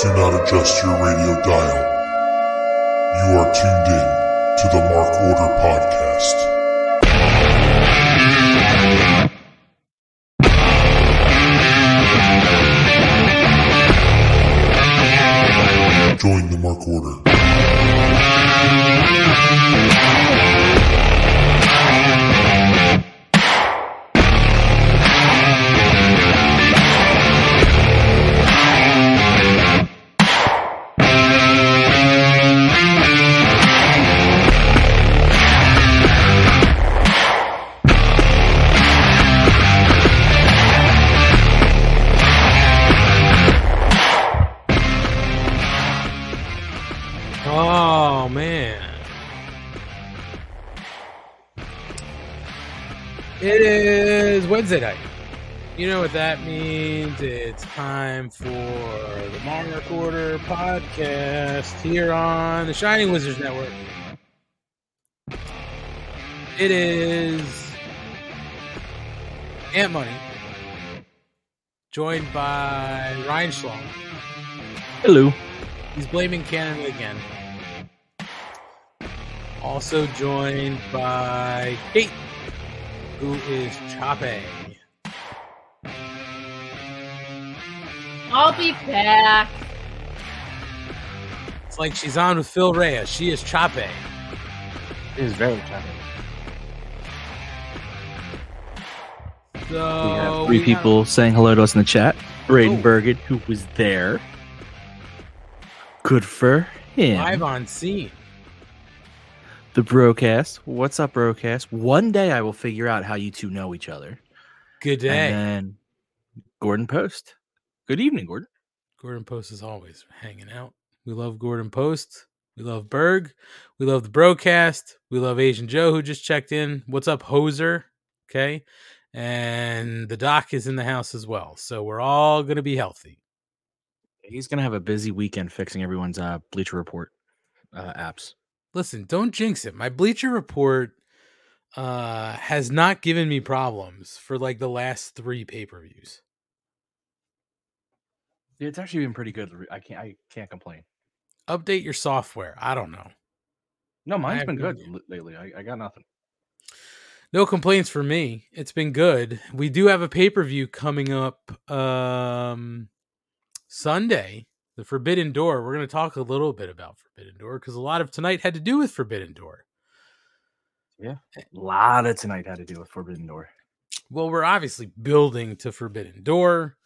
Do not adjust your radio dial. You are tuned in to the Mark Order Podcast. Join the Mark Order. Wednesday night. You know what that means. It's time for the Mark Order podcast here on the Shining Wizards Network. It is Ant Money, joined by Ryan Schlong. Hello. He's blaming Canada again. Also joined by Kate, who is Chape. I'll be back. It's like she's on with Phil Reyes. She is Chape. It is very exciting. So we have three we people saying hello to us in the chat. Braden Oh. Bergen, who was there. Good for him. live on scene. The Brocast. What's up, Brocast? One day I will figure out how you two know each other. Good day. And then Gordon Post. Good evening, Gordon. Gordon Post is always hanging out. We love Gordon Post. We love Berg. We love the Brocast. We love Asian Joe who just checked in. What's up, Hoser? Okay. And the doc is in the house as well. So we're all going to be healthy. He's gonna have a busy weekend fixing everyone's uh, Bleacher Report uh, apps. Listen, don't jinx it. My Bleacher Report uh, has not given me problems for like the last three pay per views. It's actually been pretty good. I can't. I can't complain. Update your software. I don't know. No, mine's been good l- lately. I, I got nothing. No complaints for me. It's been good. We do have a pay per view coming up um, Sunday, the Forbidden Door. We're going to talk a little bit about Forbidden Door because a lot of tonight had to do with Forbidden Door. Yeah, a lot of tonight had to do with Forbidden Door. Well, we're obviously building to Forbidden Door.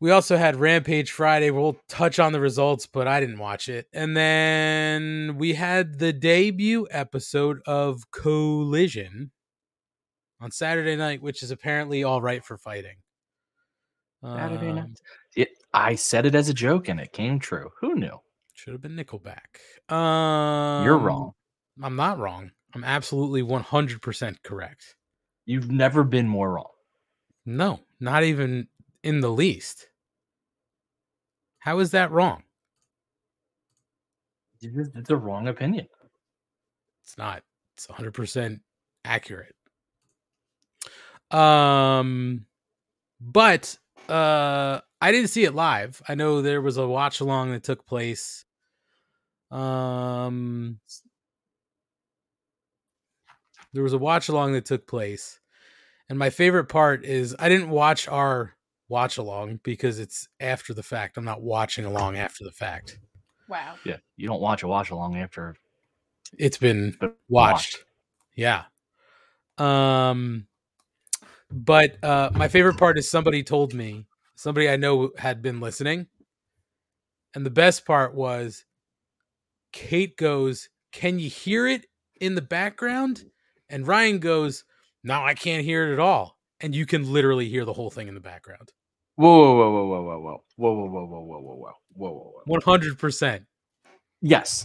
We also had Rampage Friday. We'll touch on the results, but I didn't watch it. And then we had the debut episode of Collision on Saturday night, which is apparently all right for fighting. Saturday Um, night. It, I said it as a joke and it came true. Who knew? Should have been Nickelback. Um, You're wrong. I'm not wrong. I'm absolutely 100% correct. You've never been more wrong. No, not even in the least. How is that wrong? It's a wrong opinion. It's not. It's 100% accurate. Um but uh I didn't see it live. I know there was a watch along that took place um there was a watch along that took place. And my favorite part is I didn't watch our watch along because it's after the fact. I'm not watching along after the fact. Wow. Yeah. You don't watch a watch along after It's been but watched. Yeah. Um but uh my favorite part is somebody told me, somebody I know had been listening. And the best part was Kate goes, "Can you hear it in the background?" And Ryan goes, "No, I can't hear it at all." And you can literally hear the whole thing in the background. Whoa, whoa, whoa, whoa, whoa, whoa, whoa, whoa, whoa, whoa, whoa, whoa, whoa, whoa, whoa. 100%. Yes,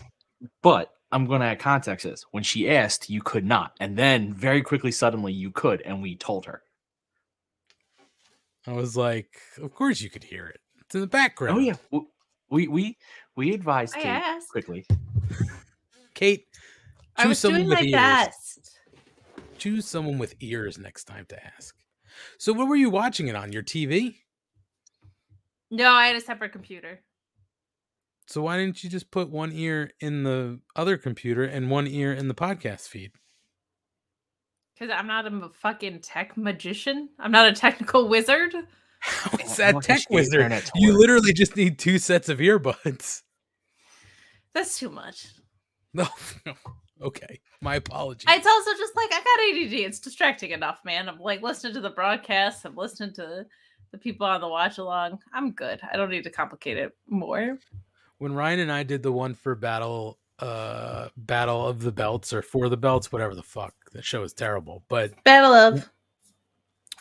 but I'm going to add context. to This when she asked, you could not, and then very quickly, suddenly, you could, and we told her. I was like, "Of course you could hear it. It's in the background." Oh yeah, w- we we we advised I Kate asked. quickly. Kate, I choose was someone doing with my ears. best. choose someone with ears next time to ask. So, what were you watching it on your TV? No, I had a separate computer. So why didn't you just put one ear in the other computer and one ear in the podcast feed? Because I'm not a fucking tech magician. I'm not a technical wizard. How is that tech you, wizard? You literally just need two sets of earbuds. That's too much. No, no. Okay. My apologies. It's also just like I got ADD. It's distracting enough, man. I'm like listening to the broadcast. I'm listening to the people on the watch along. I'm good. I don't need to complicate it more. when Ryan and I did the one for Battle uh Battle of the Belts or for the Belts, whatever the fuck. That show is terrible. But Battle of.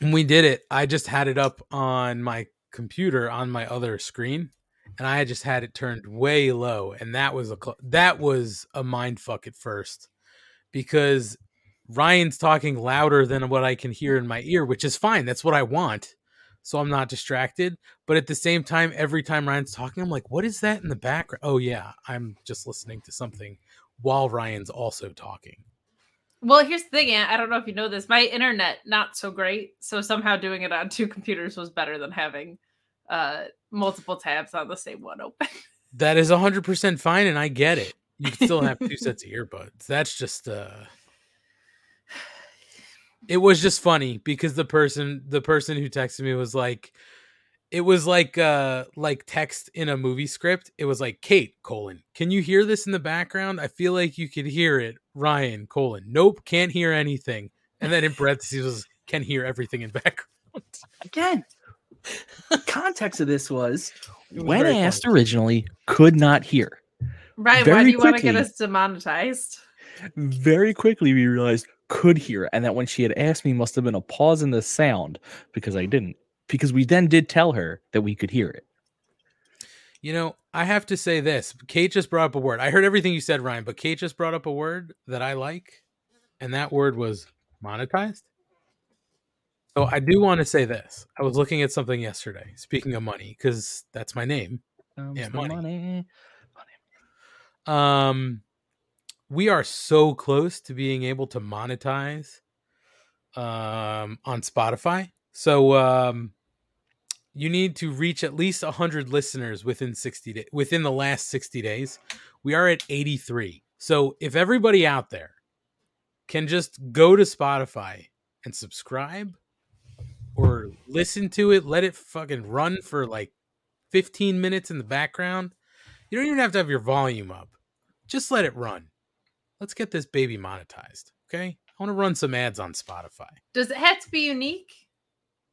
when we did it, I just had it up on my computer on my other screen, and I just had it turned way low, and that was a cl- that was a mind fuck at first because Ryan's talking louder than what I can hear in my ear, which is fine. That's what I want. So I'm not distracted. But at the same time, every time Ryan's talking, I'm like, what is that in the background? Oh, yeah. I'm just listening to something while Ryan's also talking. Well, here's the thing, Ant. I don't know if you know this. My internet not so great, so somehow doing it on two computers was better than having uh multiple tabs on the same one open. That is 100% fine, and I get it. You can still have two sets of earbuds. That's just uh It was just funny because the person the person who texted me was like it was like uh like text in a movie script. It was like Kate colon. Can you hear this in the background? I feel like you could hear it. Ryan colon. Nope, can't hear anything. And then in parentheses was can hear everything in background. Again, context of this was was when very asked funny. originally, could not hear. right? Why do you want to get us demonetized? Very quickly, we realized could hear, and that when she had asked me, must have been a pause in the sound because I didn't. Because we then did tell her that we could hear it. You know, I have to say this. Kate just brought up a word. I heard everything you said, Ryan, but Kate just brought up a word that I like, and that word was monetized. So I do want to say this. I was looking at something yesterday, speaking of money, because that's my name. Comes Yeah, the money. money. Um we are so close to being able to monetize um on Spotify. So um you need to reach at least 100 listeners within 60 days within the last 60 days. We are at 83. So if everybody out there can just go to Spotify and subscribe or listen to it, let it fucking run for like 15 minutes in the background. You don't even have to have your volume up. Just let it run. Let's get this baby monetized. Okay. I want to run some ads on Spotify. Does it have to be unique?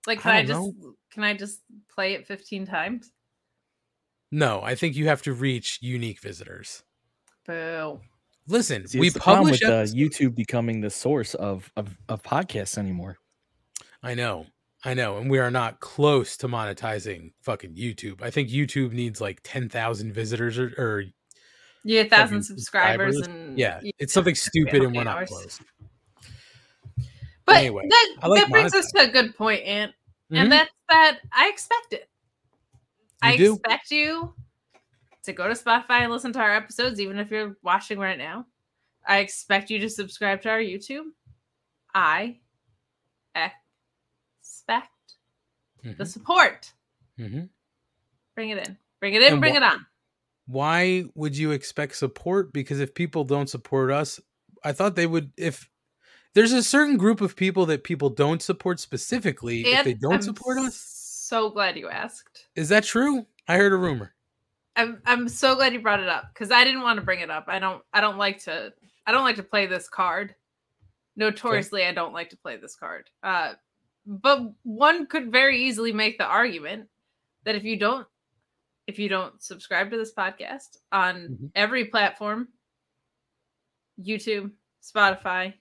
Like, can I I, don't just can I just play it 15 times? No, I think you have to reach unique visitors. Boo. Listen, See, we it's the publish with uh, episodes- YouTube becoming the source of, of of podcasts anymore. I know. I know. And we are not close to monetizing fucking YouTube. I think YouTube needs like 10,000 visitors or, or Yeah, a thousand subscribers, subscribers. and yeah, you it's something stupid and we're not hours. close. But Anyway, that, like that brings us to a good point, Ant. Mhm. And that's that I expect it. I do? expect you to go to Spotify and listen to our episodes, even if you're watching right now. I expect you to subscribe to our YouTube. I expect the Mhm. support. Mhm. Bring it in. Bring it in, And bring wha- it on. Why would you expect support? Because if people don't support us, I thought they would. If there's a certain group of people that people don't support specifically, if they don't I'm support us, So glad you asked. is that true? I heard a rumor. I'm I'm so glad you brought it up because I didn't want to bring it up. I don't I don't like to I don't like to play this card. Notoriously, I don't like to play this card. Uh, but one could very easily make the argument that if you don't if you don't subscribe to this podcast on Mhm. every platform, YouTube, Spotify,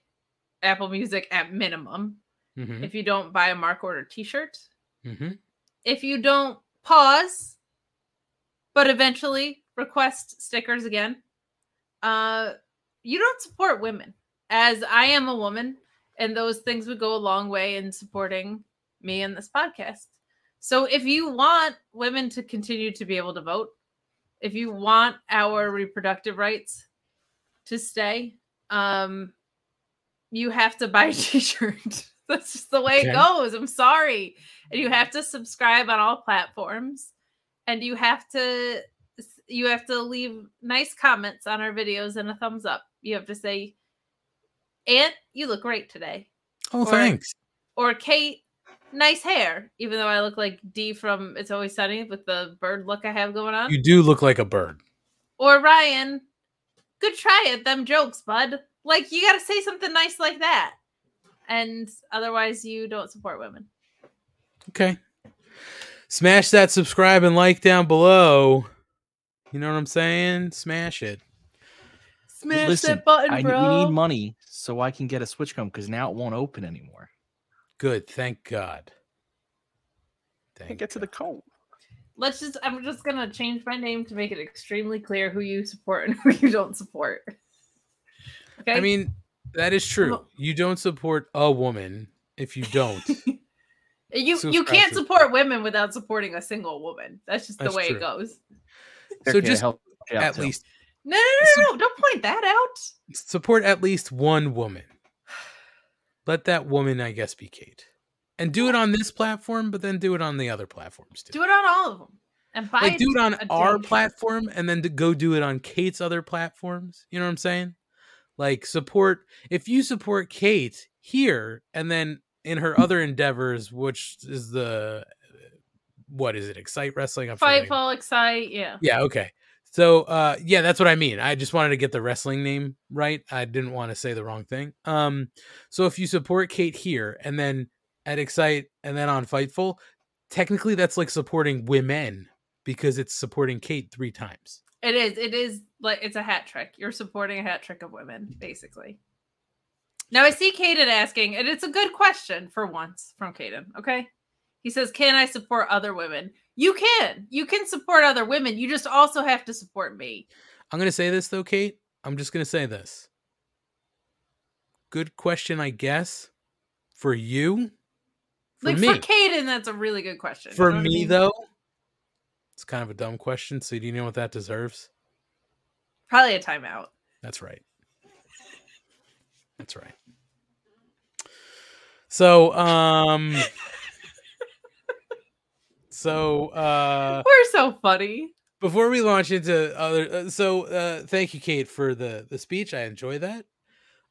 Apple Music at minimum, hmm if you don't buy a Mark Order T-shirt, hmm if you don't pause but eventually request stickers again uh you don't support women. As i am a woman and those things would go a long way in supporting me and this podcast so if you want women to continue to be able to vote if you want our reproductive rights to stay um you have to buy a t-shirt that's just the way Okay. it goes i'm sorry and you have to subscribe on all platforms and you have to you have to leave nice comments on our videos and a thumbs up. You have to say, Ant, you look great today. Oh, Or- thanks. Or Kate, nice hair. Even though I look like Dee from It's Always Sunny with the bird look I have going on. You do look like a bird. Or Ryan, good try at them jokes, bud. Like you gotta say something nice like that. And otherwise you don't support women. Okay. Smash that subscribe and like down below. You know what I'm saying? Smash it. Smash Listen, that button, I, bro. we need money so I can get a Switch code because now it won't open anymore. Good. Thank God. Can't Thank get to the God. code. Let's just I'm just gonna change my name to make it extremely clear who you support and who you don't support. Okay. I mean, that is true. You don't support a woman if you don't. you you can't to- support women without supporting a single woman. That's just the That's way true. it goes. so Okay, just help at too. least No, no, no, no, no. Don't point that out. support at least one woman. Let that woman, I guess, be Kate. And do it on this platform, but then do it on the other platforms too. Do it on all of them. And buy like do it on our dick. platform and then to go do it on Kate's other platforms. You know what I'm saying? Like support if you support Kate here and then in her other endeavors, which is the what is it? Excite Wrestling. I'm Fight, forgetting. excite. Yeah. Yeah, okay. So uh yeah, that's what I mean. I just wanted to get the wrestling name right. I didn't want to say the wrong thing. Um so if you support Kate here and then at Excite and then on Fightful, technically that's like supporting women because it's supporting Kate three times. It is. It is like it's a hat trick. You're supporting a hat trick of women, basically. Now I see Caden asking, and it's a good question for once from Caden. Okay. He says, Can I support other women? You can. You can support other women. You just also have to support me. I'm gonna say this though, Kate. I'm just gonna say this. Good question, I guess, for you. For like me, for Caden, that's a really good question. You for know what I me mean? though, it's kind of a dumb question. So do you know what that deserves? Probably a timeout. That's right. That's right. So, um, so uh, We're so funny. before we launch into other, uh, so uh, thank you, Kate, for the the speech. I enjoy that.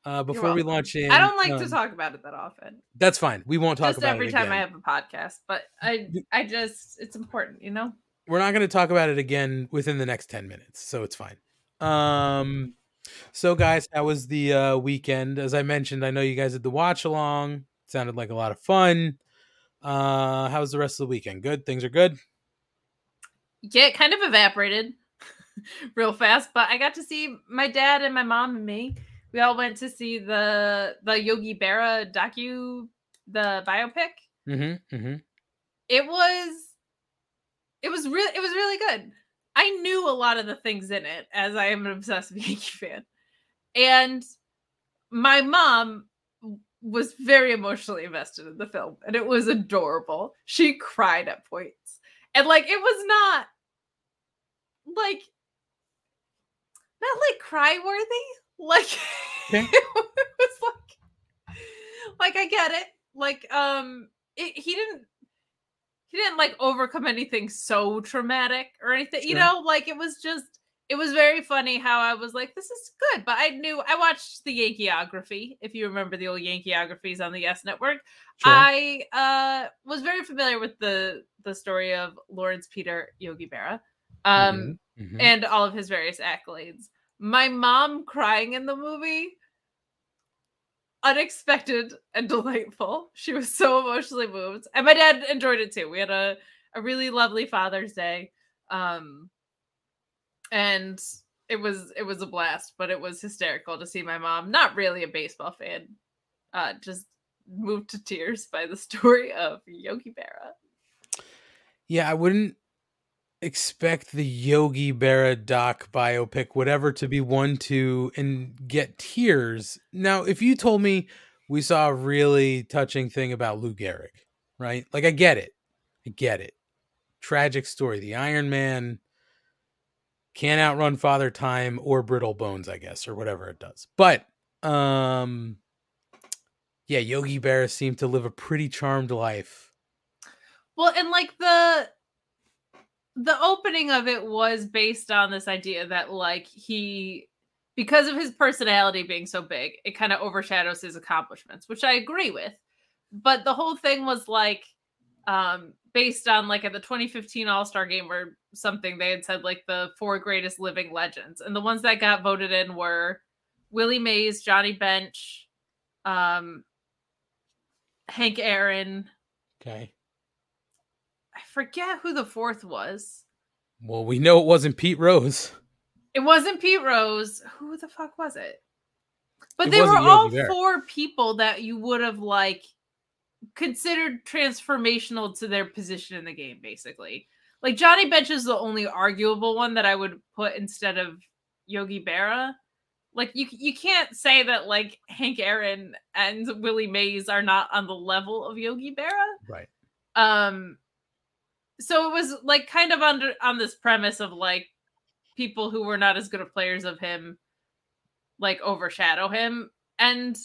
Uh, before we launch in, I don't like to um, talk about it that often. That's fine. We won't talk Just about every it time. I have a podcast, but I I just it's important, you know. We're not going to talk about it again within the next ten minutes, so it's fine. Um, so guys, that was the uh, weekend. As I mentioned, I know you guys did the watch along. Sounded like a lot of fun. Uh, how was the rest of the weekend? Good. Things are good. Yeah, it kind of evaporated real fast, but I got to see my dad and my mom and me. We all went to see the the Yogi Berra docu, the biopic. Mm-hmm. Mm-hmm. It was it was really it was really good. I knew a lot of the things in it as I am an obsessed Yankee fan. And my mom was very emotionally invested in the film and it was adorable. She cried at points. And like it was not like not like cry worthy. Like Okay. it was like like I get it. Like um it, he didn't he didn't like overcome anything so traumatic or anything. You know, like it was just it was very funny how I was like, this is good. But I knew I watched the Yankeeography, if you remember the old Yankeeographies on the Yes Network. Sure. I uh was very familiar with the the story of Lawrence Peter Yogi Berra. Um Mhm. and all of his various accolades. My mom crying in the movie, unexpected and delightful. She was so emotionally moved, and my dad enjoyed it too. We had a a really lovely Father's Day, um, and it was it was a blast. But it was hysterical to see my mom, not really a baseball fan, uh, just moved to tears by the story of Yogi Berra. Yeah, I wouldn't expect the Yogi Berra doc biopic, whatever, to be one to and get tears. Now, if you told me we saw a really touching thing about Lou Gehrig, right? Like, I get it. I get it. Tragic story. The Iron Man can't outrun Father Time or Brittle Bones, I guess, or whatever it does. But, um, yeah, Yogi Berra seemed to live a pretty charmed life. Well, and like the the opening of it was based on this idea that like he because of his personality being so big, it kind of overshadows his accomplishments, which I agree with. But the whole thing was like um based on like at the 2015 All-Star game or something they had said like the four greatest living legends and the ones that got voted in were Willie Mays, Johnny Bench, um Hank Aaron, Okay. I forget who the fourth was. Well, we know it wasn't Pete Rose. It wasn't Pete Rose. Who the fuck was it? But It they were all four people that you would have like considered transformational to their position in the game, basically. Like Johnny Bench is the only arguable one that I would put instead of Yogi Berra. Like you, you can't say that like Hank Aaron and Willie Mays are not on the level of Yogi Berra. Right. Um, so it was like kind of under on this premise of like people who were not as good of players of him like overshadow him and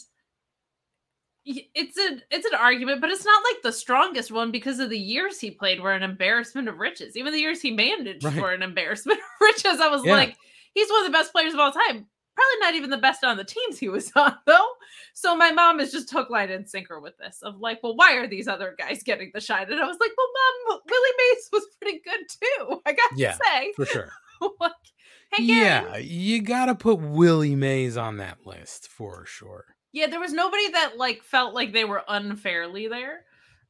it's a it's an argument but it's not like the strongest one because of the years he played were an embarrassment of riches even the years he managed Right. were an embarrassment of riches i was Yeah. like he's one of the best players of all time probably not even the best on the teams he was on though so my mom is just hook line and sinker with this of like well why are these other guys getting the shine and i was like well mom willie mays was pretty good too i gotta say For sure. like, Aaron- yeah, you gotta put Willie Mays on that list for sure. Yeah there was nobody that like felt like they were unfairly there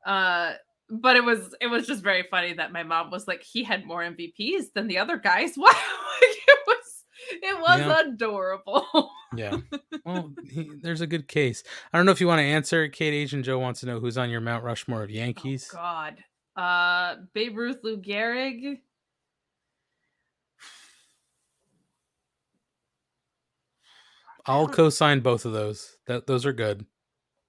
uh but it was it was just very funny that my mom was like he had more mvps than the other guys wow like, it was it was Yeah. adorable Yeah. Well, he, there's a good case. I don't know if you want to answer. Kate Asian Joe wants to know who's on your Mount Rushmore of Yankees. oh god uh babe ruth lou gehrig I'll co-sign both of those. That those are good.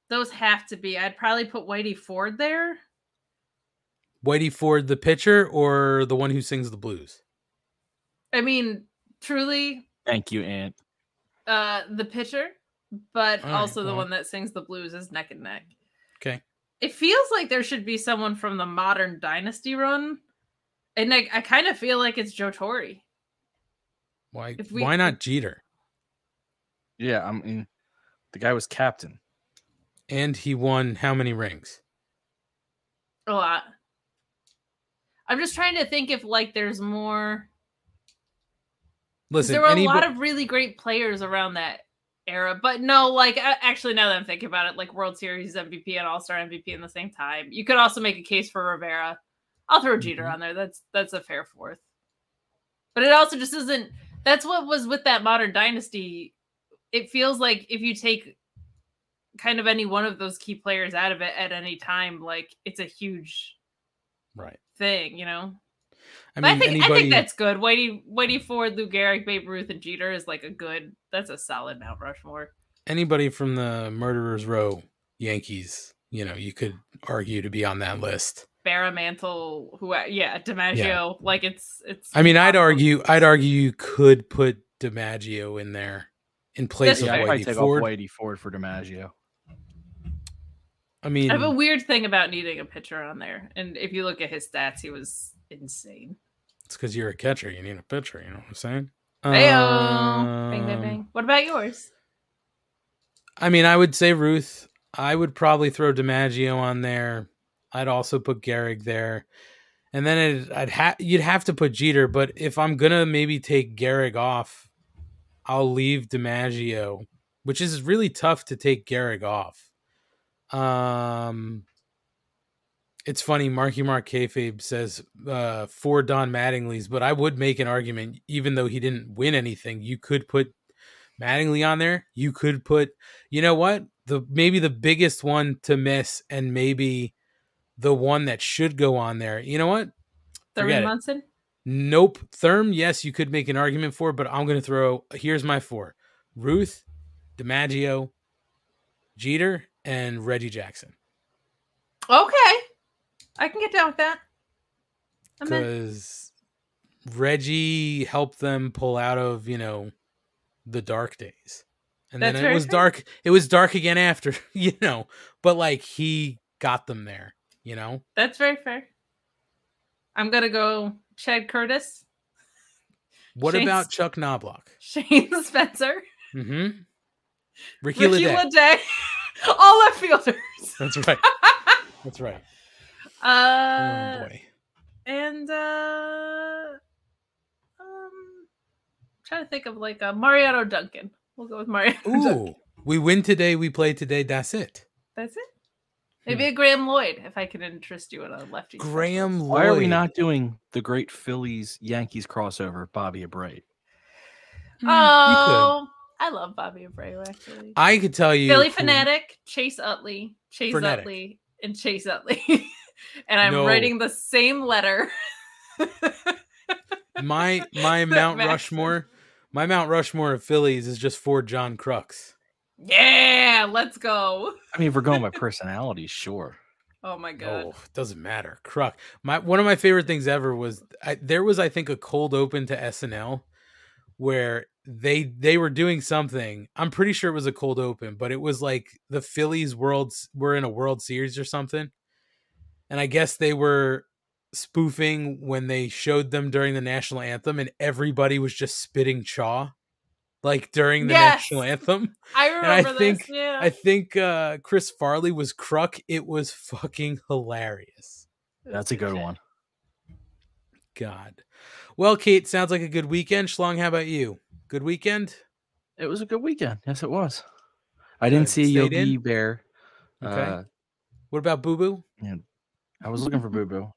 those have to be i'd probably put whitey ford there Whitey Ford, the pitcher, or the one who sings the blues. i mean truly Thank you, Ant. uh the pitcher but All right, also the well. one that sings the blues is neck and neck Okay. it feels like there should be someone from the modern dynasty run and i, I kind of feel like it's joe torre Why? We- why not Jeter? Yeah, I mean, the guy was captain. And he won how many rings? a lot i'm just trying to think if like there's more. Listen, there were a lot of really great players around that era but no like actually now that i'm thinking about it like world series mvp and all-star mvp in the same time you could also make a case for rivera i'll throw jeter Mhm. on there that's that's a fair fourth but it also just isn't that's what was with that modern dynasty it feels like if you take kind of any one of those key players out of it at any time like it's a huge right. thing you know I mean, I think anybody. I think that's good. Whitey Whitey Ford, Lou Gehrig, Babe Ruth, and Jeter is like a good. That's a solid Mount Rushmore. anybody from the Murderers Row Yankees. You know, you could argue to be on that list. Barramantle, who uh, yeah, DiMaggio. Like it's it's. I mean, I'd argue. I'd argue you could put DiMaggio in there in place That's of Yeah, I'd Whitey take Ford. off Whitey Ford for DiMaggio. I mean, I have a weird thing about needing a pitcher on there, and if you look at his stats, he was insane. it's because you're a catcher. You need a pitcher. You know what I'm saying? Heyo, bang bang Um, bang. What about yours? I mean, I would say Ruth. I would probably throw DiMaggio on there. I'd also put Gehrig there, and then it, I'd have you'd have to put Jeter. But if I'm gonna maybe take Gehrig off, I'll leave DiMaggio, which is really tough to take Gehrig off. Um, it's funny. Marky Mark Kayfabe says uh, for Don Mattingly's, but I would make an argument, even though he didn't win anything, you could put Mattingly on there. You could put, you know what, the maybe the biggest one to miss, and maybe the one that should go on there. You know what? Thurman. Munson. Nope. Therm, yes, you could make an argument for, but I'm going to throw. Here's my four: Ruth, DiMaggio, Jeter, and Reggie Jackson. Okay, I can get down with that. Because Reggie helped them pull out of you know the dark days, and That's then it was fair. dark. It was dark again after you know, but like he got them there. You know, That's very fair. I'm gonna go Chad Curtis, What about Chuck Knoblauch? Shane Spencer, Mm-hmm. Ricky, Ricky all left fielders. That's right. That's right. Uh, oh boy. and uh, um, trying to think of like a Mariano Duncan. We'll go with Mariano. Duncan. Ooh, we win today. We play today. That's it. That's it. Maybe a Graeme Lloyd, if I can interest you in a lefty. Hmm. Graeme Lloyd. Why are we not doing the great Phillies Yankees crossover, Bobby Abreu? Hmm, you could. Oh, I love Bobby Abreu actually. I could tell you. Philly who- fanatic, Chase Utley, Chase Frenetic. Utley, and Chase Utley. and I'm No. writing the same letter. My my Mount Rushmore. My Mount Rushmore of Phillies is just for John Kruk. Yeah, let's go. I mean, if we're going by personality, sure. Oh my god. Oh, it doesn't matter. Kruk. My one of my favorite things ever was I, there was I think a cold open to SNL where they they were doing something. I'm pretty sure it was a cold open, but it was like the Phillies worlds were in a World Series or something. And I guess they were spoofing when they showed them during the national anthem and everybody was just spitting chaw like during the Yes. national anthem. I I remember think- Yeah. I think uh Chris Farley was Kruk. It was fucking hilarious. That's a good one. God. Well, Kate, sounds like a good weekend. Schlong, how about you? Good weekend? It was a good weekend. Yes, it was. I didn't Good. see Stayed Yogi in? Bear. Okay. Uh, What about Boo Boo? Yeah, I was looking for Boo Boo.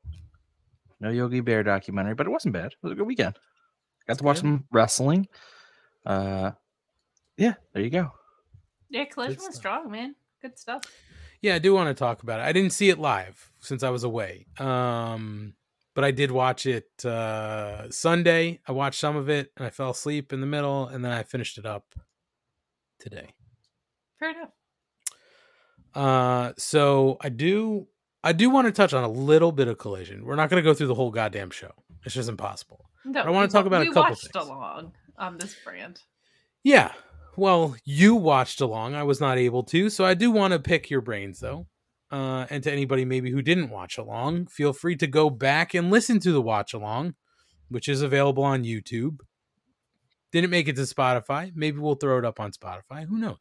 No Yogi Bear documentary, but it wasn't bad. It was a good weekend. Got to watch good. some wrestling. Uh, yeah, there you go. yeah, Collision was strong, man. Good stuff. Yeah, I do want to talk about it. I didn't see it live since I was away. Um, but I did watch it uh Sunday. I watched some of it and I fell asleep in the middle and then I finished it up today. Fair enough. Uh so I do I do want to touch on a little bit of collision. We're not going to go through the whole goddamn show. It's just impossible. No, I wanna talk wa- about a couple watched things. along on this brand. Yeah. Well, you watched along. I was not able to, so I do want to pick your brains though. Uh, and to anybody maybe who didn't watch along, feel free to go back and listen to the watch along, which is available on YouTube. Didn't make it to Spotify. Maybe we'll throw it up on Spotify. Who knows?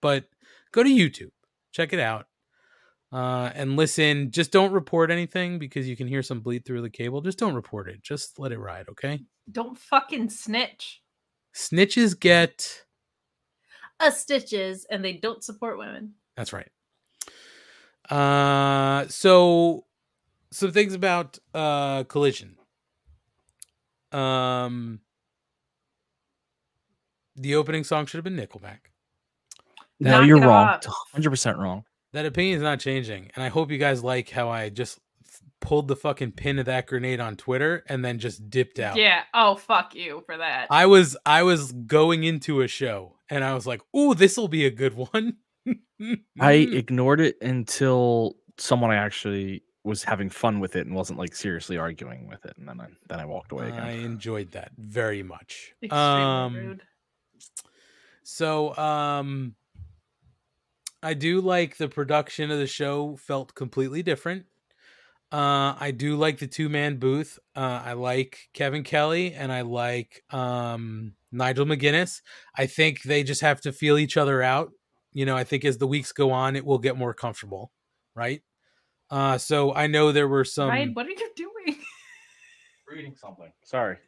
But go to YouTube, check it out, uh, and listen. Just don't report anything because you can hear some bleed through the cable. Just don't report it. Just let it ride, okay? Don't fucking snitch. Snitches get. Us stitches, and they don't support women. That's right. Uh, so some things about uh collision. Um, the opening song should have been Nickelback. No, Knock you're wrong. off. 100% wrong. That opinion is not changing, and I hope you guys like how I just f- pulled the fucking pin of that grenade on Twitter and then just dipped out. Yeah. Oh, fuck you for that. I was I was going into a show and I was like, "Ooh, this will be a good one." I ignored it until someone I actually was having fun with it and wasn't like seriously arguing with it, and then I then I walked away Again. I enjoyed that very much. Extremely Um, rude. So, um, I do like the production of the show felt completely different. Uh, I do like the two man booth. Uh, I like Kevin Kelly and I like um, Nigel McGuinness. I think they just have to feel each other out. You know, I think as the weeks go on, it will get more comfortable, right? Uh, so I know there were some. Ryan, what are you doing? Reading something. Sorry.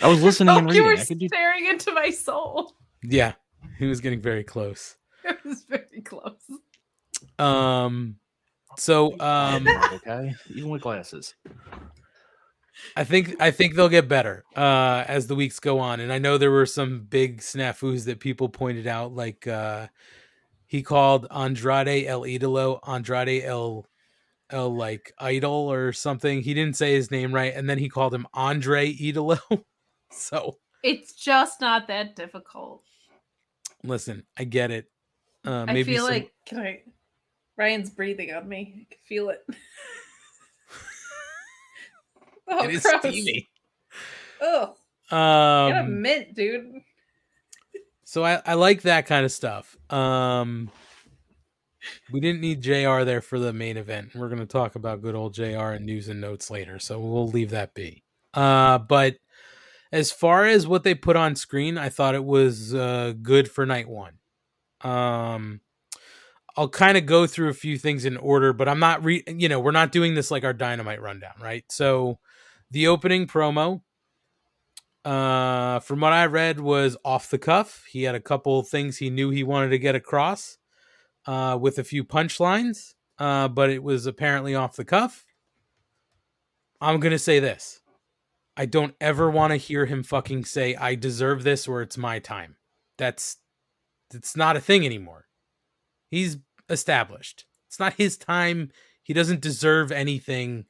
I was listening and oh, you were I could do staring into my soul. Yeah, he was getting very close. It was very close. Um, so um. okay, even with glasses. I think I think they'll get better uh, as the weeks go on, and I know there were some big snafus that people pointed out, like uh, he called Andrade El Idolo Andrade El El like Idol or something. He didn't say his name right, and then he called him Andre Idolo. so It's just not that difficult. listen, I get it. Uh, I maybe feel some- like can I Ryan's breathing on me. I can feel it. oh, it is gross. steamy. Ugh. Get a Um, mint, dude. so I, I like that kind of stuff. Um, we didn't need JR there for the main event. We're going to talk about good old JR and news and notes later, so we'll leave that be. Uh, but as far as what they put on screen, I thought it was uh, good for night one. Um, I'll kind of go through a few things in order, but I'm not re you know, we're not doing this like our dynamite rundown, right? So the opening promo uh from what I read was off the cuff. He had a couple things he knew he wanted to get across uh with a few punchlines, uh but it was apparently off the cuff. I'm to say this. I don't ever want to hear him fucking say I deserve this or it's my time. That's it's not a thing anymore. He's established. It's not his time. He doesn't deserve anything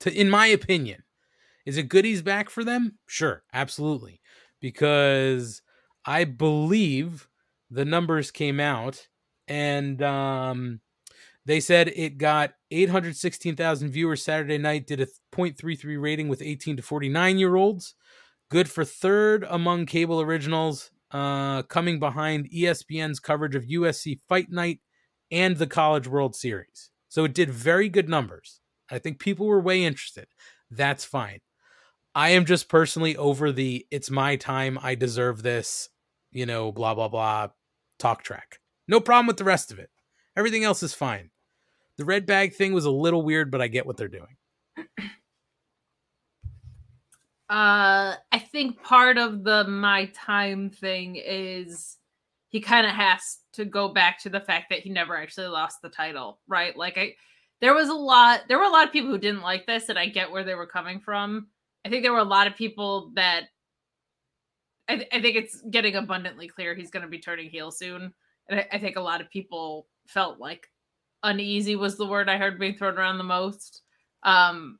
to in my opinion. Is it good he's back for them? Sure, absolutely. Because I believe the numbers came out and um they said it got 816,000 viewers Saturday night, did a 0.33 rating with 18 to 49 year olds. Good for third among cable originals, uh, coming behind ESPN's coverage of UFC Fight Night and the College World Series. So it did very good numbers. I think people were way interested. That's fine. I am just personally over the it's my time, I deserve this, you know, blah, blah, blah talk track. No problem with the rest of it. Everything else is fine. The red bag thing was a little weird, but I get what they're doing. Uh, I think part of the my time thing is he kind of has to go back to the fact that he never actually lost the title, right? Like I there was a lot there were a lot of people who didn't like this and I get where they were coming from. I think there were a lot of people that I, th- I think it's getting abundantly clear he's going to be turning heel soon. And I, I think a lot of people felt like uneasy was the word I heard being thrown around the most. Um,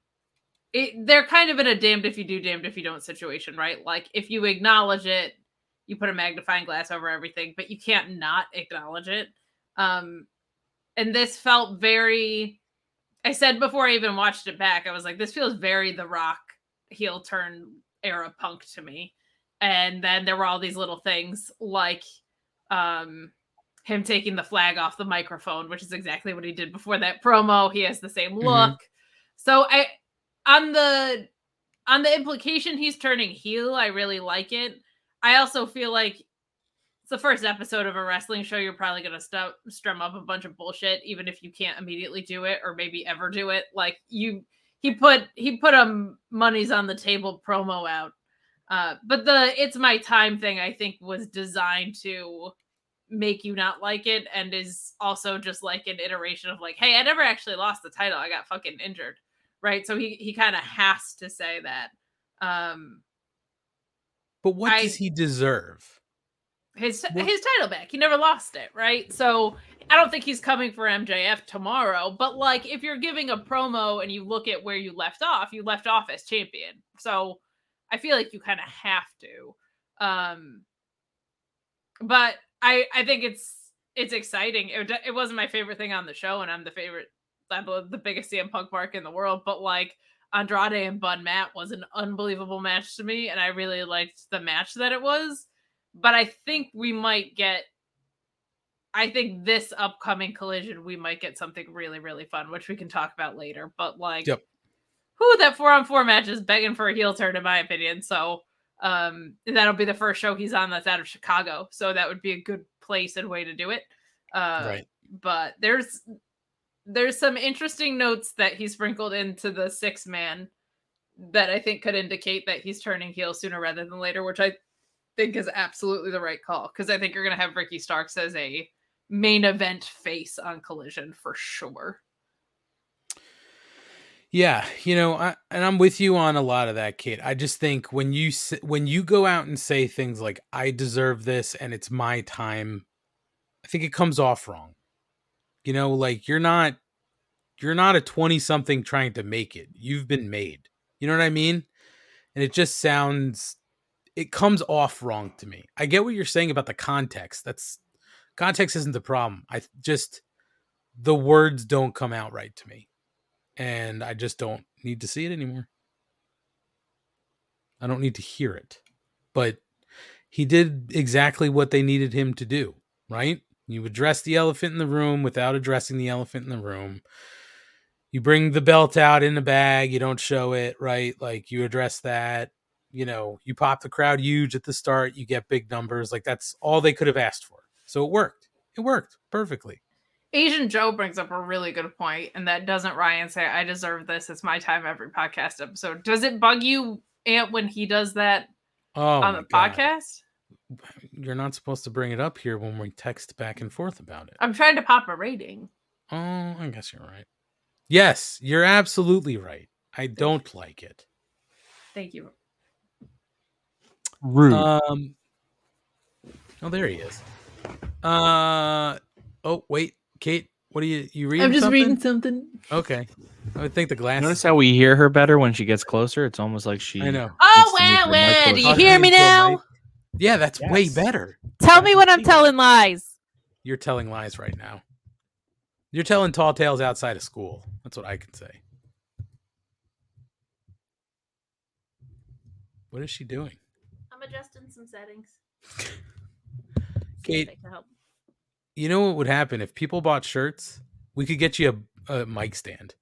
it, they're kind of in a damned if you do, damned if you don't situation, right? Like if you acknowledge it, you put a magnifying glass over everything, but you can't not acknowledge it. Um, and this felt very. I said before I even watched it back, I was like, this feels very The Rock heel turn era punk to me. And then there were all these little things like um him taking the flag off the microphone, which is exactly what he did before that promo. He has the same look. So I on the on the implication he's turning heel, I really like it. I also feel like it's the first episode of a wrestling show. You're probably gonna stu- strum up a bunch of bullshit, even if you can't immediately do it or maybe ever do it. Like you, he put he put a money's on the table promo out. Uh, but the it's my time thing I think was designed to make you not like it and is also just like an iteration of like, hey, I never actually lost the title. I got fucking injured. Right. So he he kind of has to say that. Um But what I- does he deserve? his Well- his title back. He never lost it, right? So I don't think he's coming for MJF tomorrow, but like if you're giving a promo and you look at where you left off, you left off as champion. So I feel like you kind of have to. Um but I I think it's it's exciting. It, it wasn't my favorite thing on the show and I'm the favorite I'm the the biggest CM Punk mark in the world, but like Andrade and Bud Matt was an unbelievable match to me and I really liked the match that it was but I think we might get. I think this upcoming collision, we might get something really, really fun, which we can talk about later. But like, Yep. who that four on four match is begging for a heel turn, in my opinion. So, um, that'll be the first show he's on that's out of Chicago. So that would be a good place and way to do it. Uh, right. but there's there's some interesting notes that he sprinkled into the six man that I think could indicate that he's turning heel sooner rather than later, which I think is absolutely the right call because I think you're gonna have Ricky Starks as a main event face on Collision for sure. Yeah, you know, I, and I'm with you on a lot of that, Kate. I just think when you when you go out and say things like "I deserve this" and "It's my time," I think it comes off wrong. You know, like you're not you're not a 20 something trying to make it. You've been made. You know what I mean? And it just sounds it comes off wrong to me. I get what you're saying about the context. That's context isn't the problem. I just the words don't come out right to me. And I just don't need to see it anymore. I don't need to hear it. But he did exactly what they needed him to do, right? You address the elephant in the room without addressing the elephant in the room. You bring the belt out in the bag, you don't show it, right? Like you address that. You know, you pop the crowd huge at the start, you get big numbers. Like that's all they could have asked for. So it worked. It worked perfectly. Asian Joe brings up a really good point, and that doesn't Ryan say, I deserve this. It's my time every podcast episode. Does it bug you, Ant, when he does that Oh, on the God. podcast? You're not supposed to bring it up here when we text back and forth about it. I'm trying to pop a rating. Oh, I guess you're right. Yes, you're absolutely right. I don't like it. Thank you. Rude. Um. Oh, there he is. Uh. Oh, wait, Kate. What are you? You reading? I'm just something? reading something. Okay. I would think the glass. Notice how we hear her better when she gets closer? It's almost like she. I know. Oh, needs to move where, her mic where? Do you hear me Talking into a now? Mic. Yeah, that's way better. Tell me when I'm telling lies. You're telling lies right now. You're telling tall tales outside of school. That's what I can say. What is she doing? I'm adjusting some settings. Kate, you know what would happen if people bought shirts? We could get you a, a mic stand.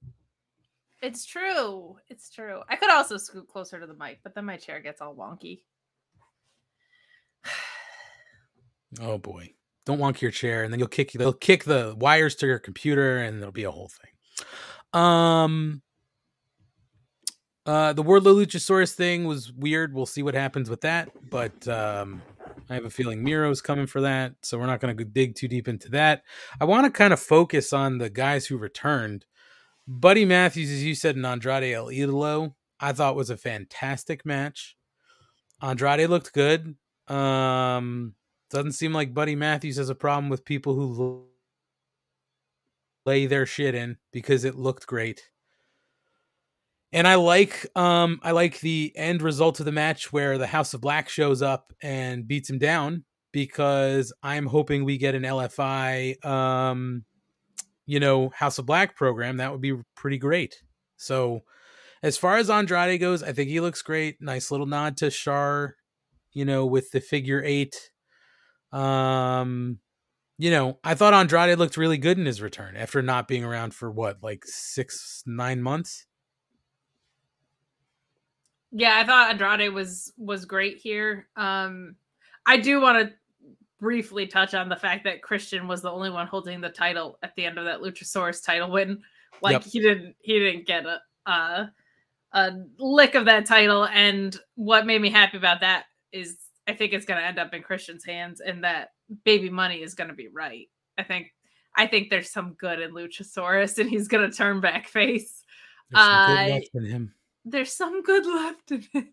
It's true. It's true. I could also scoot closer to the mic, but then my chair gets all wonky. Oh boy. Don't wonk your chair and then you'll kick they'll kick the wires to your computer and it'll be a whole thing. Um uh the Wardlow Luchasaurus thing was weird. We'll see what happens with that, but um I have a feeling Miro's coming for that, so we're not going to dig too deep into that. I want to kind of focus on the guys who returned. Buddy Matthews, as you said, and Andrade El Idolo, I thought was a fantastic match. Andrade looked good. Um, doesn't seem like Buddy Matthews has a problem with people who lay their shit in because it looked great. And I like um I like the end result of the match where the House of Black shows up and beats him down because I'm hoping we get an LFI um you know House of Black program that would be pretty great. So as far as Andrade goes, I think he looks great. Nice little nod to Shar, you know, with the figure 8 um, you know, I thought Andrade looked really good in his return after not being around for what, like six, nine months. Yeah, I thought Andrade was was great here. Um I do want to briefly touch on the fact that Christian was the only one holding the title at the end of that Luchasaurus title win. Like Yep. he didn't he didn't get a uh a lick of that title and what made me happy about that is I think it's going to end up in Christian's hands and that baby money is going to be right. I think I think there's some good in Luchasaurus and he's going to turn back face. There's some good I- left in him. there's some good left in him.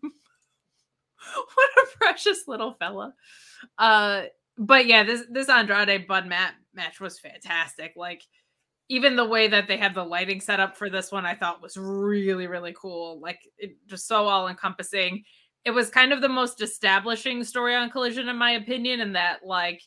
what a precious little fella. Uh but yeah, this this Andrade Bud Matt match was fantastic. Like even the way that they had the lighting set up for this one, I thought was really, really cool. Like it just so all encompassing. It was kind of the most establishing story on Collision, in my opinion, and that like,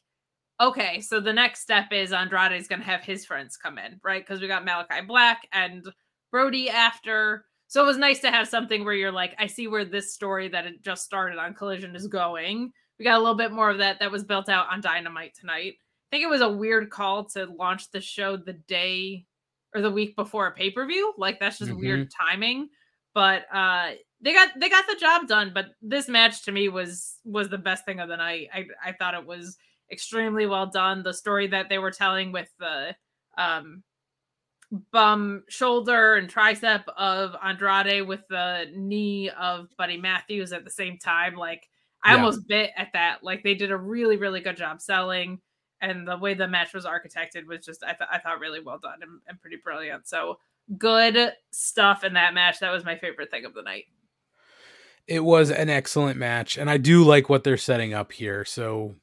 okay, so the next step is Andrade is gonna have his friends come in, right? Because we got Malachi Black and Brody after. So it was nice to have something where you're like, I see where this story that it just started on Collision is going. We got a little bit more of that that was built out on Dynamite tonight. I think it was a weird call to launch the show the day or the week before a pay-per-view. Like that's just weird timing. But uh they got they got the job done. But this match to me was was the best thing of the night. I I thought it was extremely well done. The story that they were telling with the um bum shoulder and tricep of Andrade with the knee of Buddy Matthews at the same time. Like I Yeah. almost bit at that. Like they did a really, really good job selling. And the way the match was architected was just I, th- I thought really well done and, and pretty brilliant. So good stuff in that match. That was my favorite thing of the night. It was an excellent match, and I do like what they're setting up here, so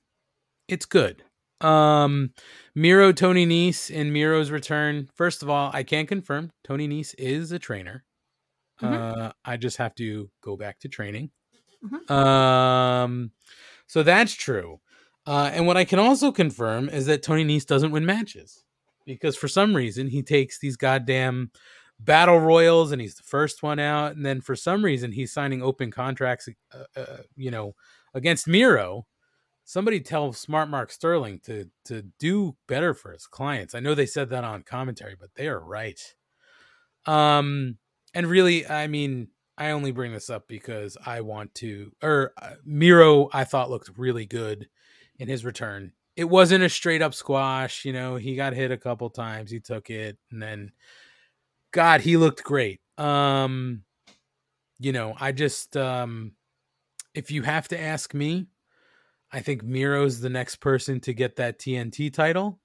it's good. Um Miro Tony Nese in Miro's return. First of all, I can confirm Tony Nese is a trainer. Mhm. Uh I just have to go back to training. Mhm. Um so that's true. Uh and what I can also confirm is that Tony Nese doesn't win matches because for some reason he takes these goddamn battle royals and he's the first one out and then for some reason he's signing open contracts uh, uh, you know against Miro somebody tell Smart Mark Sterling to to do better for his clients. I know they said that on commentary, but they are right. Um, and really, I mean, I only bring this up because I want to. Or uh, Miro, I thought looked really good in his return. It wasn't a straight up squash, you know. He got hit a couple times, he took it, and then, God, he looked great. Um, you know, I just um, if you have to ask me, I think Miro's the next person to get that TNT title.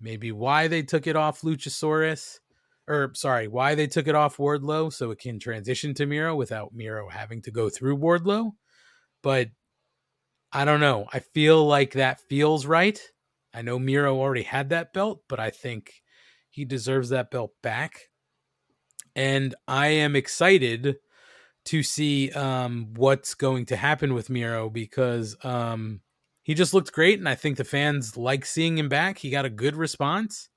Maybe why they took it off Luchasaurus, or sorry, why they took it off Wardlow so it can transition to Miro without Miro having to go through Wardlow. But I don't know. I feel like that feels right. I know Miro already had that belt, but I think he deserves that belt back. And I am excited to see um, what's going to happen with Miro because um, he just looked great, and I think the fans like seeing him back. He got a good response.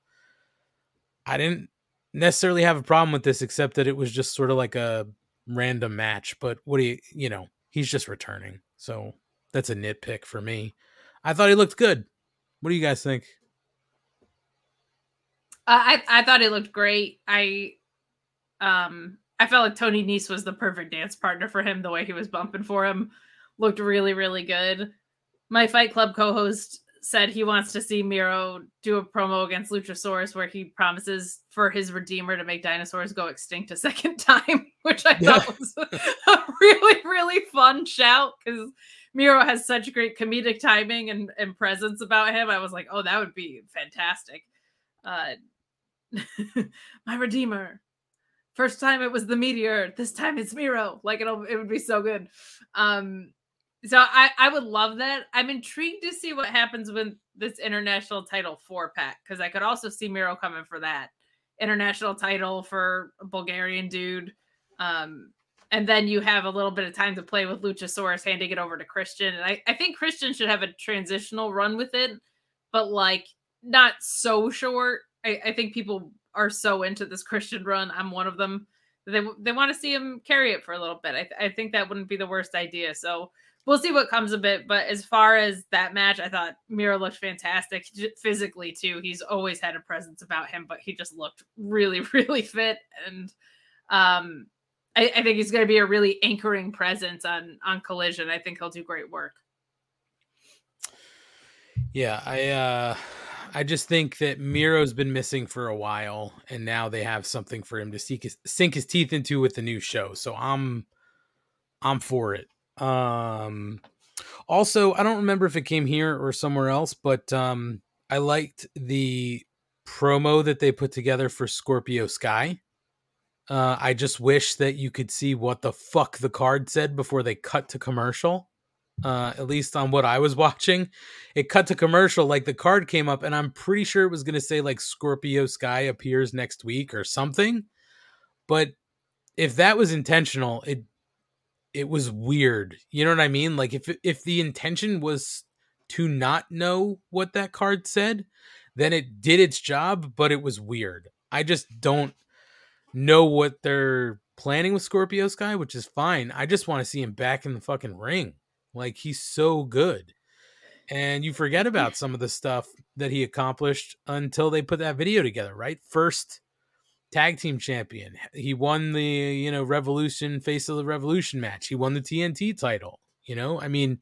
I didn't necessarily have a problem with this, except that it was just sort of like a random match. But what do you, you know, he's just returning, so that's a nitpick for me. I thought he looked good. What do you guys think? Uh, I I thought he looked great. I um I felt like Tony Nese was the perfect dance partner for him. The way he was bumping for him looked really, really good. My Fight Club co-host said he wants to see Miro do a promo against Luchasaurus where he promises for his Redeemer to make dinosaurs go extinct a second time, which I Yeah. thought was a really, really fun shout because Miro has such great comedic timing and, and presence about him. I was like, oh, that would be fantastic. Uh, my Redeemer, First time it was the meteor. This time it's Miro. Like it'll it would be so good. Um so I I would love that. I'm intrigued to see what happens with this international title four pack because I could also see Miro coming for that international title for a Bulgarian dude. Um and then you have a little bit of time to play with Luchasaurus handing it over to Christian. And I, I think Christian should have a transitional run with it, but like not so short. I, I think people are so into this Christian run. I'm one of them. They they want to see him carry it for a little bit. I, th- I think that wouldn't be the worst idea. So we'll see what comes of it. But as far as that match, I thought Miro looked fantastic physically too. He's always had a presence about him, but he just looked really really fit and um. I, I think he's going to be a really anchoring presence on on Collision. I think he'll do great work. Yeah, I uh I just think that Miro's been missing for a while and now they have something for him to his, sink his teeth into with the new show. So I'm I'm for it. Um also, I don't remember if it came here or somewhere else, but um I liked the promo that they put together for Scorpio Sky. Uh I just wish that you could see what the fuck the card said before they cut to commercial. Uh at least on what I was watching. It cut to commercial like the card came up and i'm pretty sure it was going to say like scorpio sky appears next week or something. But if that was intentional it it was weird. You know what i mean? Like if if the intention was to not know what that card said then it did its job but it was weird. I just don't know what they're planning with scorpio sky which is fine. I just want to see him back in the fucking ring like he's so good. And you forget about some of the stuff that he accomplished until they put that video together right? First tag team champion. He won the you know revolution face of the revolution match. He won the tnt title you know? I mean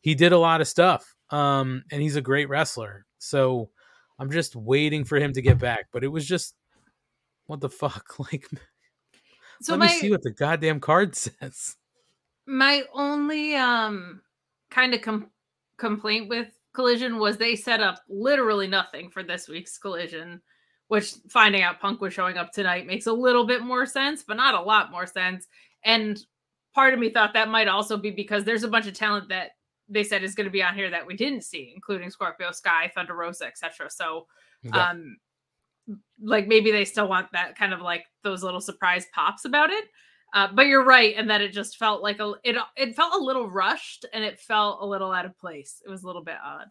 he did a lot of stuff um and he's a great wrestler. So i'm just waiting for him to get back but it was just what the fuck? Like So let my me see what the goddamn card says my only um kind of com- complaint with collision was they set up literally nothing for this week's collision which finding out punk was showing up tonight makes a little bit more sense but not a lot more sense. And part of me thought that might also be because there's a bunch of talent that they said is going to be on here that we didn't see including scorpio sky thunder rosa etc so Yeah. um like maybe they still want that kind of like those little surprise pops about it uh, but you're right and that it just felt like a it it felt a little rushed and it felt a little out of place it was a little bit odd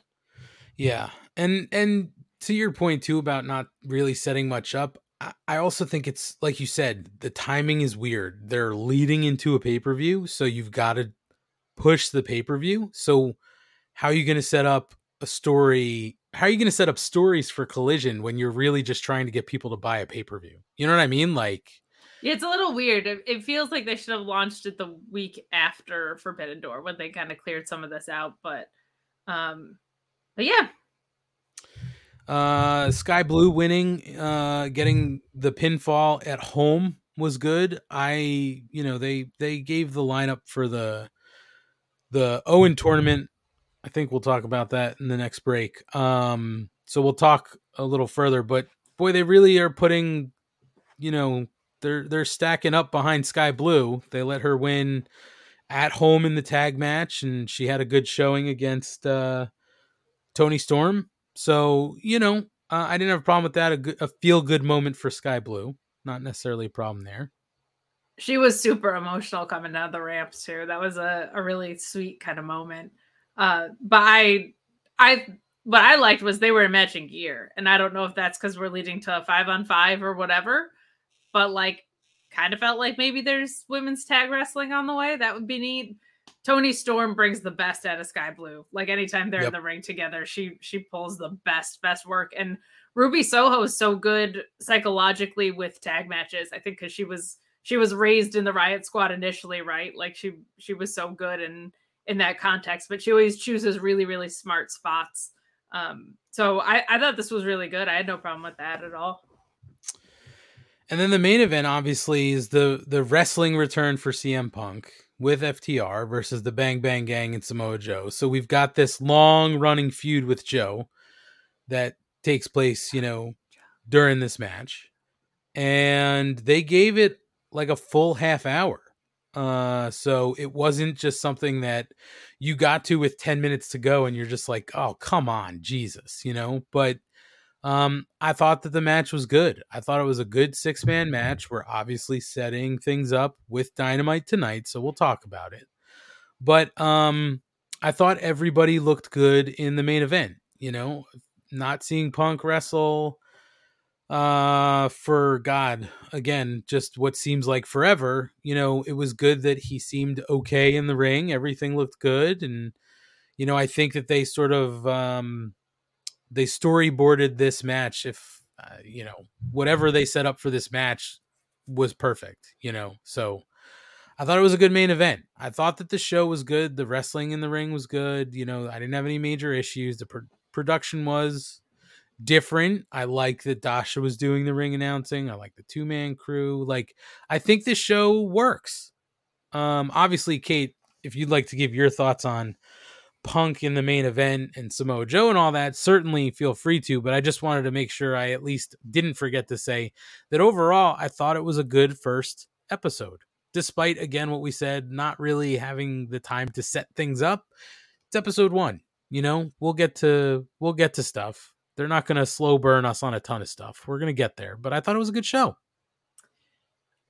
Yeah, and and to your point too about not really setting much up, I, I also think it's like you said, the timing is weird. They're leading into a pay per view, so you've got to push the pay per view. So how are you going to set up a story? How are you going to set up stories for Collision when you're really just trying to get people to buy a pay per view? You know what I mean? Like, it's a little weird. It, it feels like they should have launched it the week after Forbidden Door when they kind of cleared some of this out. But, um, but yeah, uh, Skye Blue winning, uh, getting the pinfall at home was good. I, you know, they they gave the lineup for the the Owen tournament. I think we'll talk about that in the next break. Um, so we'll talk a little further, but boy, they really are putting, you know, they're they're stacking up behind Skye Blue. They let her win at home in the tag match, and she had a good showing against uh, Toni Storm. So you know, uh, I didn't have a problem with that. A, a feel good moment for Skye Blue. Not necessarily a problem there. she was super emotional coming down the ramps too. That was a, a really sweet kind of moment. Uh, but I, I, what I liked was they were in matching gear, and I don't know if that's because we're leading to a five on five or whatever, but like, kind of felt like maybe there's women's tag wrestling on the way. That would be neat. Toni Storm brings the best out of Skye Blue. Like anytime they're Yep. in the ring together, she she pulls the best best work. And Ruby Soho is so good psychologically with tag matches. I think because she was she was raised in the Riot Squad initially, right? Like she she was so good in in that context, but she always chooses really really smart spots. Um, so I I thought this was really good. I had no problem with that at all. And then the main event obviously is the the wrestling return for CM Punk with FTR versus the Bang Bang Gang and Samoa Joe. So we've got this long running feud with Joe that takes place, you know, during this match. And they gave it like a full half hour. Uh so it wasn't just something that you got to with 10 minutes to go and you're just like, "Oh, come on, Jesus," you know? But um, I thought that the match was good. I thought it was a good six man match. We're obviously setting things up with Dynamite tonight, so we'll talk about it. But um, I thought everybody looked good in the main event. You know, not seeing Punk wrestle uh for god again just what seems like forever you know it was good that he seemed okay in the ring everything looked good and you know i think that they sort of um they storyboarded this match if uh, you know whatever they set up for this match was perfect you know? So i thought it was a good main event. I thought that the show was good the wrestling in the ring was good you know? I didn't have any major issues. The pr- production was different. I like that dasha was doing the ring announcing. I like the two-man crew. Like i think this show works. Um obviously kate if you'd like to give your thoughts on Punk in the main event and Samoa Joe and all that, certainly feel free to. But I just wanted to make sure I at least didn't forget to say that overall, I thought it was a good first episode. Despite, again, what we said, not really having the time to set things up. It's episode one. You know, we'll get to we'll get to stuff. They're not going to slow burn us on a ton of stuff. We're going to get there. But I thought it was a good show.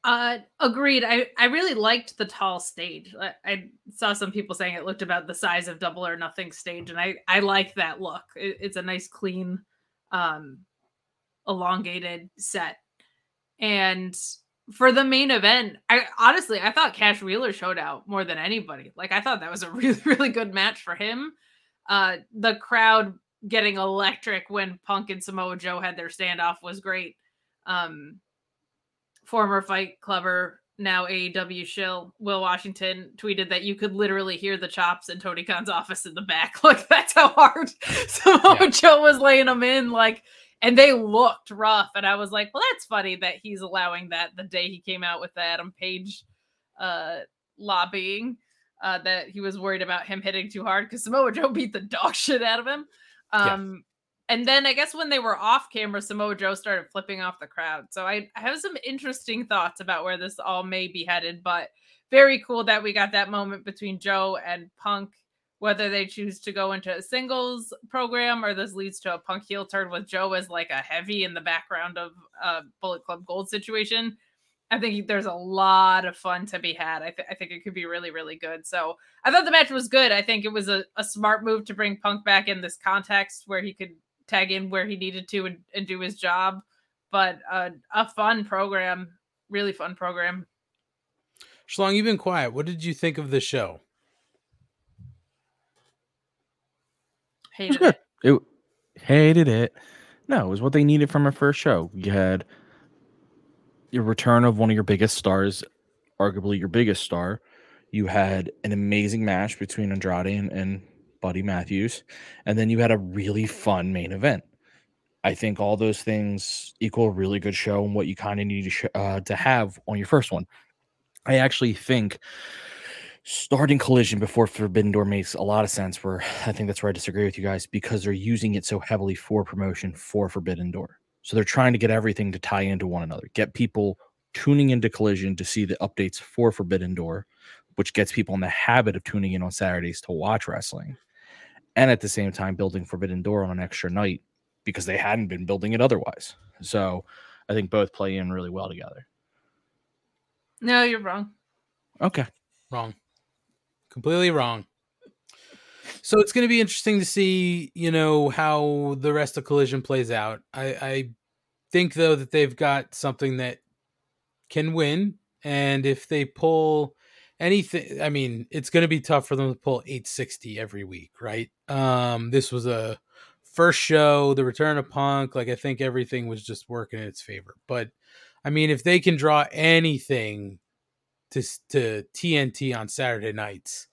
Uh, agreed. I I really liked the tall stage. I, I saw some people saying it looked about the size of Double or Nothing stage, and I I like that look. It, it's a nice, clean, um, elongated set. And for the main event, I honestly I thought Cash Wheeler showed out more than anybody. Like I thought that was a really really good match for him. Uh, the crowd getting electric when Punk and Samoa Joe had their standoff was great. Um, former Fight Clubber, now AEW shill, Will Washington tweeted that you could literally hear the chops in Tony Khan's office in the back. Like that's how hard Samoa Yeah. Joe was laying them in. Like, and they looked rough. And I was like, well, that's funny that he's allowing that the day he came out with the Adam Page uh lobbying. Uh, that he was worried about him hitting too hard because Samoa Joe beat the dog shit out of him. Yeah. And then I guess when they were off camera, Samoa Joe started flipping off the crowd. So I, I have some interesting thoughts about where this all may be headed, but very cool that we got that moment between Joe and Punk. Whether they choose to go into a singles program or this leads to a Punk heel turn with Joe as like a heavy in the background of a Bullet Club Gold situation. I think there's a lot of fun to be had. I, th- I think it could be really, really good. So I thought the match was good. I think it was a, a smart move to bring Punk back in this context where he could tag in where he needed to and, and do his job. But uh, a fun program, really fun program. Schlong, you've been quiet. What did you think of the show? Hated it. It hated it. No, it was what they needed from a first show. You had your return of one of your biggest stars, arguably your biggest star. You had an amazing match between Andrade and, and Buddy Matthews, and then you had a really fun main event. I think all those things equal a really good show and what you kind of need to sh- uh, to have on your first one. I actually think starting collision before forbidden door makes a lot of sense where i think that's where i disagree with you guys because they're using it so heavily for promotion for forbidden door so they're trying to get everything to tie into one another get people tuning into collision to see the updates for forbidden door which gets people in the habit of tuning in on saturdays to watch wrestling and at the same time building forbidden door on an extra night because they hadn't been building it otherwise so i think both play in really well together No, you're wrong. okay Wrong. Completely wrong. So it's going to be interesting to see, you know, how the rest of Collision plays out. I, I think though that they've got something that can win, and if they pull anything, I mean, it's going to be tough for them to pull 860 every week, right? Um, this was a first show, the return of Punk. Like I think everything was just working in its favor, but I mean, if they can draw anything to to TNT on Saturday nights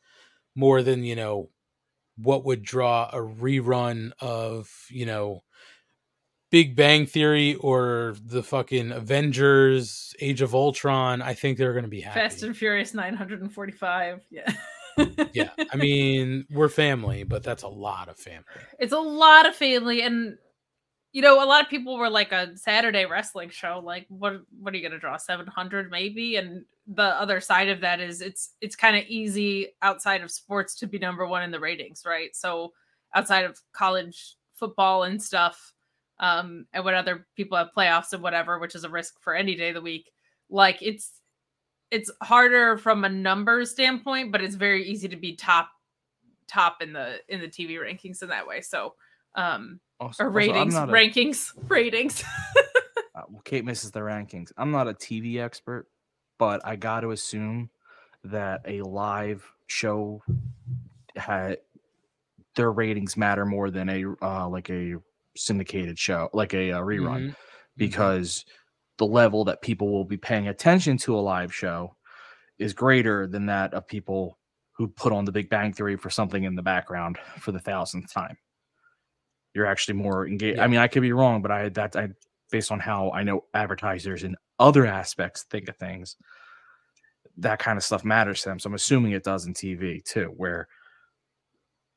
more than you know what would draw a rerun of you know Big Bang Theory or the fucking Avengers Age of Ultron I think they're going to be happy. Fast and Furious 945. Yeah. yeah, I mean, we're family, but that's a lot of family. it's a lot of family and you know a lot of people were like a saturday wrestling show like what what are you going to draw 700 maybe and the other side of that is it's it's kind of easy outside of sports to be number one in the ratings right so outside of college football and stuff um and when other people have playoffs and whatever which is a risk for any day of the week. Like it's it's harder from a numbers standpoint but it's very easy to be top top in the in the tv rankings in that way. So um Also- or also, ratings a- rankings ratings. Uh, well, Kate misses the rankings. I'm not a TV expert, but I got to assume that a live show had their ratings matter more than a uh, like a syndicated show, like a uh, rerun, Mhm. because the level that people will be paying attention to a live show is greater than that of people who put on the Big Bang Theory for something in the background for the thousandth time. You're actually more engaged. Yeah. I mean, I could be wrong, but I that I based on how I know advertisers and other aspects think of things, that kind of stuff matters to them. So I'm assuming it does in TV too, where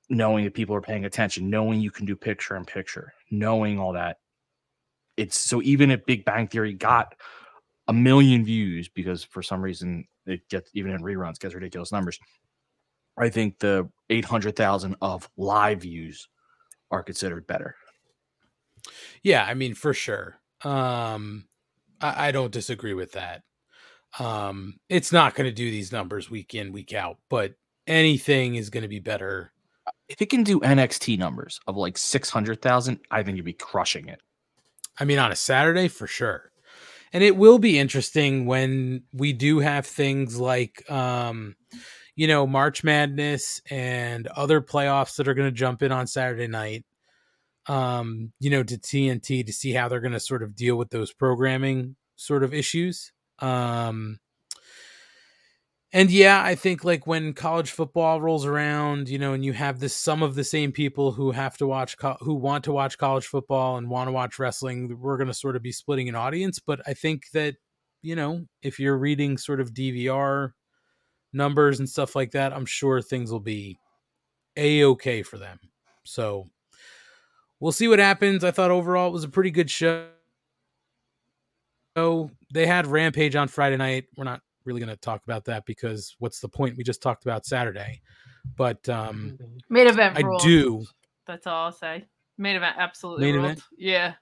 knowing that people are paying attention, knowing you can do picture in picture, knowing all that. It's so even if Big Bang Theory got a million views because for some reason it gets even in reruns gets ridiculous numbers. I think the 800,000 of live views are considered better. Yeah, I mean for sure. Um I, I don't disagree with that. Um it's not going to do these numbers week in week out, but anything is going to be better. If it can do NXT numbers of like 600,000, I think you'd be crushing it. I mean on a Saturday for sure. And it will be interesting when we do have things like um you know March Madness and other playoffs that are going to jump in on Saturday night. Um you know to TNT to see how they're going to sort of deal with those programming sort of issues. Um and yeah, I think like when college football rolls around, you know, and you have this some of the same people who have to watch co- who want to watch college football and want to watch wrestling, we're going to sort of be splitting an audience, but I think that you know, if you're reading sort of DVR numbers and stuff like that, I'm sure things will be a okay for them. So we'll see what happens. I thought overall it was a pretty good show. So they had Rampage on Friday night. We're not really going to talk about that because what's the point? We just talked about Saturday. But um main event I ruled. do that's all i'll say main event absolutely Main ruled. event? yeah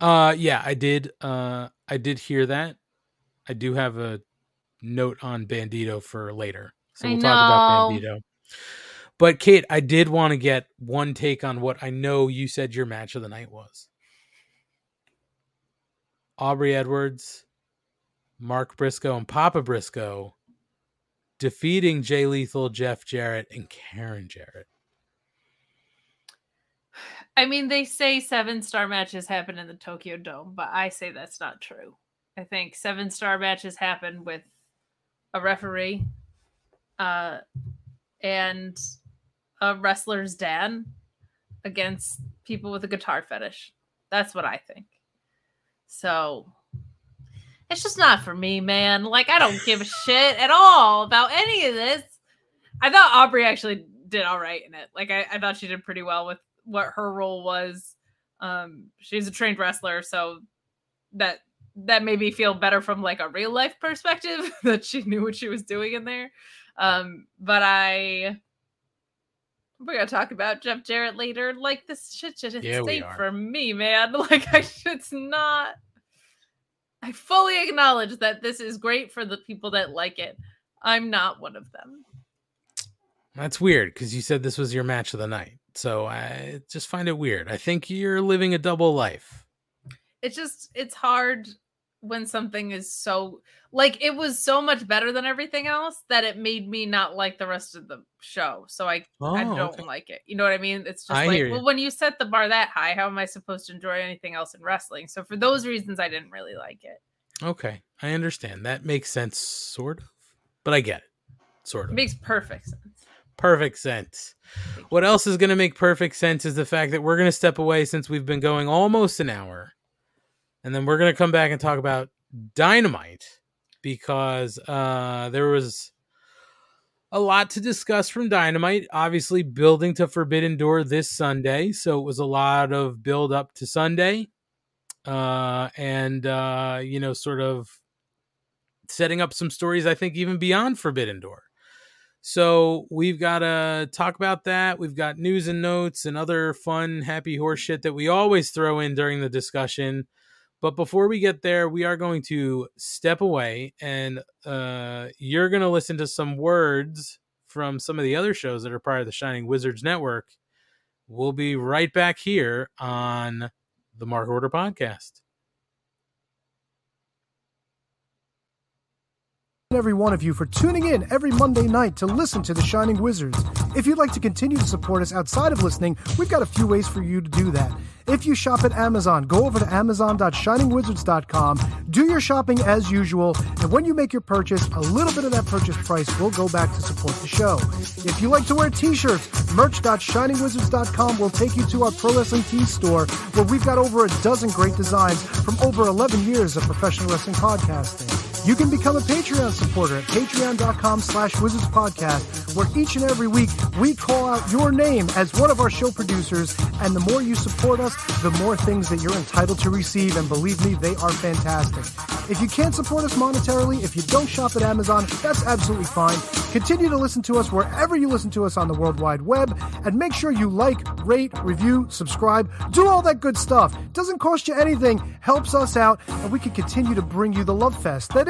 uh yeah, I did uh I did hear that. I do have a note on Bandito for later. So we'll talk about know. Bandito. But Kate, I did want to get one take on what I know you said your match of the night was. Aubrey Edwards, Mark Briscoe, and Papa Briscoe defeating Jay Lethal, Jeff Jarrett, and Karen Jarrett. I mean, they say seven star matches happen in the Tokyo Dome, but I say that's not true. I think seven star matches happen with a referee, uh, and a wrestler's dad against people with a guitar fetish. That's what I think. So it's just not for me, man. Like I don't give a shit at all about any of this. I thought Aubrey actually did all right in it. Like I, I thought she did pretty well with what her role was. Um, she's a trained wrestler, so that that made me feel better from like a real life perspective that she knew what she was doing in there. Um, but I we're gonna talk about Jeff Jarrett later. Like this shit just Yeah, ain't for me, man. Like I it's not I fully acknowledge that this is great for the people that like it. I'm not one of them. That's weird because you said this was your match of the night. So I just find it weird. I think you're living a double life. It's just it's hard when something is so like it was so much better than everything else that it made me not like the rest of the show. So I I Oh, don't okay. like it. You know what I mean? It's just I like, you. well, when you set the bar that high, how am I supposed to enjoy anything else in wrestling? So for those reasons, I didn't really like it. Okay, I understand. That makes sense, sort of, but I get it, sort It of. makes perfect sense. Perfect sense. What else is going to make perfect sense is the fact that we're going to step away since we've been going almost an hour, and then we're going to come back and talk about Dynamite because uh, there was a lot to discuss from Dynamite. Obviously, building to Forbidden Door this Sunday, so it was a lot of build up to Sunday, uh, and uh, you know, sort of setting up some stories. I think even beyond Forbidden Door. So we've got to talk about that. We've got news and notes and other fun, happy horse shit that we always throw in during the discussion. But before we get there, we are going to step away and uh, you're going to listen to some words from some of the other shows that are part of the Shining Wizards Network. We'll be right back here on the Mark Order Podcast. Every one of you for tuning in every Monday night to listen to The Shining Wizards. If you'd like to continue to support us outside of listening, we've got a few ways for you to do that. If you shop at Amazon, go over to amazon.shiningwizards.com, do your shopping as usual, and when you make your purchase, a little bit of that purchase price will go back to support the show. If you like to wear t-shirts, merch.shiningwizards.com will take you to our Pro Wrestling Tees store where we've got over a dozen great designs from over 11 years of professional wrestling podcasting. You can become a Patreon supporter at patreon.com slash wizards podcast, where each and every week we call out your name as one of our show producers. And the more you support us, the more things that you're entitled to receive. And believe me, they are fantastic. If you can't support us monetarily, if you don't shop at Amazon, that's absolutely fine. Continue to listen to us wherever you listen to us on the World Wide Web. And make sure you like, rate, review, subscribe, do all that good stuff. Doesn't cost you anything, helps us out, and we can continue to bring you the love fest that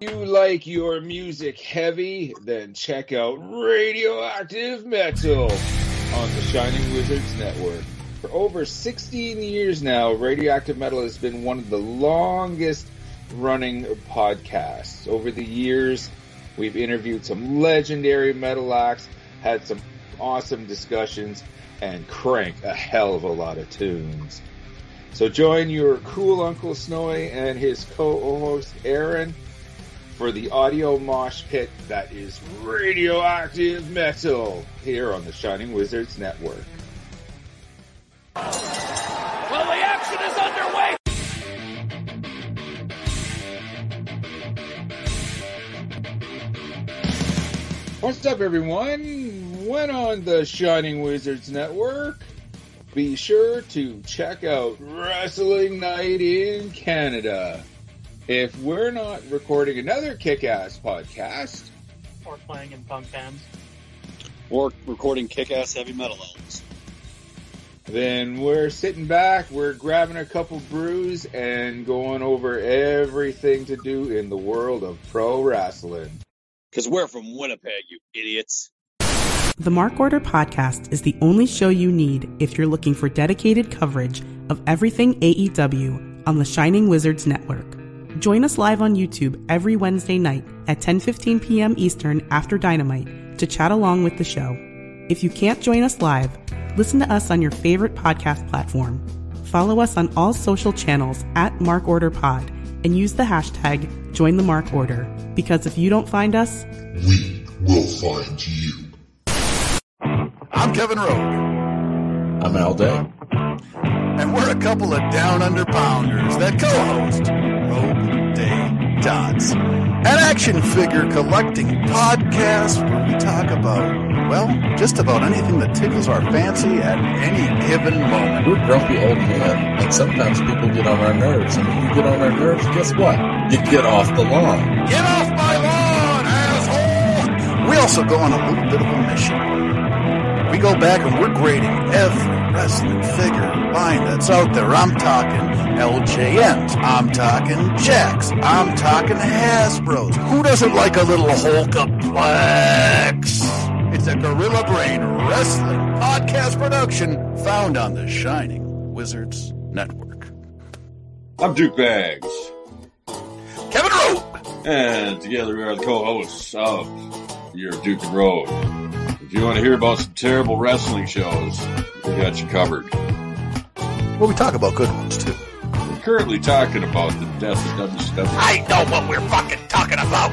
You like your music heavy, then check out Radioactive Metal on the Shining Wizards Network. For over 16 years now, Radioactive Metal has been one of the longest running podcasts. Over the years, we've interviewed some legendary metal acts, had some awesome discussions, and cranked a hell of a lot of tunes. So join your cool Uncle Snowy and his co-host Aaron for the audio mosh pit that is radioactive metal here on the Shining Wizards Network. Well, the action is underway. What's up, everyone? When on the Shining Wizards Network, be sure to check out Wrestling Night in Canada. If we're not recording another kick ass podcast, Or playing in punk bands. Or recording kick-ass heavy metal albums. then we're sitting back, we're grabbing a couple brews, and going over everything to do in the world of pro wrestling. Because we're from Winnipeg, you idiots. The Mark Order Podcast is the only show you need if you're looking for dedicated coverage of everything AEW on the Shining Wizards Network. Join us live on YouTube every Wednesday night at 10:15 p.m. Eastern after Dynamite to chat along with the show. If you can't join us live, listen to us on your favorite podcast platform. Follow us on all social channels at Mark Order Pod and use the hashtag Join the Mark Order because if you don't find us, We will find you. I'm Kevin Rowe. I'm Al Day. And we're a couple of down under pounders that co host Rogue Day Dots, an action figure collecting podcast where we talk about, well, just about anything that tickles our fancy at any given moment. We're grumpy old men, and sometimes people get on our nerves. And when you get on our nerves, guess what? You get off the lawn. Get off my lawn, asshole! We also go on a little bit of a mission. We go back and we're grading every wrestling figure line that's out there. I'm talking LJNs. I'm talking Jacks. I'm talking Hasbros. Who doesn't like a little Hulkaplex? It's a Gorilla Brain Wrestling podcast production found on the Shining Wizards Network. I'm Duke Bags. Kevin Rowe! And together we are the co-hosts of Your Duke and Road. You want to hear about some terrible wrestling shows, we got you covered. Well, we talk about good ones too. We're currently talking about the death of WCW. I know what we're fucking talking about.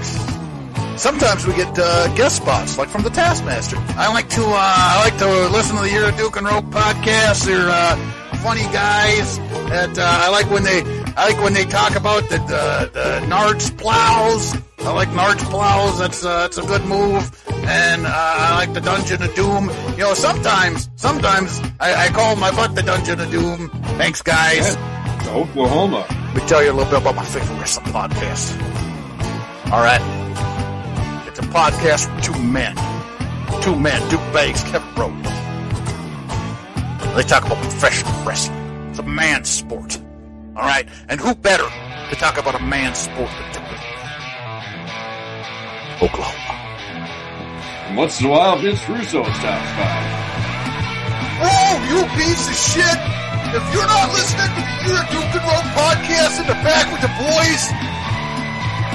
Sometimes we get uh, guest spots, like from the Taskmaster. I like to uh, I like to listen to the Year of Duke and Rope podcast. They're uh, funny guys. That uh, I like when they I like when they talk about the the, the Nards plows. I like Nards plows. That's uh, that's a good move. And uh, I like the Dungeon of Doom. You know, sometimes sometimes I, I call my butt the Dungeon of Doom. Thanks, guys. Oklahoma. Let me tell you a little bit about my favorite wrestling podcast. All right. It's a podcast from two men. Two men, Duke Bags, Kevin Rowe. They talk about professional wrestling. It's a man's sport. All right? And who better to talk about a man's sport than Duke? Oklahoma. And once in a while, Vince Russo stops by. Oh, you piece of shit! If you're not listening to the Year Duke and Rope podcast in the back with the boys,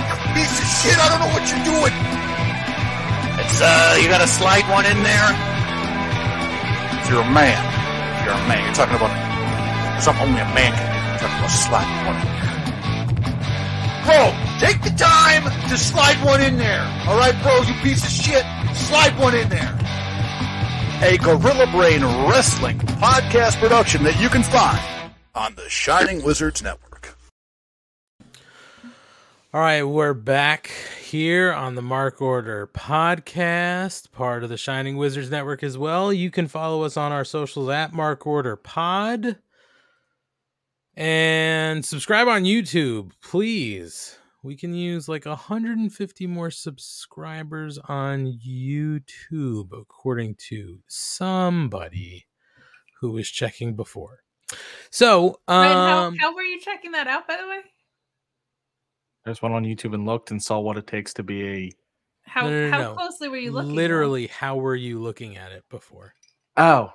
you piece of shit, I don't know what you're doing. It's, uh, you gotta slide one in there. If you're a man, if you're a man, you're talking about something only a man can do. You're talking about sliding one in there. Bro, take the time to slide one in there. Alright, bro, you piece of shit. Slide one in there a Gorilla Brain Wrestling podcast production that you can find on the Shining Wizards Network. All right, we're back here on the Mark Order podcast, part of the Shining Wizards Network as well. You can follow us on our socials at Mark Order Pod and subscribe on YouTube, please. We can use like 150 more subscribers on YouTube, according to somebody who was checking before. So, um, Wait, how, how were you checking that out, by the way? I just went on YouTube and looked and saw what it takes to be a. How No, no, no, how no. closely were you looking? though? literally, how were you looking at it before? Oh,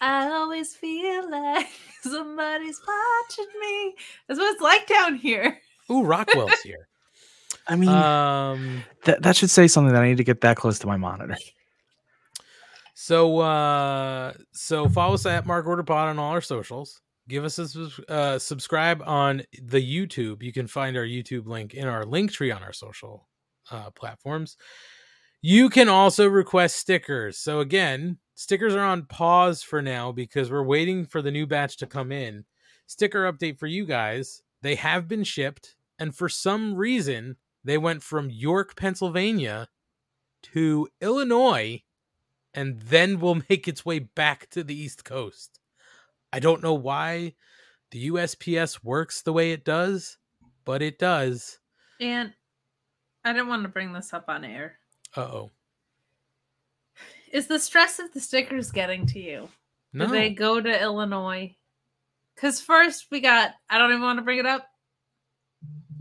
I always feel like somebody's watching me. That's what it's like down here. Ooh, Rockwell's here. I mean, um, that that should say something that I need to get that close to my monitor. So uh so follow us at Mark Order Pod on all our socials. Give us a uh, subscribe on the YouTube. You can find our YouTube link in our link tree on our social uh, platforms. You can also request stickers. So again, stickers are on pause for now because we're waiting for the new batch to come in. Sticker update for you guys. They have been shipped and for some reason they went from York, Pennsylvania to Illinois and then will make its way back to the East Coast. I don't know why the USPS works the way it does, but it does. And I didn't want to bring this up on air. Uh oh. Is the stress of the stickers getting to you? No. Do they go to Illinois? Because first we got, I don't even want to bring it up,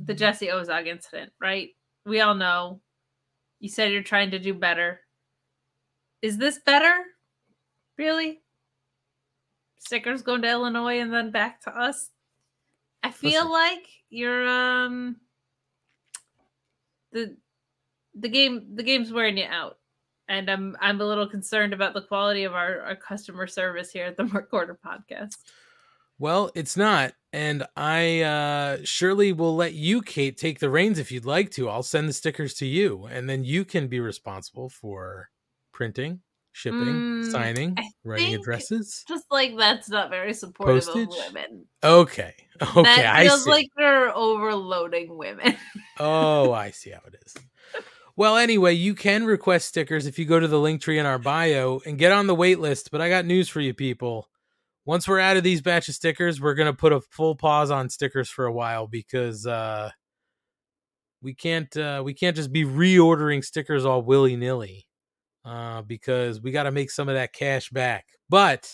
the Jesse Ozog incident, right? We all know. You said you're trying to do better. Is this better? Really? Stickers going to Illinois and then back to us? I feel Listen. like you're um the the game the game's wearing you out and i'm i'm a little concerned about the quality of our, our customer service here at the Mark Order podcast Well, it's not. And I uh surely will let you, Kate, take the reins if you'd like to. I'll send the stickers to you, and then you can be responsible for printing, shipping, Mm, signing, I writing addresses. just like that's not very supportive Postage? of women Okay. Okay. that I feels like they're overloading women Oh, I see how it is. Well, anyway, you can request stickers if you go to the link tree in our bio and get on the wait list. But I got news for you people. Once we're out of these batch of stickers, we're gonna put a full pause on stickers for a while because uh we can't uh we can't just be reordering stickers all willy nilly. Uh because we gotta make some of that cash back. But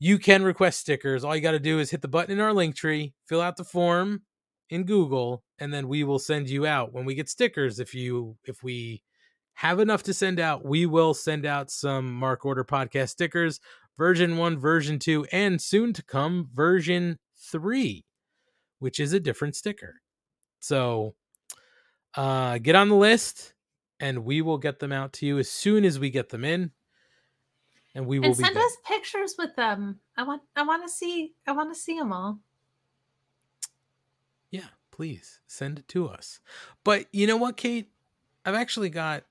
you can request stickers. All you got to do is hit the button in our link tree, fill out the form in Google, and then we will send you out when we get stickers. If you if we have enough to send out, we will send out some Mark Order podcast stickers, version 1, version 2, and soon to come version 3, which is a different sticker. So, uh get on the list and we will get them out to you as soon as we get them in. And we will and send us pictures with them i want i want to see i want to see them all please send it to us. But you know what, Kate? I've actually got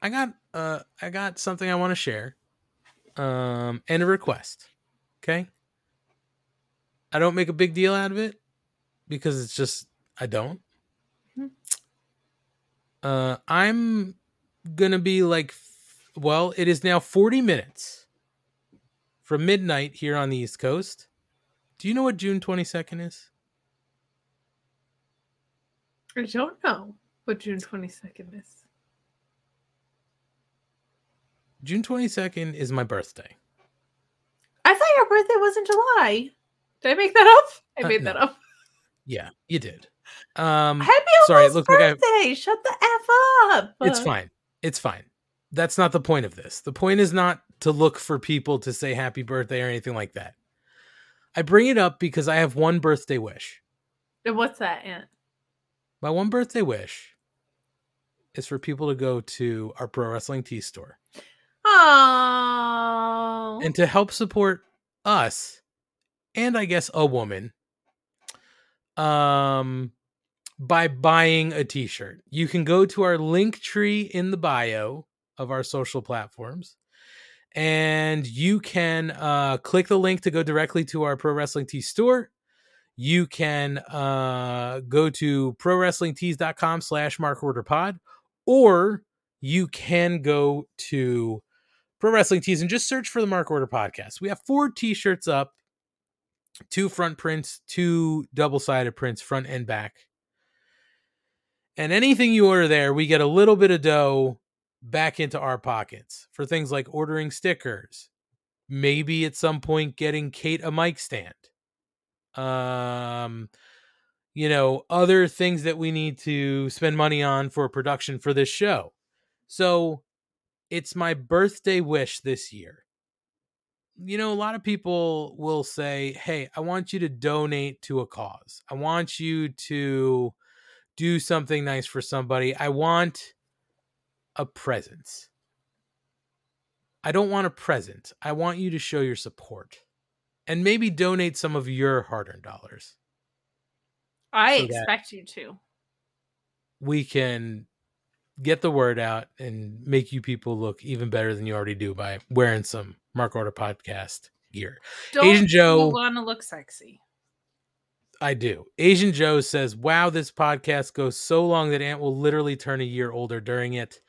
I got uh I got something I want to share. Um and a request. Okay? I don't make a big deal out of it because it's just I don't. Mhm. Uh I'm going to be like well, it is now 40 minutes from midnight here on the East Coast. Do you know what June 22nd is? I don't know what june 22nd is June 22nd is my birthday. i thought your birthday was in july did i make that up i Uh, made that up Yeah, you did. Um happy sorry, it looked like I birthday shut the f up It's fine. It's fine. That's not the point of this. The point is not to look for people to say happy birthday or anything like that. I bring it up because I have one birthday wish. And what's that aunt My one birthday wish is for people to go to our Pro Wrestling Tees store oh and to help support us and I guess a woman um by buying a t-shirt. You can go to our link tree in the bio of our social platforms And you can uh, click the link to go directly to our Pro Wrestling Tees store. You can uh, go to prowrestlingtees.com slash mark order pod, or you can go to Pro Wrestling Tees and just search for the Mark Order podcast. We have four t shirts up, two front prints, two double sided prints, front and back. And anything you order there, we get a little bit of dough back into our pockets for things like ordering stickers, maybe at some point getting Kate a mic stand. Um, you know, other things that we need to spend money on for production for this show. So it's my birthday wish this year. You know, a lot of people will say, Hey, I want you to donate to a cause. I want you to do something nice for somebody. I want a present. I don't want a present. I want you to show your support and maybe donate some of your hard earned dollars. I So expect you to. We can get the word out and make you people look even better than you already do by wearing some Mark Order podcast gear. Don't Asian Joe, want to look sexy. I do. Asian Joe says, Wow, this podcast goes so long that Ant will literally turn a year older during it.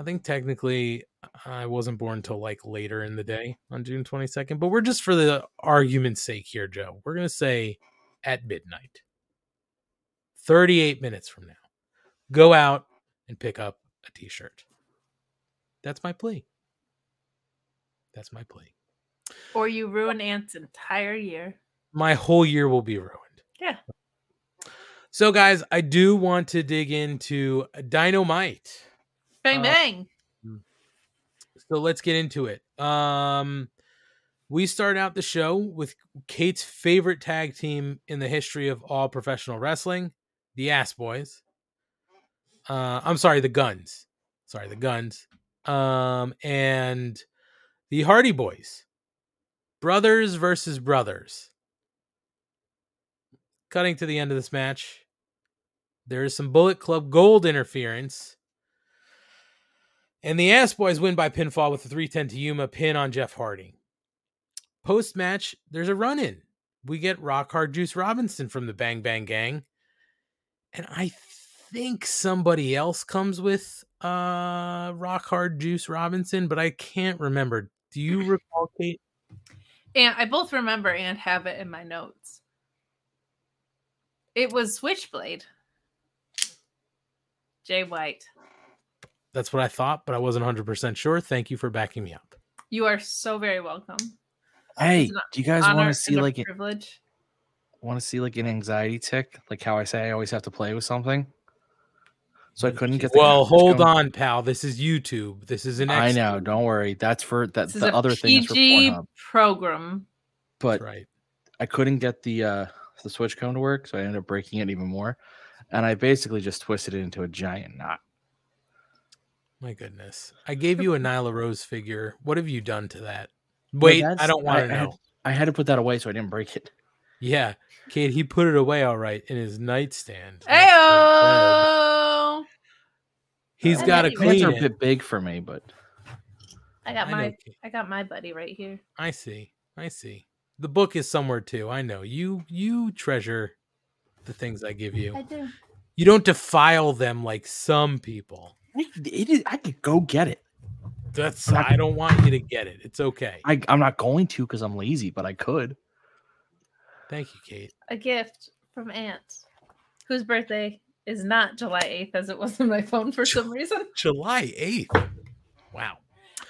I think technically I wasn't born until like later in the day on June 22nd, but we're just for the argument's sake here, Joe. We're going to say at midnight, 38 minutes from now. Go out and pick up a t shirt. That's my plea. That's my plea. Or you ruin Ant's entire year. My whole year will be ruined. Yeah. So, guys, I do want to dig into Dynamite. Bang Uh, bang. So let's get into it. Um, we start out the show with Kate's favorite tag team in the history of all professional wrestling, the Ass Boys. Uh, I'm sorry, the Guns. Sorry, the Guns. Um, and the Hardy Boys, brothers versus brothers. Cutting to the end of this match, there is some Bullet Club Gold interference. And the Ass Boys win by pinfall with a 310 to Yuma pin on Jeff Hardy. Post match, there's a run in. We get Rock Hard Juice Robinson from the Bang Bang Gang. And I think somebody else comes with uh Rock Hard Juice Robinson, but I can't remember. Do you recall, Kate? And I both remember and have it in my notes. It was Switchblade. Jay White. That's what I thought, but I wasn't 100% sure. Thank you for backing me up. You are so very welcome. Hey, do you guys want to see like it? privilege? Want to see like an anxiety tick? Like how I say I always have to play with something. So I couldn't get. The Well, hold going. on, pal. This is YouTube. This is an I X. know. Don't worry. That's for that. This is The a other thing is for PG program. But right. I couldn't get the uh the switch cone to work, so I ended up breaking it even more. And I basically just twisted it into a giant knot. My goodness. I gave you a Nyla Rose figure. What have you done to that? Well, Wait, I don't want to I had- know. I had to put that away so I didn't break it. Yeah. Kate, he put it away all right in his nightstand. Ayo! He's got to anyway. clean Hands are a bit big for me, but I got I know, my I got my buddy right here. I see. I see. The book is somewhere too. I know. You you treasure the things I give you. I do. You don't defile them like some people. It is, I could go get it. That's I'm not- I don't want you to get it. It's okay. I, I'm not going to because I'm lazy, but I could. Thank you, Kate. A gift from Aunt, whose birthday is not July 8th, as it was in my phone for some reason. July 8th. Wow.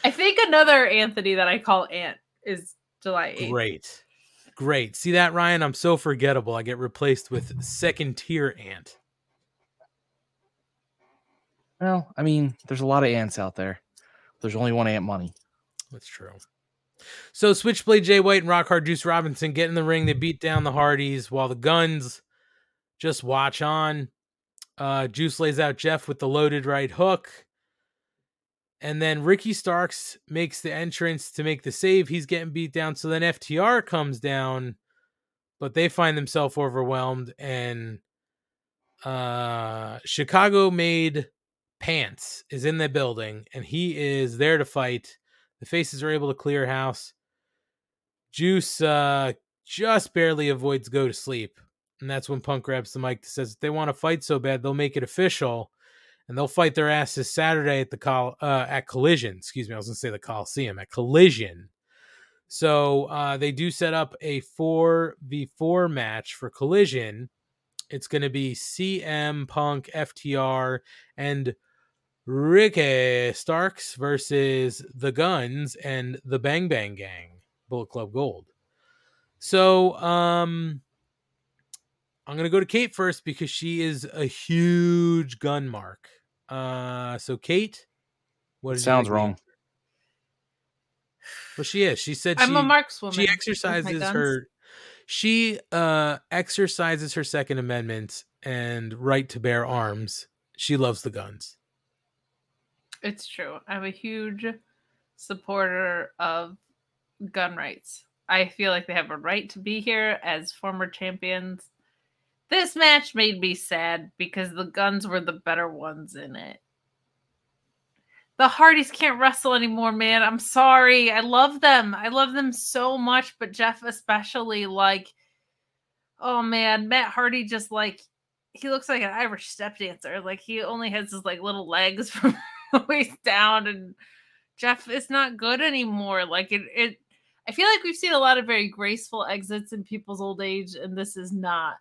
I think another Anthony that I call Aunt is July 8th. Great. Great. See that, Ryan? I'm so forgettable. I get replaced with second tier ant. Well, I mean, there's a lot of ants out there. There's only one ant money. That's true. So Switchblade Jay White and Rock Hard Juice Robinson get in the ring. They beat down the Hardys while the Guns just watch on. Uh, Juice lays out Jeff with the loaded right hook. And then Ricky Starks makes the entrance to make the save. He's getting beat down. So then FTR comes down, but they find themselves overwhelmed. And uh, Chicago made Pants is in the building and he is there to fight The faces are able to clear house. Juice uh, just barely avoids go to sleep. And that's when Punk grabs the mic says if they want to fight so bad, they'll make it official and they'll fight their asses Saturday at the col uh, at Collision. Excuse me, I was gonna say the Coliseum at Collision. So uh, they do set up a four v four match for Collision. It's gonna be CM Punk, FTR, and Ricky Starks versus the Guns and the Bang Bang Gang, Bullet Club Gold. So um I'm gonna go to Kate first because she is a huge gun mark. Uh, so Kate, what Sounds think? wrong. Well, she is. She said I'm she, a Marks woman She exercises her. She uh exercises her Second Amendment and right to bear arms. She loves the guns. It's true. I'm a huge supporter of gun rights. I feel like they have a right to be here as former champions. This match made me sad because the guns were the better ones in it. The Hardys can't wrestle anymore, man. I'm sorry. I love them. I love them so much, but Jeff especially like oh man, Matt Hardy just like he looks like an Irish step dancer. Like he only has his like little legs from waist down and Jeff is not good anymore. Like it it I feel like we've seen a lot of very graceful exits in people's old age and this is not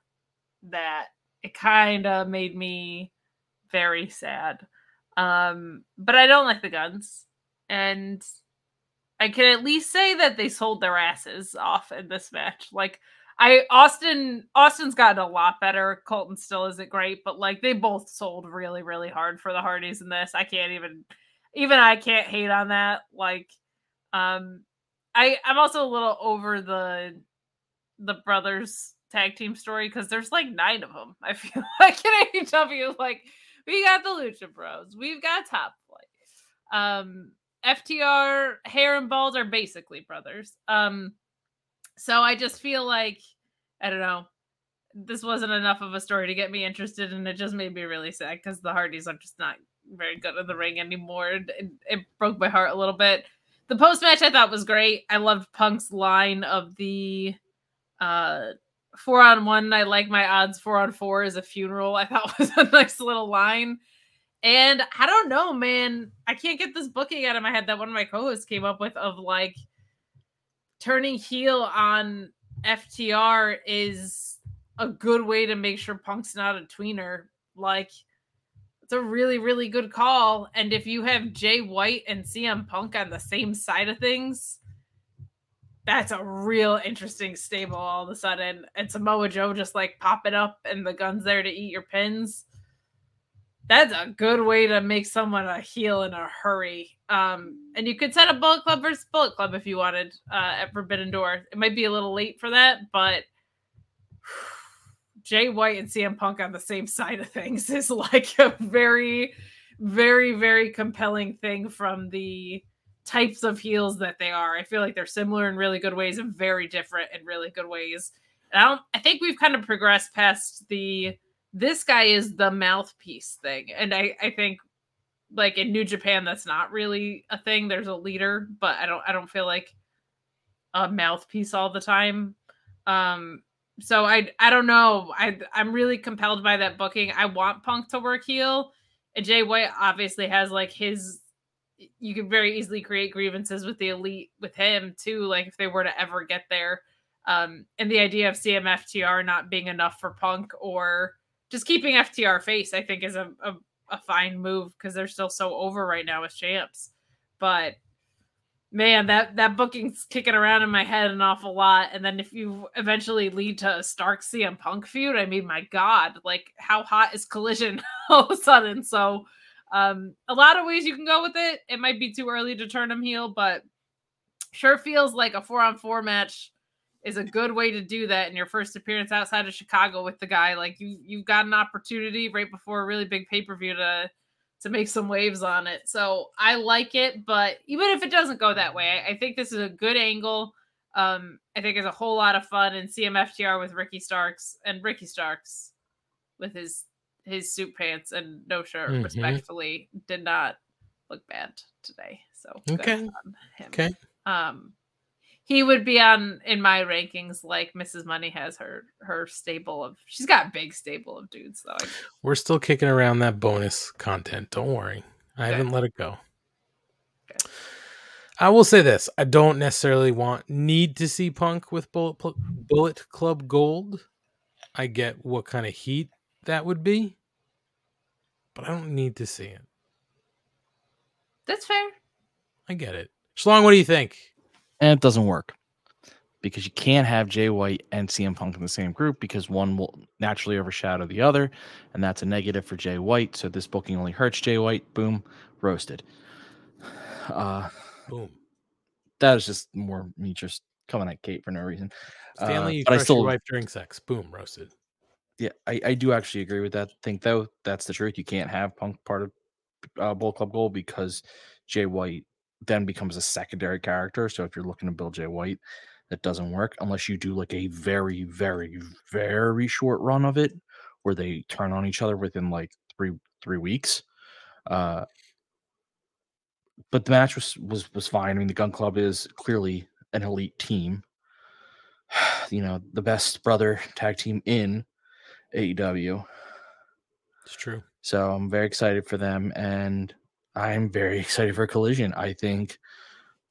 that. It kind of made me very sad. Um but I don't like the guns and I can at least say that they sold their asses off in this match. Like I Austin Austin's gotten a lot better. Colton still isn't great, but like they both sold really really hard for the Hardys in this. I can't even even I can't hate on that. Like um I I'm also a little over the the brothers tag team story because there's like nine of them. I feel like in AEW like we got the Lucha Bros, we've got Top Flight, um, FTR, Hair and Bald are basically brothers. Um, so I just feel like I don't know. This wasn't enough of a story to get me interested, and it just made me really sad because the Hardys are just not very good in the ring anymore. It, it, broke my heart a little bit. The post match I thought was great. I loved Punk's line of the uh four on one. I like my odds. Four on four is a funeral. I thought was a nice little line. And I don't know, man. I can't get this booking out of my head that one of my co-hosts came up with of like turning heel on FTR is a good way to make sure Punk's not a tweener. Like it's a really, really good call. And if you have Jay White and CM Punk on the same side of things, that's a real interesting stable all of a sudden. And Samoa Joe just like popping up and the guns there to eat your pins. That's a good way to make someone a heel in a hurry. Um, and you could set up Bullet Club versus Bullet Club if you wanted uh, at Forbidden Door. It might be a little late for that, but Jay White and CM Punk on the same side of things is like a very, very, very compelling thing from the types of heels that they are. I feel like they're similar in really good ways and very different in really good ways. And I don't I think we've kind of progressed past the this guy is the mouthpiece thing. And I, I think like in New Japan that's not really a thing. There's a leader, but I don't I don't feel like a mouthpiece all the time. Um so I I don't know. I I'm really compelled by that booking. I want Punk to work heel. And Jay White obviously has like his you could very easily create grievances with the elite with him too, like if they were to ever get there. Um, and the idea of CMFTR not being enough for Punk or just keeping FTR face, I think is a, a, a fine move because they're still so over right now as champs. But man, that that booking's kicking around in my head an awful lot. And then if you eventually lead to a Stark CM Punk feud, I mean, my God, like how hot is Collision all of a sudden? So um, a lot of ways you can go with it. It might be too early to turn him heel, but sure feels like a four on four match is a good way to do that in your first appearance outside of Chicago with the guy. Like you, you've got an opportunity right before a really big pay per view to to make some waves on it. So I like it, but even if it doesn't go that way, I, I think this is a good angle. Um, I think it's a whole lot of fun and CMFTR with Ricky Starks and Ricky Starks with his his suit pants and no shirt Mhm. respectfully did not look bad today. So good Okay. on him. Okay. Um, he would be on in my rankings like Mrs. Money has her her stable of. She's got big stable of dudes though. We're still kicking around that bonus content. Don't worry. I Okay. haven't let it go. I will say this. I don't necessarily want need to see Punk with Bullet Bullet Club Gold. I get what kind of heat that would be, but I don't need to see it. That's fair. I get it. Schlong, what do you think? And it doesn't work because you can't have Jay White and CM Punk in the same group because one will naturally overshadow the other, and that's a negative for Jay White. So this booking only hurts Jay White. Boom, roasted. Uh, Boom. That is just more me just coming at Kate for no reason. Stanley, uh, you but I still, your wife during sex. Boom, roasted. yeah, I, I do actually agree with that. Think though that's the truth. You can't have Punk part of uh, Bull Club Gold because Jay White then becomes a secondary character. So if you're looking to build Jay White, that doesn't work unless you do like a very, very, very short run of it where they turn on each other within like three three weeks. Uh, but the match was was was fine. I mean, the Gun Club is clearly an elite team. You know, the best brother tag team in AEW. It's true. So I'm very excited for them, and I'm very excited for Collision. I think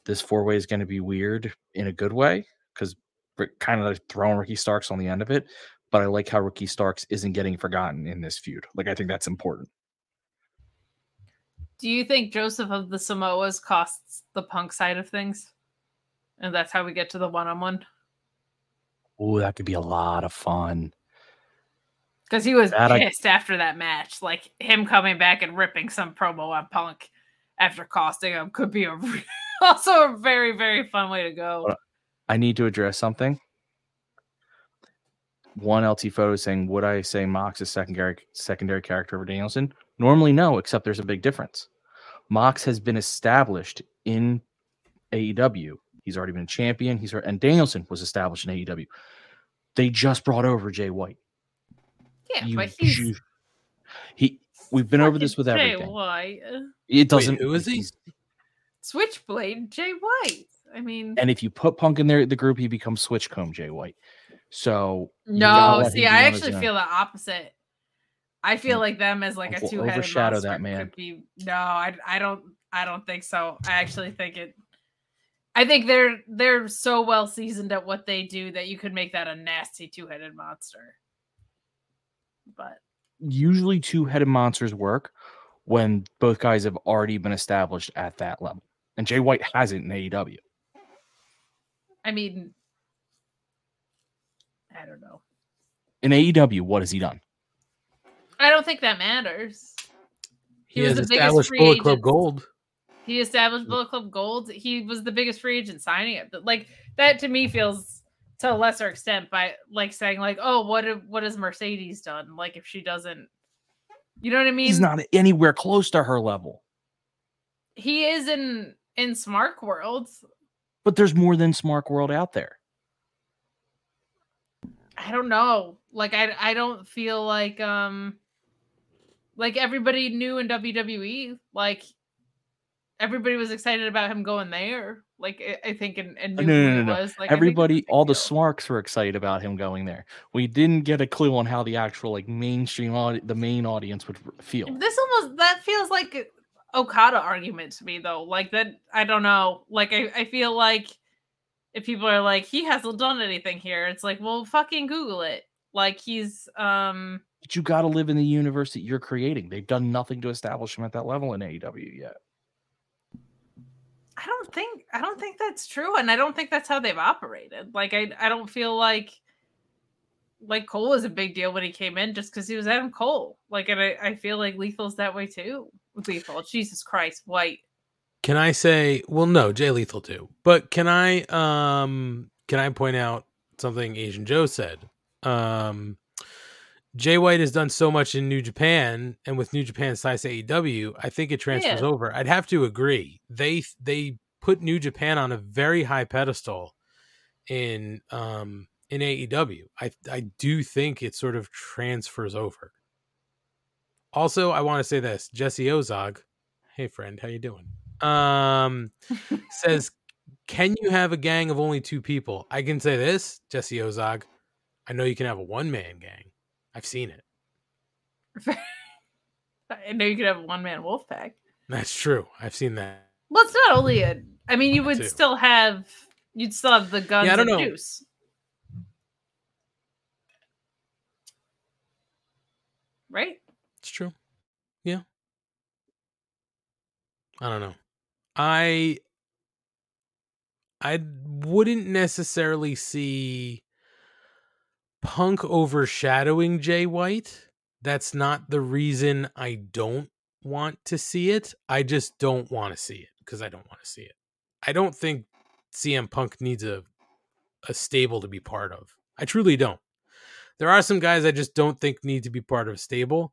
this four way is going to be weird in a good way because kind of like throwing Ricky Starks on the end of it. But I like how Ricky Starks isn't getting forgotten in this feud. Like I think that's important. Do you think Joseph of the Samoas costs the punk side of things? And that's how we get to the one on one? Oh, that could be a lot of fun. Because he was That I- pissed after that match. Like him coming back and ripping some promo on Punk after costing him could be a also a very, very fun way to go. I need to address something. One LT photo saying, "Would I say Mox is secondary secondary character over Danielson?" Normally, no. Except there's a big difference. Mox has been established in AEW. He's already been a champion. He's and Danielson was established in AEW. They just brought over Jay White. Yeah, You- but he's you- he. We've been over this with Jay everything. White. It doesn't. who is he? Switchblade Jay White. I mean, And if you put Punk in there, the group, he becomes Switchcomb Jay White. So no, see, I actually feel the opposite. I feel like them as like a two headed overshadow monster that man. could be. No, I, I don't, I don't think so. I actually think it. I think they're they're so well seasoned at what they do that you could make that a nasty two headed monster. But usually two-headed monsters work when both guys have already been established at that level. And Jay White hasn't in AEW. I mean, I don't know. In AEW, what has he done? I don't think that matters. He, was has the biggest free Bullet Club agent. Gold. He established Bullet Club Gold. He was the biggest free agent signing it. Like that to me feels to a lesser extent by like saying like, oh, what what has Mercedes done? Like if she doesn't, you know what I mean? He's not anywhere close to her level. He is in in Smart World. But there's more than Smart World out there. I don't know. Like I I don't feel like um like everybody knew in WWE. Like everybody was excited about him going there. Like I, think and, and No, knew no, no, no. was. Like Everybody, all the smarks were excited about him going there. We didn't get a clue on how the actual like mainstream audi- the main audience would feel. This almost that feels like Okada argument to me though. Like that I don't know. Like I, I feel like if people are like he hasn't done anything here, it's like, well fucking Google it. Like he's um But you got to live in the universe that you're creating. They've done nothing to establish him at that level in AEW yet. I don't think I don't think that's true, and I don't think that's how they've operated. Like I I don't feel like like Cole was a big deal when he came in just because he was Adam Cole. Like and I, I feel like Lethal's that way too. Lethal, Jesus Christ, White. Can I say? Well, no, Jay Lethal too. But can I? Um, can I point out something Asian Joe said? Um, Jay White has done so much in New Japan, and with New Japan size AEW, I think it transfers Yeah. over. I'd have to agree. They they put New Japan on a very high pedestal in um in AEW. I I do think it sort of transfers over. Also, I want to say this: Jesse Ozog. Hey, friend, how you doing? Um, says, "Can you have a gang of only two people?" I can say this, Jesse Ozog. I know you can have a one man gang. I've seen it. I know you could have a one man wolf pack. That's true. I've seen that. Well, it's not only a. I mean, you would too. still have. You'd still have the guns I don't and know. juice. Right? It's true. Yeah. I don't know. I I wouldn't necessarily see Punk overshadowing Jay White. That's not the reason I don't want to see it. I just don't want to see it because I don't want to see it. I don't think CM Punk needs a a stable to be part of. I truly don't. There are some guys I just don't think need to be part of a stable.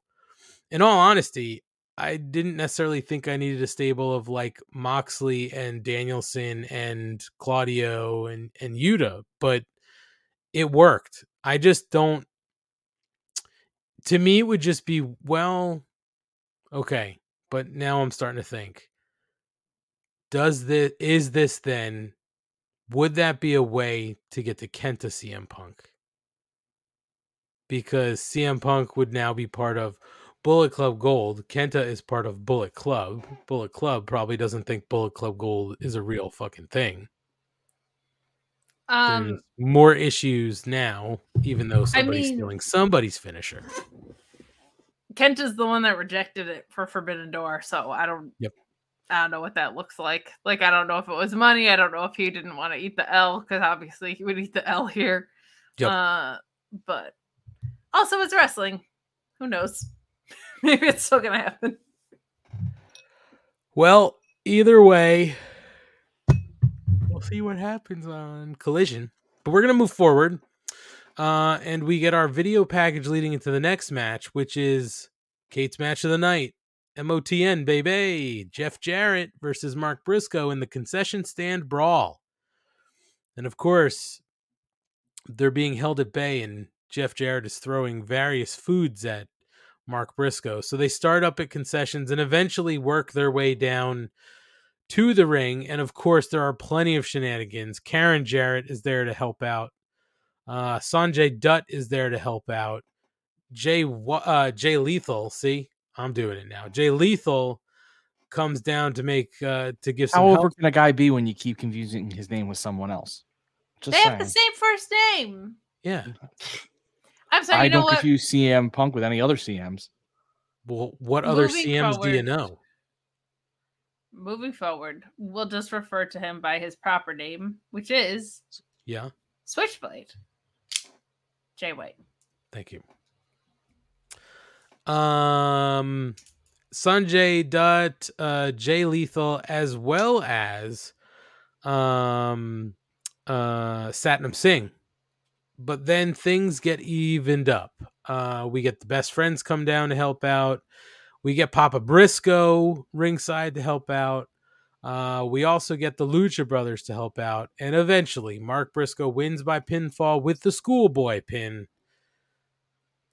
In all honesty, I didn't necessarily think I needed a stable of like Moxley and Danielson and Claudio and and Yuta, but it worked. I just don't to me it would just be well okay, but now I'm starting to think does this is this then would that be a way to get to Kenta CM Punk? Because CM Punk would now be part of Bullet Club Gold. Kenta is part of Bullet Club. Bullet Club probably doesn't think Bullet Club Gold is a real fucking thing. Um, There's more issues now, even though somebody's mean- stealing somebody's finisher. Kent is the one that rejected it for Forbidden Door, so I don't. Yep. I don't know what that looks like. Like I don't know if it was money. I don't know if he didn't want to eat the L because obviously he would eat the L here. Yep. Uh, but also it's wrestling. Who knows? Maybe it's still gonna happen. Well, either way, we'll see what happens on Collision. But we're gonna move forward, uh, and we get our video package leading into the next match, which is Kate's match of the night. MOTN, baby. Jeff Jarrett versus Mark Briscoe in the concession stand brawl. And of course, they're being held at bay, and Jeff Jarrett is throwing various foods at Mark Briscoe. So they start up at concessions and eventually work their way down to the ring. And of course, there are plenty of shenanigans. Karen Jarrett is there to help out. Uh, Sanjay Dutt is there to help out. Jay uh, Jay Lethal, see, I'm doing it now. Jay Lethal comes down to make uh, to give some How over help. can a guy be when you keep confusing his name with someone else? Just they saying. have the same first name. Yeah. I'm sorry. I you don't what? confuse CM Punk with any other CMs. Well, what other Moving CMs do you know? Moving forward, we'll just refer to him by his proper name, which is Yeah. Switchblade. Jay White. Thank you. Um, Sanjay Dutt, uh, Jay Lethal, as well as um, uh, Satnam Singh. But then things get evened up. Uh, we get the best friends come down to help out. We get Papa Briscoe ringside to help out. Uh, we also get the Lucha Brothers to help out. And eventually, Mark Briscoe wins by pinfall with the schoolboy pin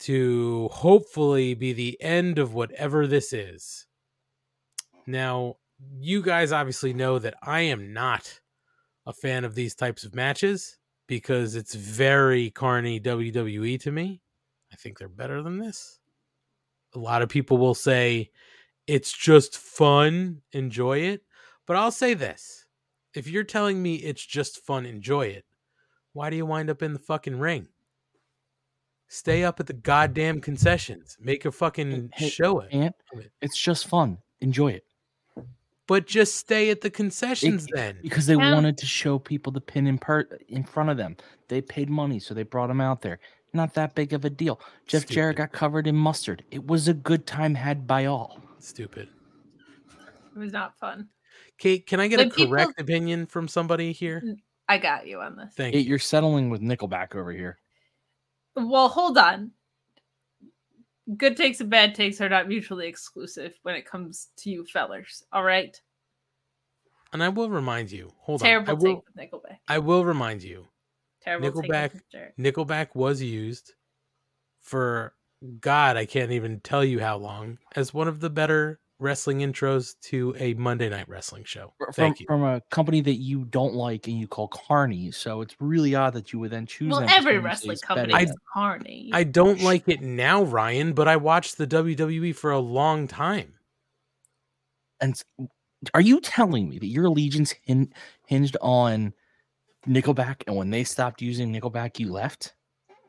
to hopefully be the end of whatever this is. Now, you guys obviously know that I am not a fan of these types of matches because it's very carny WWE to me. I think they're better than this. A lot of people will say it's just fun, enjoy it. But I'll say this if you're telling me it's just fun, enjoy it, why do you wind up in the fucking ring? Stay up at the goddamn concessions. Make a fucking Hey, show it. Ant, it's just fun. Enjoy it. But just stay at the concessions It- then. because they Yeah. wanted to show people the pin in per- in front of them. They paid money, so they brought them out there. Not that big of a deal. Jeff Jarrett got covered in mustard. It was a good time had by all. Stupid. It was not fun. Kate, can I get Like, a people- correct opinion from somebody here? I got you on this. Thank Hey, you. You're settling with Nickelback over here. Well, hold on. Good takes and bad takes are not mutually exclusive when it comes to you fellers. All right. And I will remind you. Hold Terrible on. I take will with Nickelback. I will remind you. Terrible Nickelback with Nickelback was used for God, I can't even tell you how long, as one of the better wrestling intros to a Monday Night Wrestling show. from, Thank you. from a company that you don't like and you call carny. So it's really odd that you would then choose. Well, every wrestling company betting is carny. I don't like it now, Ryan, but I watched the WWE for a long time. And are you telling me that your allegiance hin- hinged on Nickelback, and when they stopped using Nickelback, you left?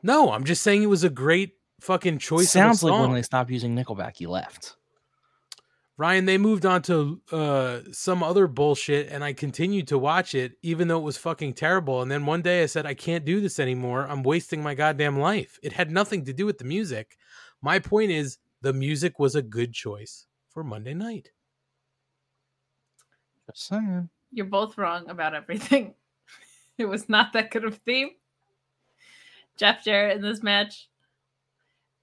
No, I'm just saying it was a great fucking choice. Sounds of a like when they stopped using Nickelback, you left. Ryan, they moved on to uh, some other bullshit, and I continued to watch it, even though it was fucking terrible. And then one day I said, I can't do this anymore. I'm wasting my goddamn life. It had nothing to do with the music. My point is, the music was a good choice for Monday night. Just saying. You're both wrong about everything. It was not that good of a theme. Jeff Jarrett in this match.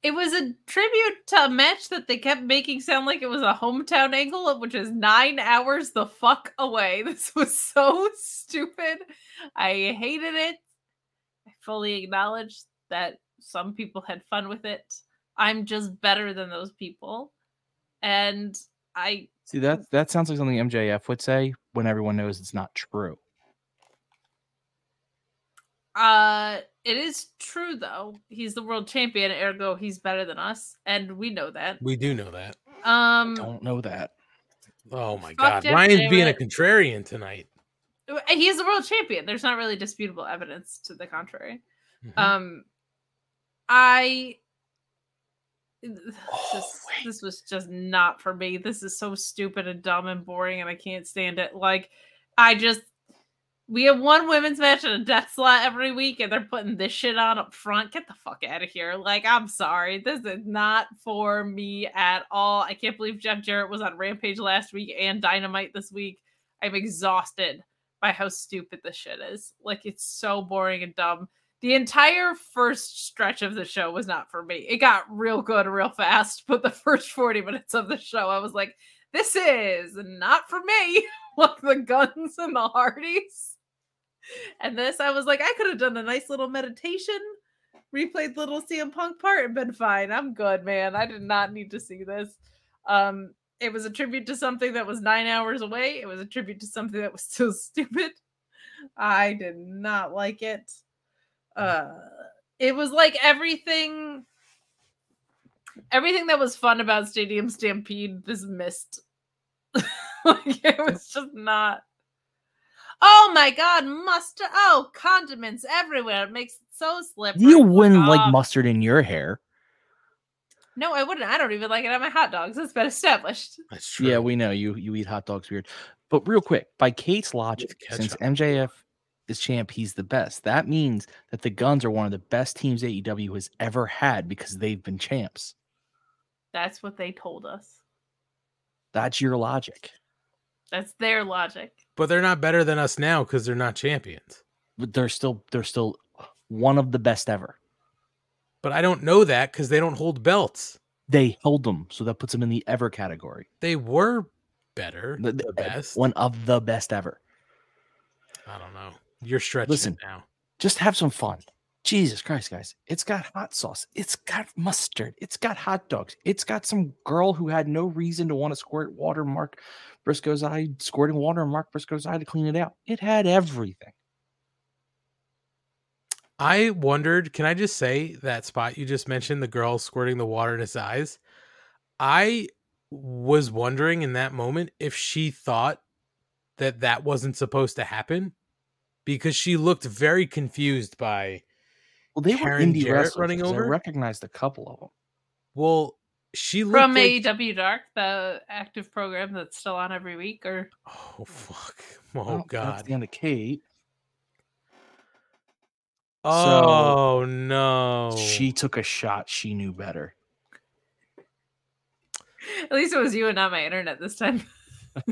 It was a tribute to a match that they kept making sound like it was a hometown angle, which is nine hours the fuck away. This was so stupid. I hated it. I fully acknowledge that some people had fun with it. I'm just better than those people. And I See that that sounds like something MJF would say when everyone knows it's not true. Uh, it is true though. He's the world champion, ergo he's better than us, and we know that. We do know that. Um, Don't know that. Oh my god, Jeff Ryan's being a contrarian tonight. He's the world champion. There's not really disputable evidence to the contrary. Mhm. Um, I. This, this was just not for me. This is so stupid and dumb and boring, and I can't stand it. Like, I just we have one women's match and a death slot every week, and they're putting this shit on up front. Get the fuck out of here! Like, I'm sorry, this is not for me at all. I can't believe Jeff Jarrett was on Rampage last week and Dynamite this week. I'm exhausted by how stupid this shit is. Like, it's so boring and dumb. The entire first stretch of the show was not for me. It got real good real fast, but the first 40 minutes of the show, I was like, this is not for me. like the guns and the Hardys. And this, I was like, I could have done a nice little meditation, replayed the little CM Punk part, and been fine. I'm good, man. I did not need to see this. Um, it was a tribute to something that was nine hours away. It was a tribute to something that was so stupid. I did not like it. Uh, it was like everything, everything that was fun about Stadium Stampede. This missed. like it was just not. Oh my god, mustard! Oh, condiments everywhere. It makes it so slippery. You wouldn't like um, mustard in your hair. No, I wouldn't. I don't even like it on my hot dogs. It's been established. That's true. Yeah, we know you you eat hot dogs weird. But real quick, by Kate's logic, since MJF is champ, he's the best. That means that the Guns are one of the best teams AEW has ever had because they've been champs. That's what they told us. That's your logic. That's their logic. But they're not better than us now because they're not champions. But they're still they're still one of the best ever. But I don't know that because they don't hold belts. They hold them, so that puts them in the ever category. They were better, The- the, the- best. One of the best ever. I don't know. You're stretching Listen, now. Just have some fun. Jesus Christ, guys. It's got hot sauce. It's got mustard. It's got hot dogs. It's got some girl who had no reason to want to squirt water, Mark Briscoe's eye, squirting water in Mark Briscoe's eye to clean it out. It had everything. I wondered, can I just say that spot you just mentioned, the girl squirting the water in his eyes? I was wondering in that moment if she thought that that wasn't supposed to happen because she looked very confused by Well, they Karen were indie Jarrett wrestlers. running 'cause I over. recognized a couple of them. Well, she looked From like, AEW Dark, the active program that's still on every week, or oh fuck, oh Well, god, the end of Kate. oh no, She took a shot. She knew better. at least it was you and not my internet this time.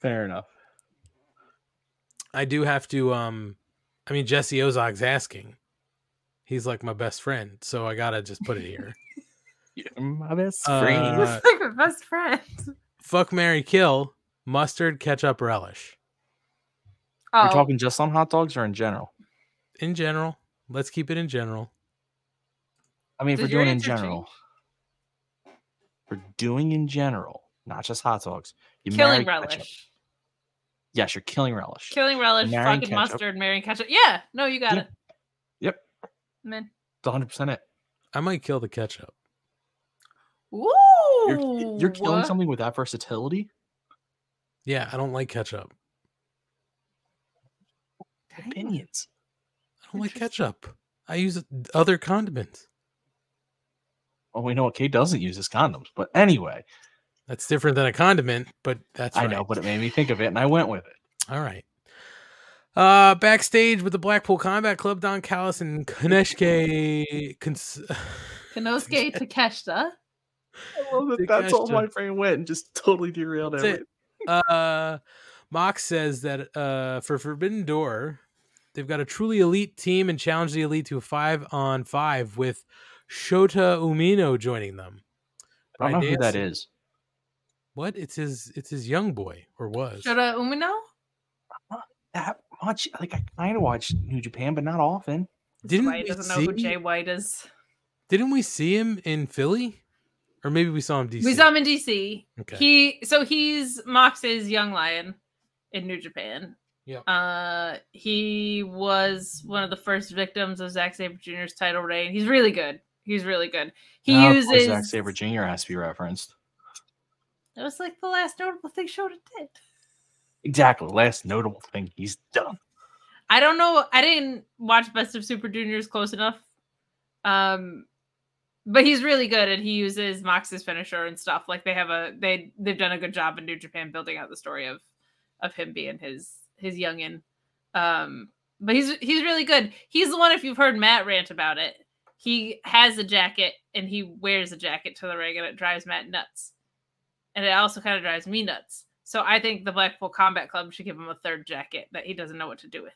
Fair enough. I do have to. Um, I mean, Jesse Ozog's asking. He's like my best friend, so I gotta just put it here. My best uh, friend. You're like my best friend. Fuck Marry Kill, mustard, ketchup, relish. Oh, We're talking just on hot dogs or in general? In general, let's keep it in general. I mean, if we're doing in answer general, for doing in general, not just hot dogs. You Killing marry ketchup. relish. Yes, you're killing relish. Killing relish, fucking ketchup. mustard, marrying ketchup. Yeah, no, you got Yeah. it. Yep, Man. it's 100 percent it. I might kill the ketchup. Ooh. You're, you're killing something with that versatility. Yeah, I don't like ketchup. Opinions. I don't like ketchup. I use other condiments. Well, we know what Kate doesn't use is condoms, but anyway, That's different than a condiment, but that's I right. know, but it made me think of it, and I went with it. All right. Uh, backstage with the Blackpool Combat Club, Don Callis and Kaneshke. Cons- Konosuke Takeshita. I love that That's all my brain went and just totally derailed That's everything. it. Uh, Mox says that uh, for Forbidden Door, they've got a truly elite team and challenge the elite to a five on five with Shota Umino joining them. I don't know who that Ideas- is. What? It's his. It's his young boy or was. Shota Umino? That much, like I kind of watch New Japan, but not often. Didn't Why he doesn't know who Jay White is. Didn't we see him in Philly, or maybe we saw him DC? We saw him in DC. Okay. He so he's Mox's young lion in New Japan. Yeah. Uh he was one of the first victims of Zack Sabre Jr.'s title reign. He's really good. He's really good. He Now, of course, uses Zack Sabre Jr. has to be referenced. That was like the last notable thing Shota did. Exactly. Last notable thing he's done. I don't know. I didn't watch Best of Super Juniors close enough. Um, but he's really good, and he uses Mox's finisher and stuff. Like they have a they they've done a good job in New Japan building out the story of of him being his his youngin. Um, but he's he's really good. He's the one. If you've heard Matt rant about it, he has a jacket and he wears a jacket to the ring, and it drives Matt nuts. And it also kind of drives me nuts. So I think the Blackpool Combat Club should give him a third jacket that he doesn't know what to do with.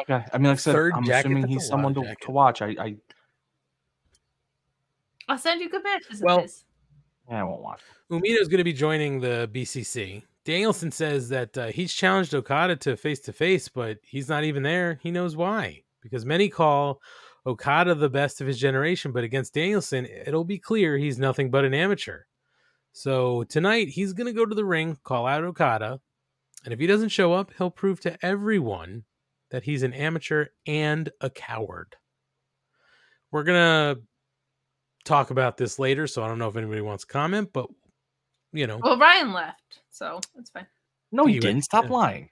Okay. I mean, like I said, Third I'm jacket, assuming he's someone to, to watch. I, I, I'll send you good matches. of Well- his. yeah, I won't watch. Umino's going to be joining the BCC. Danielson says that uh, he's challenged Okada to face to face, but he's not even there. He knows why. Because many call Okada the best of his generation, but against Danielson, it'll be clear he's nothing but an amateur. So tonight, he's going to go to the ring, call out Okada, and if he doesn't show up, he'll prove to everyone that he's an amateur and a coward. We're going to talk about this later, so I don't know if anybody wants to comment, but you know, Well, Ryan left, so it's fine. No, he You- didn't. Stop yeah. lying.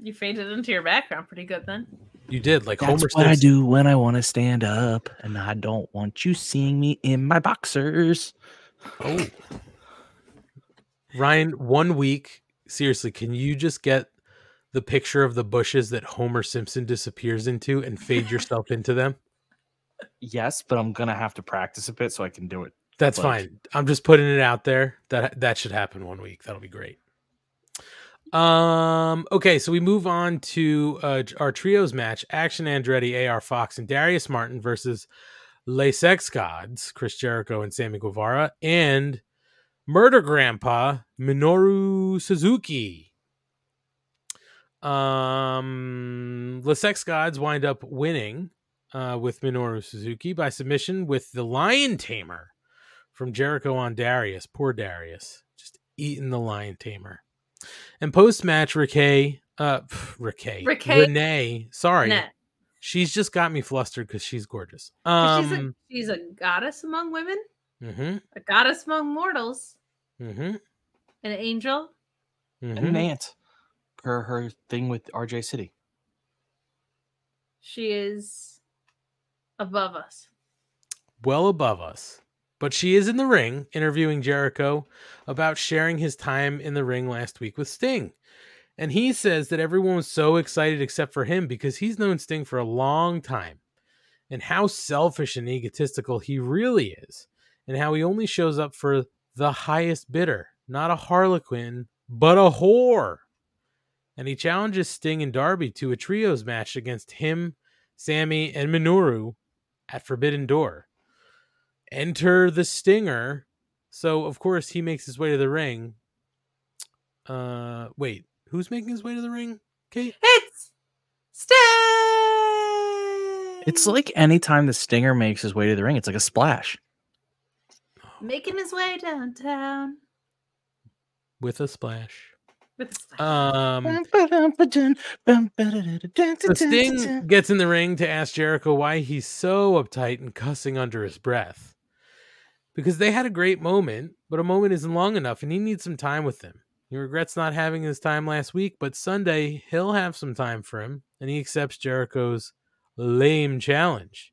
You faded into your background pretty good then. you did like That's Homer what I do when I want to stand up, and I don't want you seeing me in my boxers. Oh, Ryan, one week. Seriously, can you just get the picture of the bushes that Homer Simpson disappears into and fade yourself into them? Yes, but I'm gonna have to practice a bit so I can do it. That's Like- fine. I'm just putting it out there. That that should happen one week. That'll be great. Um. Okay, so we move on to uh, our trios match: Action Andretti, AR Fox, and Darius Martin versus Les Sex Gods, Chris Jericho and Sammy Guevara, and Murder Grandpa Minoru Suzuki. Um, Les Sex Gods wind up winning uh, with Minoru Suzuki by submission with the Lion Tamer from Jericho on Darius. Poor Darius, just eating the Lion Tamer. And post match, Ricky, uh, pff, Ricky, Ricky. Renee, sorry, Nah. she's just got me flustered because she's gorgeous. But she's, a, Um, she's a goddess among women, mhm, a goddess among mortals, mhm, an angel. And mhm. an ant, her her thing with RJ City. She is above us. well above us. But she is in the ring interviewing Jericho about sharing his time in the ring last week with Sting. And he says that everyone was so excited except for him because he's known Sting for a long time. And how selfish and egotistical he really is. And how he only shows up for the highest bidder, not a harlequin, but a whore. And he challenges Sting and Darby to a trios match against him, Sammy, and Minoru at Forbidden Door. Enter the Stinger. So of course he makes his way to the ring. Uh wait, who's making his way to the ring? Kate? It's Sting. It's like anytime the Stinger makes his way to the ring, it's like a splash. Making his way downtown. with a splash. With a splash. Um, So so Sting gets in the ring to ask Jericho why he's so uptight and cussing under his breath. Because they had a great moment, but a moment isn't long enough, and he needs some time with them. He regrets not having his time last week, but Sunday he'll have some time for him, and he accepts Jericho's lame challenge.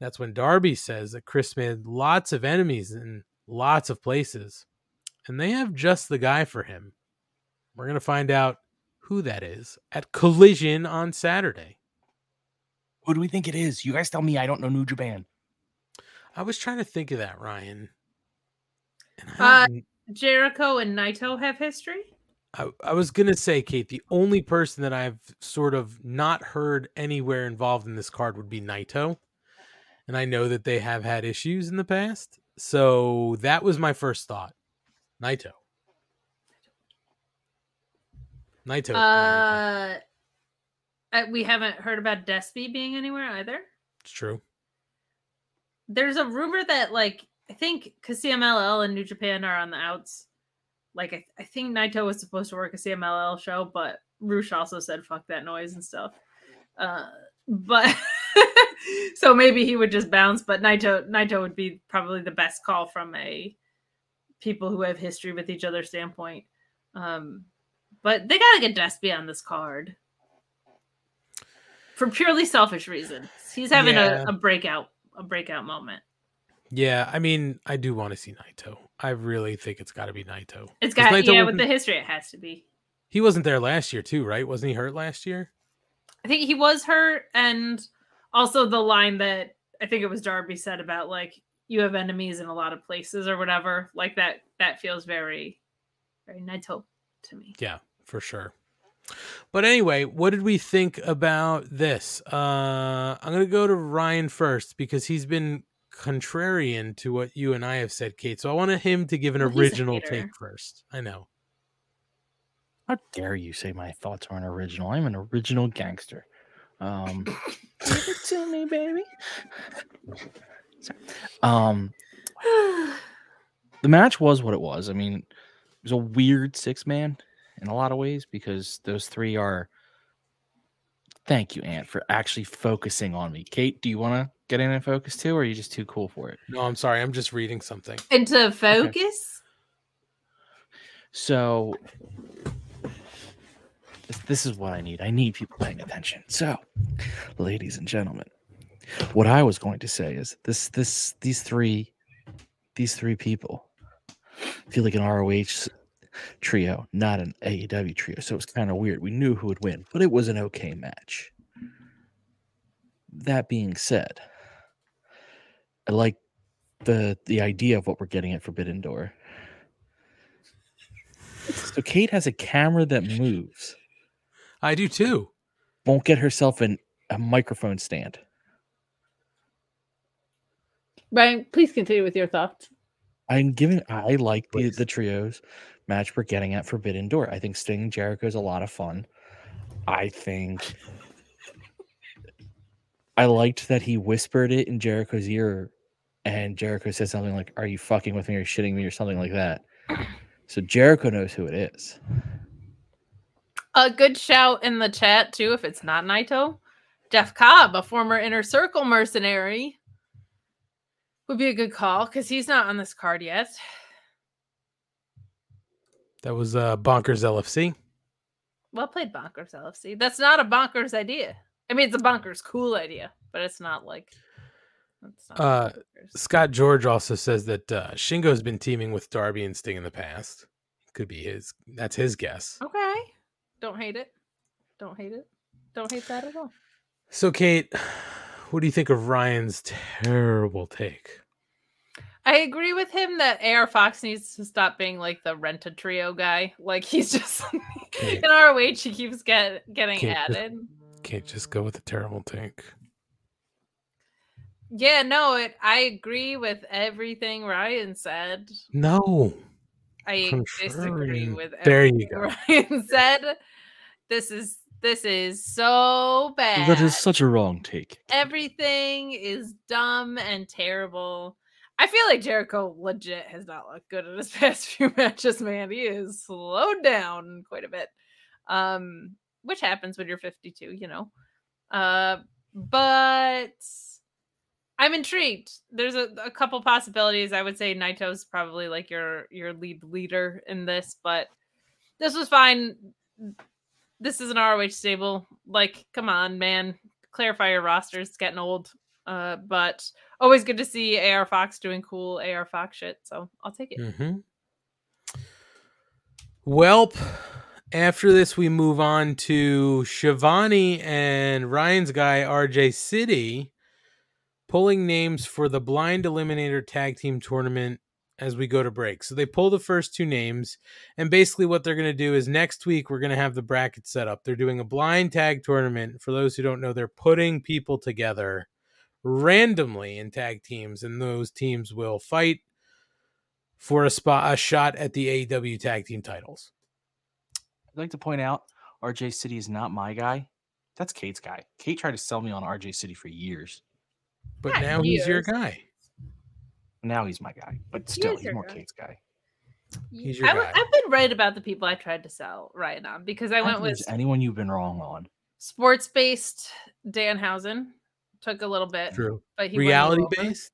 That's when Darby says that Chris made lots of enemies in lots of places, and they have just the guy for him. We're going to find out who that is at Collision on Saturday. Who do we think it is? You guys tell me I don't know New Japan. I was trying to think of that, Ryan. Uh, Jericho and Naito have history. I, I was going to say, Kate, the only person that I've sort of not heard anywhere involved in this card would be Naito. And I know that they have had issues in the past. So that was my first thought. Naito. Naito. Uh, uh, we haven't heard about Despy being anywhere either. it's true. There's a rumor that like I think because CMLL and New Japan are on the outs. Like I, I think Naito was supposed to work a CMLL show, but Roosh also said fuck that noise and stuff. Uh, but so maybe he would just bounce. But Naito Naito would be probably the best call from a people who have history with each other standpoint. Um, but they gotta get Despy on this card for purely selfish reasons. He's having Yeah. a, a breakout a breakout moment. Yeah, I mean, I do want to see Naito. I really think it's got to be Naito. It's got Naito yeah, with the history, it has to be. He wasn't there last year, too, right? Wasn't he hurt last year? I think he was hurt, and also the line that I think it was Darby said about like you have enemies in a lot of places or whatever. Like that that feels very very Naito to me. Yeah, for sure. But anyway, what did we think about this? Uh, I'm going to go to Ryan first because he's been contrarian to what you and I have said, Kate. So I wanted him to give an Well, original take first. I know. How dare you say my thoughts aren't original? I'm an original gangster. Um, give it to me, baby. Sorry. Um, the match was what it was. I mean, it was a weird six man in a lot of ways because those three are. Thank you, Aunt, for actually focusing on me. Kate, do you want to get in and focus too, or are you just too cool for it? No, I'm sorry. I'm just reading something. Into focus. So this, is what I need. I need people paying attention. So, ladies and gentlemen, what I was going to say is this this these three these three people feel like an ROH trio, not an AEW trio. So it was kind of weird. We knew who would win, but it was an okay match. That being said, I like the the idea of what we're getting at Forbidden Door. So Kate has a camera that moves. I do too. Won't get herself an, a microphone stand. Ryan, please continue with your thoughts. I'm giving. I like the the trios match we're getting at Forbidden Door. I think Sting Jericho is a lot of fun. I think. I liked that he whispered it in Jericho's ear, and Jericho said something like, "Are you fucking with me or shitting me?" or something like that. So Jericho knows who it is. A good shout in the chat too, if it's not Naito. Jeff Cobb, a former inner circle mercenary, would be a good call because he's not on this card yet. That was uh, Bonkers LFC. Well played, Bonkers LFC. That's not a bonkers idea. I mean, it's a bonkers cool idea, but it's not like. It's not Uh, bonkers. Scott George also says that uh, Shingo's been teaming with Darby and Sting in the past. Could be his. That's his guess. Okay. Don't hate it. Don't hate it. Don't hate that at all. So, Kate, what do you think of Ryan's terrible take? I agree with him that AR Fox needs to stop being like the rent a trio guy. Like he's just in our ROH, he keeps get, getting just- added. Can't just go with a terrible take. Yeah, no, it. I agree with everything Ryan said. No. I disagree with There everything you go. Ryan said. This is This is so bad. That is such a wrong take. Everything is dumb and terrible. I feel like Jericho legit has not looked good in his past few matches, man. He is slowed down quite a bit. Um, which happens when you're 52, you know. Uh, but I'm intrigued. There's a, a couple possibilities. I would say Naito's probably like your your lead leader in this, but this was fine. This is an ROH stable. Like, come on, man. Clarify your roster. It's getting old. Uh, but always good to see AR Fox doing cool AR Fox shit. So I'll take it. Mm-hmm. Welp. After this, we move on to Schiavone and Ryan's guy RJ City pulling names for the Blind Eliminator Tag Team Tournament as we go to break. So they pull the first two names, and basically what they're going to do is next week we're going to have the bracket set up. They're doing a blind tag tournament. For those who don't know, they're putting people together randomly in tag teams, and those teams will fight for a spot, a shot at the AEW tag team titles. I'd like to point out RJ City is not my guy. That's Kate's guy. Kate tried to sell me on RJ City for years. But Not now he's your guy. Now he's my guy. But still, is he's more guy. Kate's guy. He's your I, guy. have been right about the people I tried to sell right on because I I went with anyone you've been wrong on. sports based Danhausen. Took a little bit, True. but he reality based.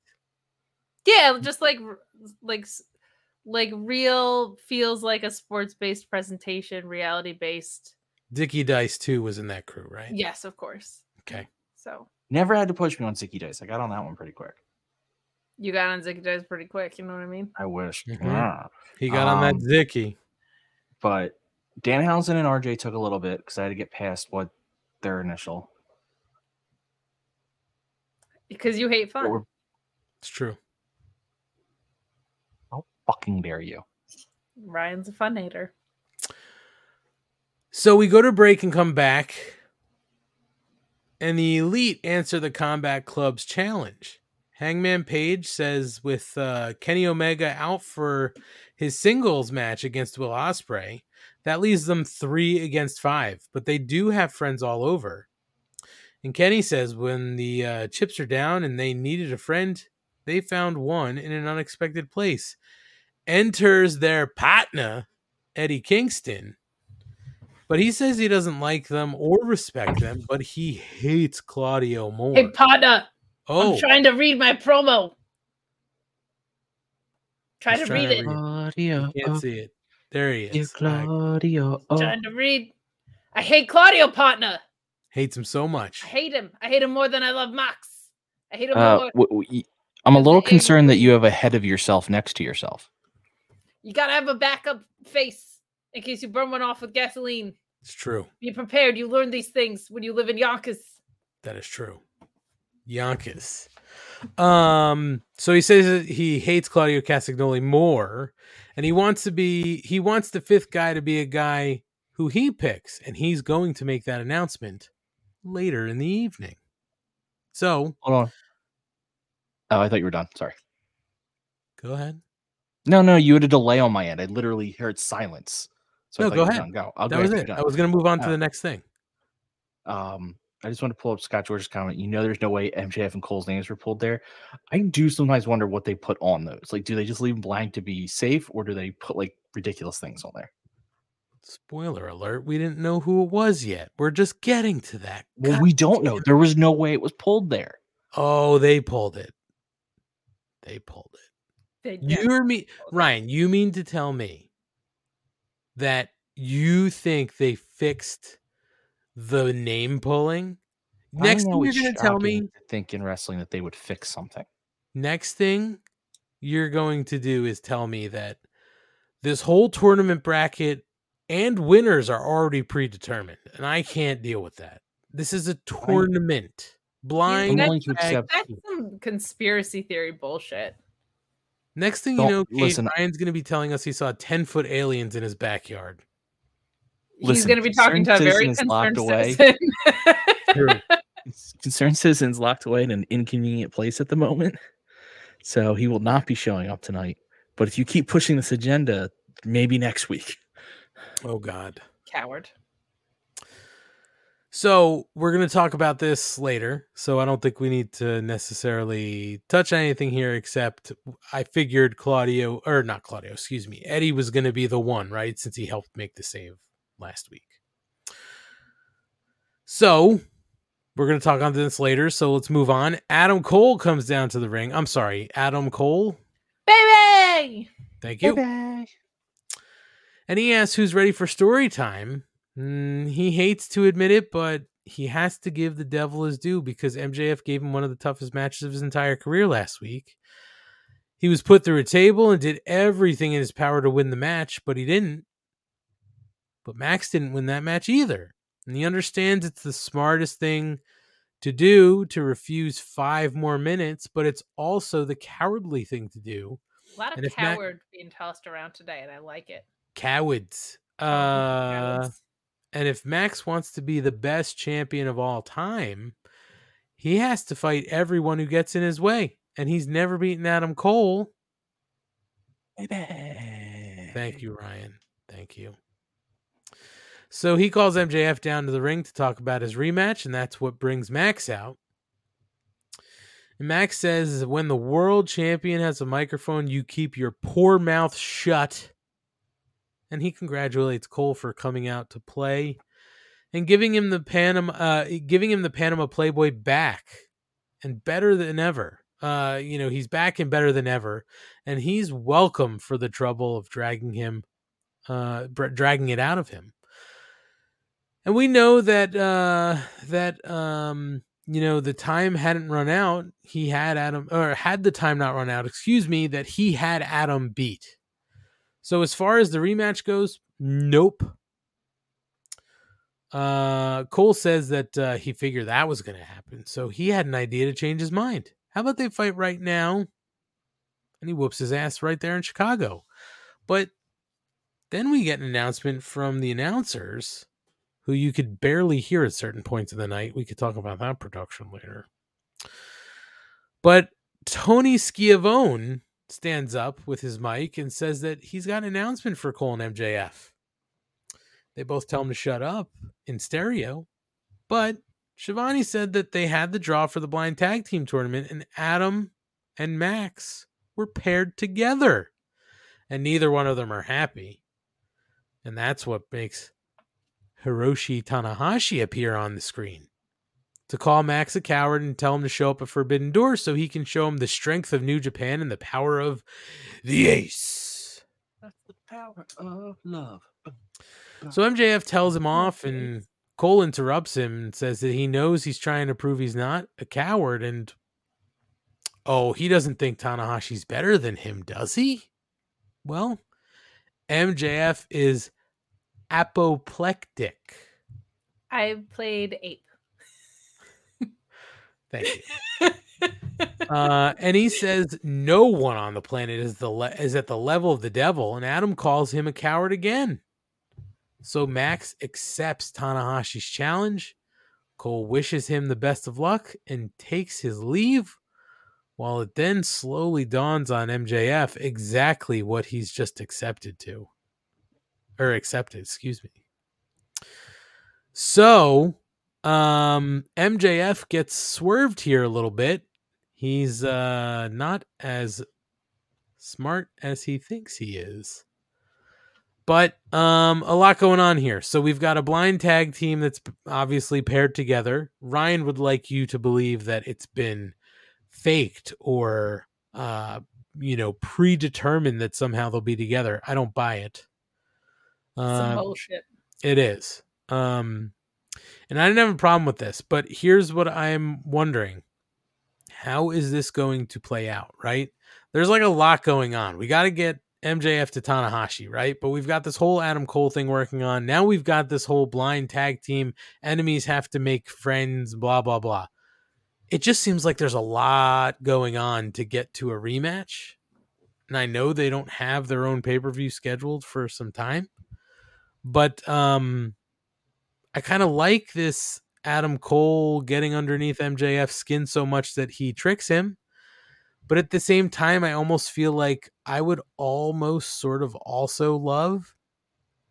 Yeah, just like like like real feels like a sports based presentation, reality based. Zicky Dice too was in that crew, right? Yes, of course. Okay. So Never had to push me on Zicky Dice. I got on that one pretty quick. you got on Zicky Dice pretty quick. You know what I mean? I wish. Mhm. Ah. He got on that Um, Zicky. But Dan Danhausen and RJ took a little bit because I had to get past what their initial. Because you hate fun. It's true. How fucking dare you? Ryan's a fun hater. So we go to break and come back, and the elite answer the Combat Club's challenge. Hangman Page says with uh, Kenny Omega out for his singles match against Will Ospreay, that leaves them three against five. But they do have friends all over. And Kenny says when the uh, chips are down and they needed a friend, they found one in an unexpected place. Enters their partner, Eddie Kingston. But he says he doesn't like them or respect them, but he hates Claudio more. Hey, partner. oh, I'm trying to read my promo. Try He's to trying read to it. read Claudio. can't see it. There he is. Claudio. oh. Trying to read. I hate Claudio, partner. Hates him so much. I hate him. I hate him more than I love Max. I hate him Uh, more. w- w- y- I'm a little concerned that you have a head of yourself next to yourself. You gotta have a backup face in case you burn one off with gasoline. It's true. Be prepared. You learn these things when you live in Yonkers. That is true. Yonkers. Um, so he says that he hates Claudio Castagnoli more, and he wants to be he wants the fifth guy to be a guy who he picks, and he's going to make that announcement later in the evening. So Hold on. Oh, I thought you were done. Sorry. go ahead. No, no, you had a delay on my end. I literally heard silence. So no, go ahead. Go. I'll that go was after it. I was going to move on to Oh. the next thing. Um, I just want to pull up Scott George's comment. You know, there's no way MJF and Cole's names were pulled there. I do sometimes wonder what they put on those. Like, do they just leave them blank to be safe, or do they put like ridiculous things on there? Spoiler alert: We didn't know who it was yet. We're just getting to that. Well, we don't know. There was no way it was pulled there. Oh, they pulled it. They pulled it. They You or me, Ryan? You mean to tell me that you think they fixed the name pulling? Next thing you're going to tell me. shocking think in wrestling that they would fix something. Next thing you're going to do is tell me that this whole tournament bracket and winners are already predetermined, and I can't deal with that. This is a tournament. Blind. willing to accept- That's some conspiracy theory bullshit. Next thing Don't- you know, Kate, listen- Ryan's going to be telling us he saw 10 foot aliens in his backyard. He's going to be talking to a very citizens locked concerned away. citizen. Concerned citizens locked away in an inconvenient place at the moment. So he will not be showing up tonight. But if you keep pushing this agenda, maybe next week. Oh, God. Coward. So we're going to talk about this later. So I don't think we need to necessarily touch on anything here, except I figured Claudio, or not Claudio, excuse me, Eddie was going to be the one, right? Since he helped make the save last week. So we're going to talk on this later. So let's move on. Adam Cole comes down to the ring. I'm sorry, Adam Cole. Baby! Thank you. And he asks who's ready for story time. Mm, he hates to admit it, but he has to give the devil his due because MJF gave him one of the toughest matches of his entire career last week. He was put through a table and did everything in his power to win the match, but he didn't. But Max didn't win that match either. And he understands it's the smartest thing to do to refuse five more minutes, but it's also the cowardly thing to do. A lot of coward being tossed around today, and I like it. Cowards. Uh, cowards. And if Max wants to be the best champion of all time, he has to fight everyone who gets in his way. And he's never beaten Adam Cole. Baby. Thank you, Ryan. Thank you. So he calls MJF down to the ring to talk about his rematch, and that's what brings Max out. And Max says, when the world champion has a microphone, you keep your poor mouth shut. And he congratulates Cole for coming out to play and giving him the Panama, uh, giving him the Panama Playboy back and better than ever. Uh, you know, he's back and better than ever, and he's welcome for the trouble of dragging him, uh, dragging it out of him. And we know that uh, that um, you know the time hadn't run out. He had Adam, or had the time not run out. Excuse me, that he had Adam beat. So as far as the rematch goes, nope. Uh, Cole says that uh, he figured that was going to happen, so he had an idea to change his mind. How about they fight right now? And he whoops his ass right there in Chicago. But then we get an announcement from the announcers, who you could barely hear at certain points of the night. We could talk about that production later. But Tony Schiavone stands up with his mic and says that he's got an announcement for Cole and MJF. They both tell him to shut up in stereo, but Schiavone said that they had the draw for the blind tag team tournament and Adam and Max were paired together. And neither one of them are happy. And that's what makes Hiroshi Tanahashi appear on the screen. To call Max a coward and tell him to show up at Forbidden Door so he can show him the strength of New Japan and the power of the ace. That's the power of love. So MJF tells him off, and Cole interrupts him and says that he knows he's trying to prove he's not a coward. And oh, he doesn't think Tanahashi's better than him, does he? Well, MJF is apoplectic. I played ape. Thank you. uh, and he says no one on the planet is the le- is at the level of the devil, and Adam calls him a coward again. So Max accepts Tanahashi's challenge. Cole wishes him the best of luck and takes his leave, while it then slowly dawns on MJF exactly what he's just accepted to, or accepted. Excuse me. So, um, MJF gets swerved here a little bit. He's uh not as smart as he thinks he is. But um a lot going on here. So we've got a blind tag team that's obviously paired together. Ryan would like you to believe that it's been faked or uh you know predetermined that somehow they'll be together. I don't buy it. Some Um, bullshit. it is. Um and I didn't have a problem with this, but here's what I'm wondering. How is this going to play out, right? There's like a lot going on. We got to get MJF to Tanahashi, right? But we've got this whole Adam Cole thing working on. Now we've got this whole blind tag team. Enemies have to make friends, blah, blah, blah. It just seems like there's a lot going on to get to a rematch. And I know they don't have their own pay per view scheduled for some time. But um I kind of like this Adam Cole getting underneath MJF's skin so much that he tricks him. But at the same time, I almost feel like I would almost sort of also love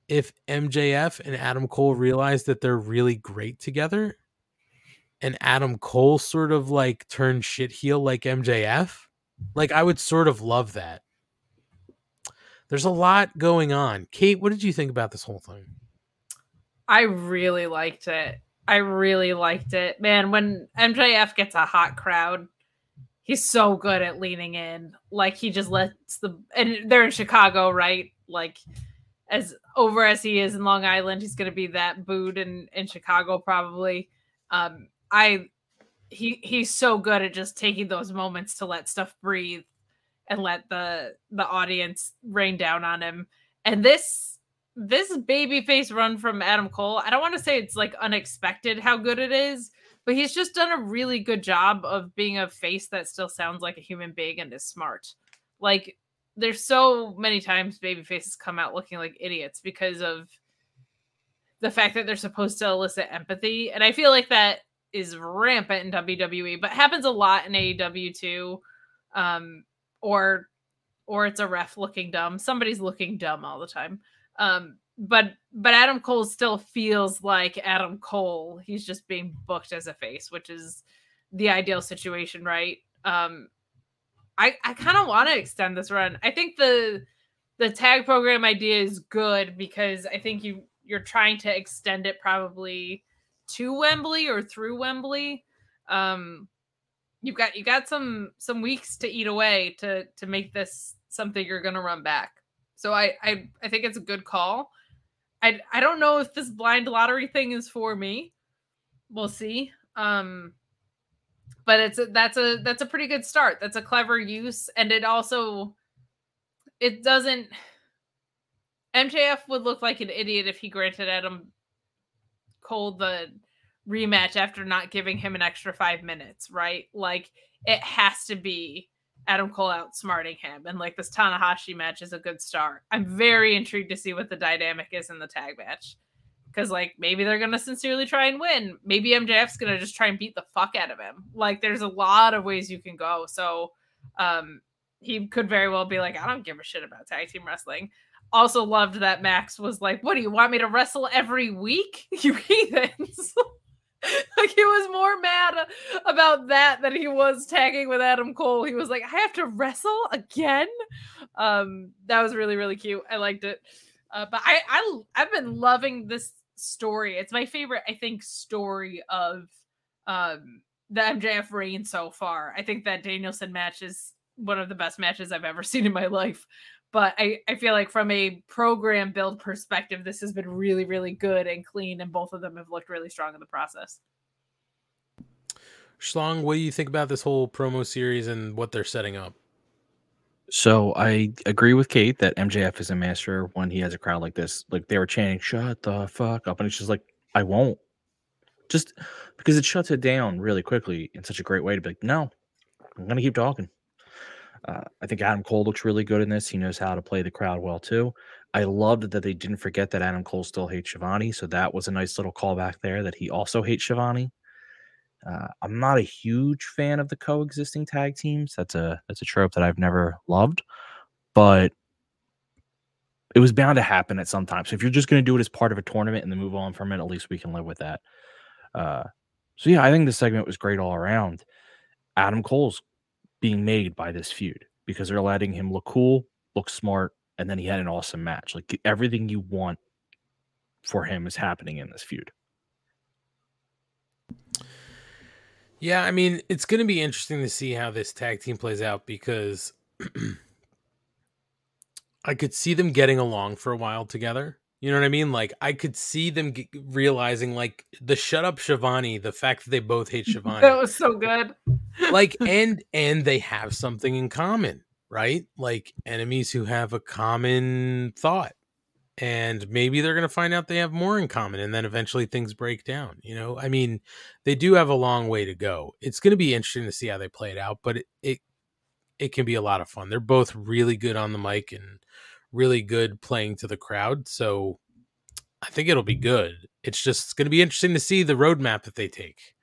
if MJF and Adam Cole realize that they're really great together and Adam Cole sort of like turns shit heel like MJF. Like I would sort of love that. There's a lot going on. Kate, what did you think about this whole thing? I really liked it. I really liked it. Man, when MJF gets a hot crowd, he's so good at leaning in. Like he just lets the and they're in Chicago, right? Like as over as he is in Long Island, he's gonna be that booed in, in Chicago probably. Um I he he's so good at just taking those moments to let stuff breathe and let the the audience rain down on him. And this this babyface run from Adam Cole, I don't want to say it's like unexpected how good it is, but he's just done a really good job of being a face that still sounds like a human being and is smart. Like there's so many times baby faces come out looking like idiots because of the fact that they're supposed to elicit empathy. And I feel like that is rampant in WWE, but happens a lot in AEW too. Um, or or it's a ref looking dumb. Somebody's looking dumb all the time. Um, but but Adam Cole still feels like Adam Cole. He's just being booked as a face, which is the ideal situation, right? Um, I I kind of want to extend this run. I think the the tag program idea is good because I think you you're trying to extend it probably to Wembley or through Wembley. Um, you've got you got some some weeks to eat away to to make this something you're going to run back. So I I I think it's a good call. I I don't know if this blind lottery thing is for me. We'll see. Um but it's a, that's a that's a pretty good start. That's a clever use and it also it doesn't MJF would look like an idiot if he granted Adam Cole the rematch after not giving him an extra 5 minutes, right? Like it has to be Adam Cole outsmarting him. And like this Tanahashi match is a good start. I'm very intrigued to see what the dynamic is in the tag match. Because like maybe they're gonna sincerely try and win. Maybe MJF's gonna just try and beat the fuck out of him. Like there's a lot of ways you can go. So um he could very well be like, I don't give a shit about tag team wrestling. Also loved that Max was like, What do you want me to wrestle every week? You heathens. like he was more mad about that than he was tagging with Adam Cole. He was like, I have to wrestle again. Um, that was really really cute. I liked it. Uh, but I I I've been loving this story. It's my favorite, I think, story of um the MJF reign so far. I think that Danielson match is one of the best matches I've ever seen in my life but I, I feel like from a program build perspective, this has been really, really good and clean, and both of them have looked really strong in the process. Schlong, what do you think about this whole promo series and what they're setting up? So I agree with Kate that MJF is a master when he has a crowd like this. Like they were chanting, "Shut the fuck up," and it's just like, "I won't," just because it shuts it down really quickly in such a great way to be like, "No, I'm gonna keep talking." Uh, I think Adam Cole looks really good in this. He knows how to play the crowd well too. I loved that they didn't forget that Adam Cole still hates Schiavone, so that was a nice little callback there that he also hates Schiavone. Uh, I'm not a huge fan of the coexisting tag teams. That's a that's a trope that I've never loved, but it was bound to happen at some time. So if you're just going to do it as part of a tournament and then move on from it, at least we can live with that. Uh, so yeah, I think the segment was great all around. Adam Cole's being made by this feud because they're letting him look cool, look smart, and then he had an awesome match. Like everything you want for him is happening in this feud. Yeah, I mean, it's going to be interesting to see how this tag team plays out because I could see them getting along for a while together. You know what I mean? Like I could see them g- realizing like the shut up Schiavone, the fact that they both hate Schiavone. that was so good. like and and they have something in common, right? Like enemies who have a common thought. And maybe they're going to find out they have more in common and then eventually things break down, you know? I mean, they do have a long way to go. It's going to be interesting to see how they play it out, but it, it it can be a lot of fun. They're both really good on the mic and really good playing to the crowd. So I think it'll be good. It's just going to be interesting to see the roadmap that they take.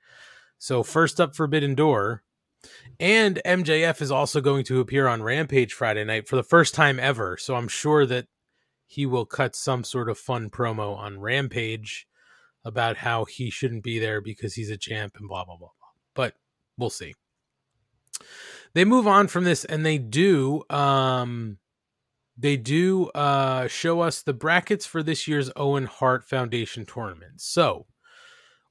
So first up, Forbidden Door, and MJF is also going to appear on Rampage Friday night for the first time ever. So I'm sure that he will cut some sort of fun promo on Rampage about how he shouldn't be there because he's a champ and blah blah blah blah. But we'll see. They move on from this and they do um they do uh show us the brackets for this year's Owen Hart Foundation tournament. So,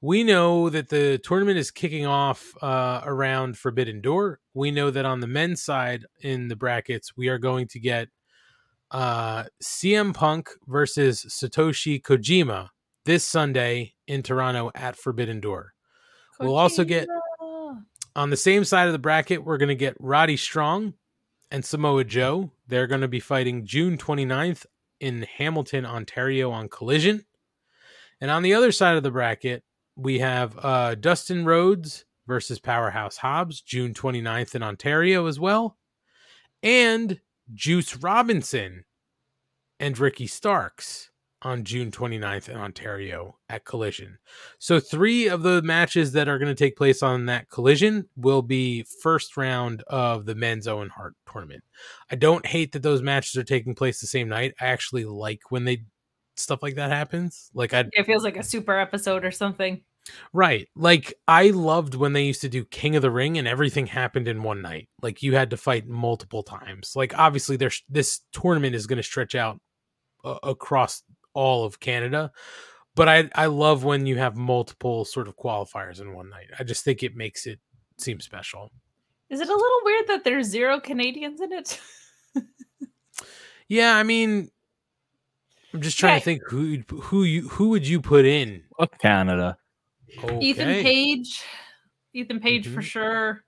we know that the tournament is kicking off uh, around Forbidden Door. We know that on the men's side in the brackets, we are going to get uh, CM Punk versus Satoshi Kojima this Sunday in Toronto at Forbidden Door. We'll also get on the same side of the bracket, we're going to get Roddy Strong and Samoa Joe. They're going to be fighting June 29th in Hamilton, Ontario on Collision. And on the other side of the bracket, we have uh, Dustin Rhodes versus Powerhouse Hobbs, June 29th in Ontario as well. And Juice Robinson and Ricky Starks on June 29th in Ontario at Collision. So, three of the matches that are going to take place on that Collision will be first round of the men's Owen Hart tournament. I don't hate that those matches are taking place the same night. I actually like when they stuff like that happens. Like I It feels like a super episode or something. Right. Like I loved when they used to do King of the Ring and everything happened in one night. Like you had to fight multiple times. Like obviously there's this tournament is going to stretch out uh, across all of Canada, but I I love when you have multiple sort of qualifiers in one night. I just think it makes it seem special. Is it a little weird that there's zero Canadians in it? Yeah, I mean I'm just trying Yeah. to think who who you who would you put in? Fuck Canada. Ethan Page, Ethan Page for Mhm. sure.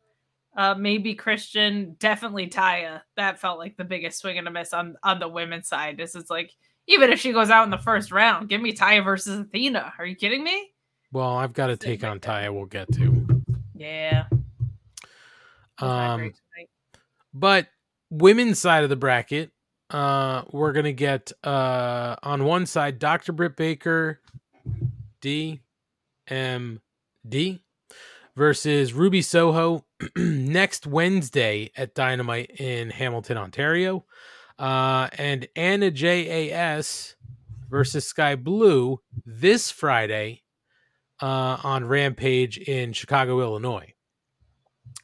Uh, maybe Christian, definitely Taya. That felt like the biggest swing and a miss on on the women's side. This Is it's like even if she goes out in the first round, give me Taya versus Athena. Are you kidding me? Well, I've got to take on Taya. We'll get to. Yeah. Um, but women's side of the bracket, uh, we're gonna get uh on one side Dr. Britt Baker, D, M, D, versus Ruby Soho next Wednesday at Dynamite in Hamilton, Ontario, uh, and Anna J A S versus Skye Blue this Friday uh, on Rampage in Chicago, Illinois.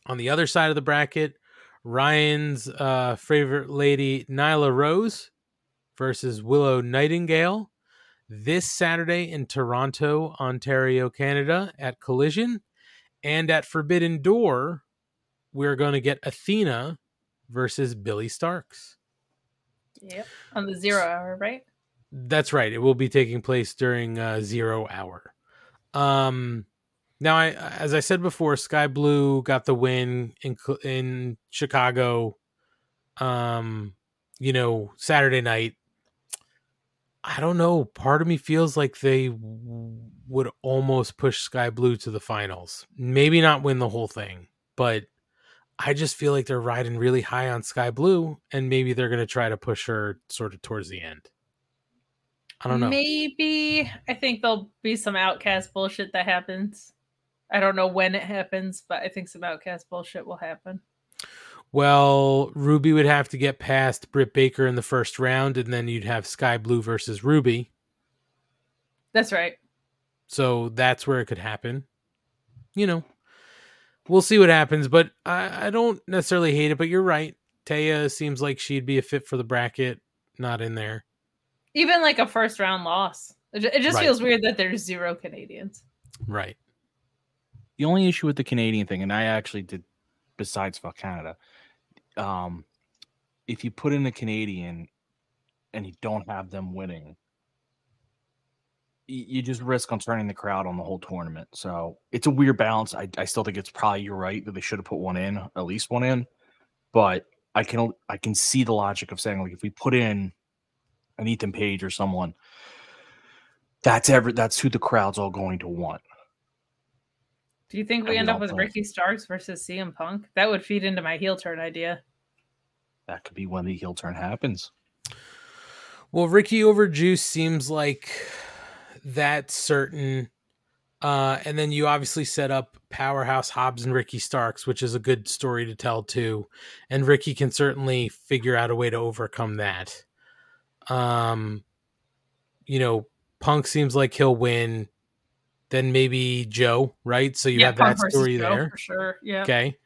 On the other side of the bracket, Ryan's uh, favorite lady, Nyla Rose, versus Willow Nightingale this Saturday in Toronto, Ontario, Canada at Collision. And at Forbidden Door, we're going to get Athena versus Billie Starkz. Yep. On the zero hour, right? That's right. It will be taking place during uh, zero hour. Um, now, I as I said before, Skye Blue got the win in in Chicago. Um, you know, Saturday night. I don't know. Part of me feels like they would almost push Skye Blue to the finals. Maybe not win the whole thing, but I just feel like they're riding really high on Skye Blue, and maybe they're going to try to push her sort of towards the end. I don't know. Maybe I think there'll be some outcast bullshit that happens. I don't know when it happens, but I think some outcast bullshit will happen. Well, Ruby would have to get past Britt Baker in the first round, and then you'd have Skye Blue versus Ruby. That's right. So that's where it could happen. You know, we'll see what happens, but I, I don't necessarily hate it. But you're right. Taya seems like she'd be a fit for the bracket. Not in there. Even like a first round loss. It just Right. feels weird that there's zero Canadians. Right. The only issue with the Canadian thing, and I actually did, besides fuck Canada, um, if you put in a Canadian and you don't have them winning, y- you just risk on turning the crowd on the whole tournament. So it's a weird balance. I, I still think it's probably you're right that they should have put one in, at least one in. But I can I can see the logic of saying like if we put in an Ethan Page or someone, that's ever that's who the crowd's all going to want. Do you think we Every end up with point. Ricky Starks versus CM Punk? That would feed into my heel turn idea. That could be when the heel turn happens. Well, Ricky over Juice seems like that's certain. Uh, and then you obviously set up Powerhouse Hobbs and Ricky Starks, which is a good story to tell too. And Ricky can certainly figure out a way to overcome that. Um, you know, Punk seems like he'll win. Then maybe Joe, right? So you yeah, have Punk that story Joe, there. for sure. Yeah. Okay.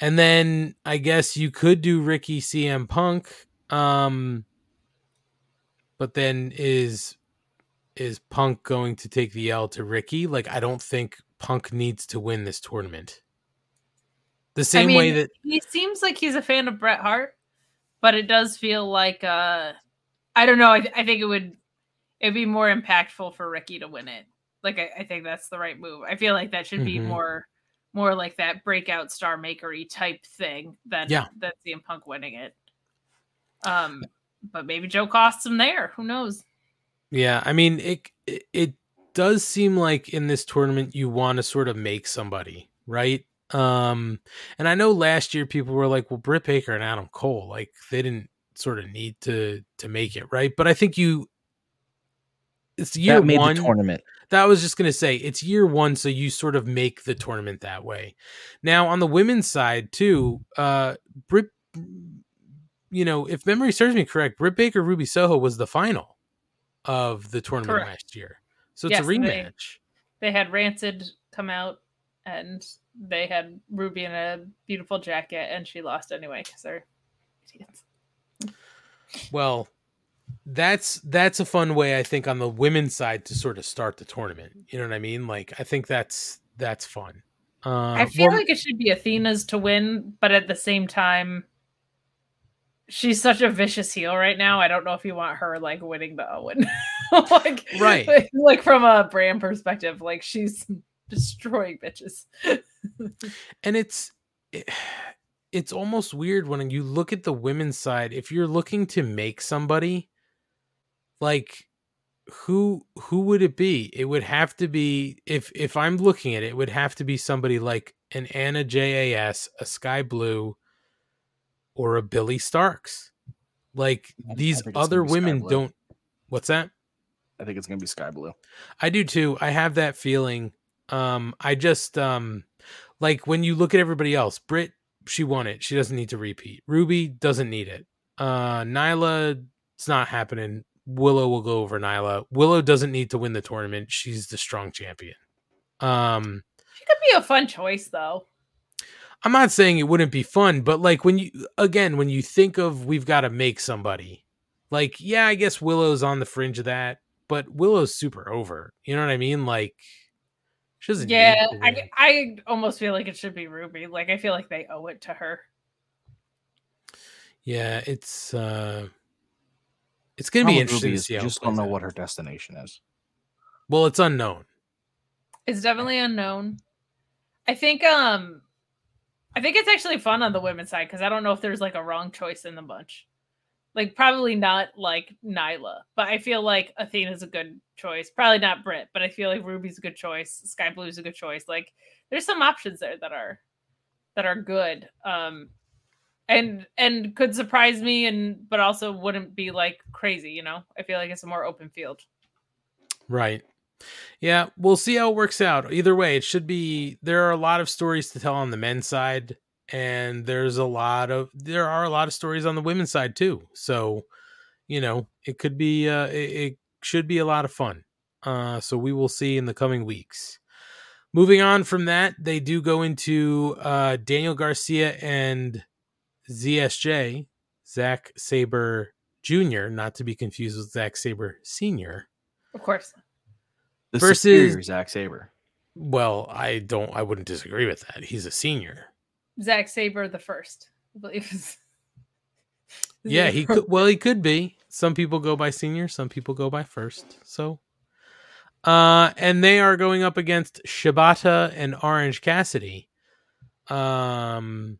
And then I guess you could do Ricky CM Punk. Um but then is is Punk going to take the L to Ricky? Like I don't think Punk needs to win this tournament. The same I mean, way that he seems like he's a fan of Bret Hart, but it does feel like uh I don't know. I, I think it would it'd be more impactful for Ricky to win it. Like I, I think that's the right move. I feel like that should be Mhm. more more like that breakout star makery type thing than Yeah. than CM Punk winning it. Um, but maybe Joe costs him there. Who knows? Yeah, I mean it it, does seem like in this tournament you want to sort of make somebody, right? Um and I know last year people were like, well, Britt Baker and Adam Cole, like they didn't sort of need to to make it, right? But I think you it's year that made one. the tournament. That was just gonna say it's year one, so you sort of make the tournament that way. Now on the women's side too, uh Britt you know, if memory serves me correct, Britt Baker Ruby Soho was the final of the tournament Correct. last year. So it's a Yes, they- rematch. They had Rancid come out and they had Ruby in a beautiful jacket and she lost anyway because they're idiots. Well, that's that's a fun way I think on the women's side to sort of start the tournament. You know what I mean? Like I think that's that's fun. Uh, I feel well, like it should be Athena's to win, but at the same time, she's such a vicious heel right now. I don't know if you want her like winning the Owen, like Right. like, like from a brand perspective, like she's destroying bitches. and it's it- it's almost weird when you look at the women's side if you're looking to make somebody like who who would it be it would have to be if if i'm looking at it it would have to be somebody like an anna jas a Skye Blue or a Billie Starkz like these think other gonna be Sky women don't what's that I think it's gonna be Skye Blue. I do too. I have that feeling. Um, I just um, like when you look at everybody else. Brit, she won it. She doesn't need to repeat. Ruby doesn't need it. Uh, Nyla, it's not happening. Willow will go over Nyla. Willow doesn't need to win the tournament. She's the strong champion. Um, She could be a fun choice though. I'm not saying it wouldn't be fun, but like when you again when you think of we've got to make somebody, like yeah, I guess Willow's on the fringe of that, but Willow's super over. You know what I mean? Like she doesn't. Yeah. I I almost feel like it should be Ruby. Like I feel like they owe it to her. Yeah, it's uh it's gonna Problem be interesting Ruby to see you how just don't know out. what her destination is. Well, it's unknown. It's definitely unknown. I think um I think it's actually fun on the women's side because I don't know if there's like a wrong choice in the bunch. Like probably not like Nyla, but I feel like Athena's a good choice. Probably not Britt, but I feel like Ruby's a good choice. Skye Blue's a good choice. Like there's some options there that are that are good. Um and and could surprise me and but also wouldn't be like crazy, you know? I feel like it's a more open field. Right. Yeah, we'll see how it works out. Either way, it should be there are a lot of stories to tell on the men's side and there's a lot of there are a lot of stories on the women's side too. So, you know, it could be uh it, it should be a lot of fun. Uh so we will see in the coming weeks. Moving on from that, they do go into uh Daniel Garcia and ZSJ, Zack Sabre Jr., not to be confused with Zack Sabre Sr. Of course. The Versus- superior Zack Sabre. Well, I don't. I wouldn't disagree with that. He's a senior. Zack Sabre the first, I believe. is- is Yeah, he could. Well, he could be. Some people go by senior. Some people go by first. So, uh, and they are going up against Shibata and Orange Cassidy. Um,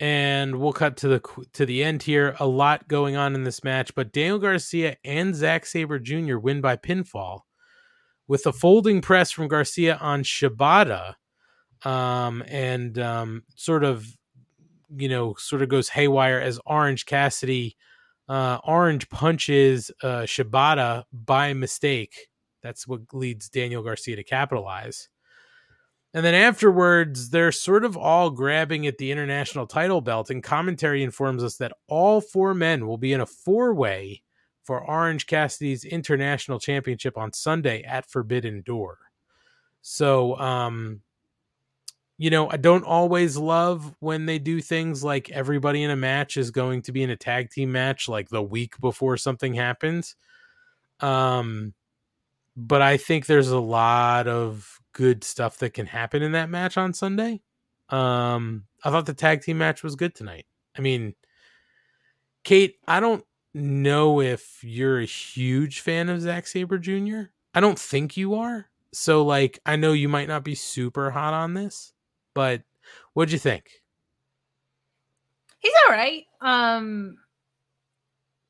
and we'll cut to the to the end here. A lot going on in this match, but Daniel Garcia and Zack Sabre Jr. win by pinfall with a folding press from Garcia on Shibata, um, and um, sort of you know sort of goes haywire as Orange Cassidy. Uh, Orange punches uh, Shibata by mistake. That's what leads Daniel Garcia to capitalize. And then afterwards, they're sort of all grabbing at the international title belt, and commentary informs us that all four men will be in a four way for Orange Cassidy's international championship on Sunday at Forbidden Door. So, um, you know, I don't always love when they do things like everybody in a match is going to be in a tag team match like the week before something happens. Um, but I think there's a lot of good stuff that can happen in that match on Sunday. Um, I thought the tag team match was good tonight. I mean, Kate, I don't know if you're a huge fan of Zack Sabre Jr. I don't think you are. So, like, I know you might not be super hot on this, but what'd you think? He's all right. Um,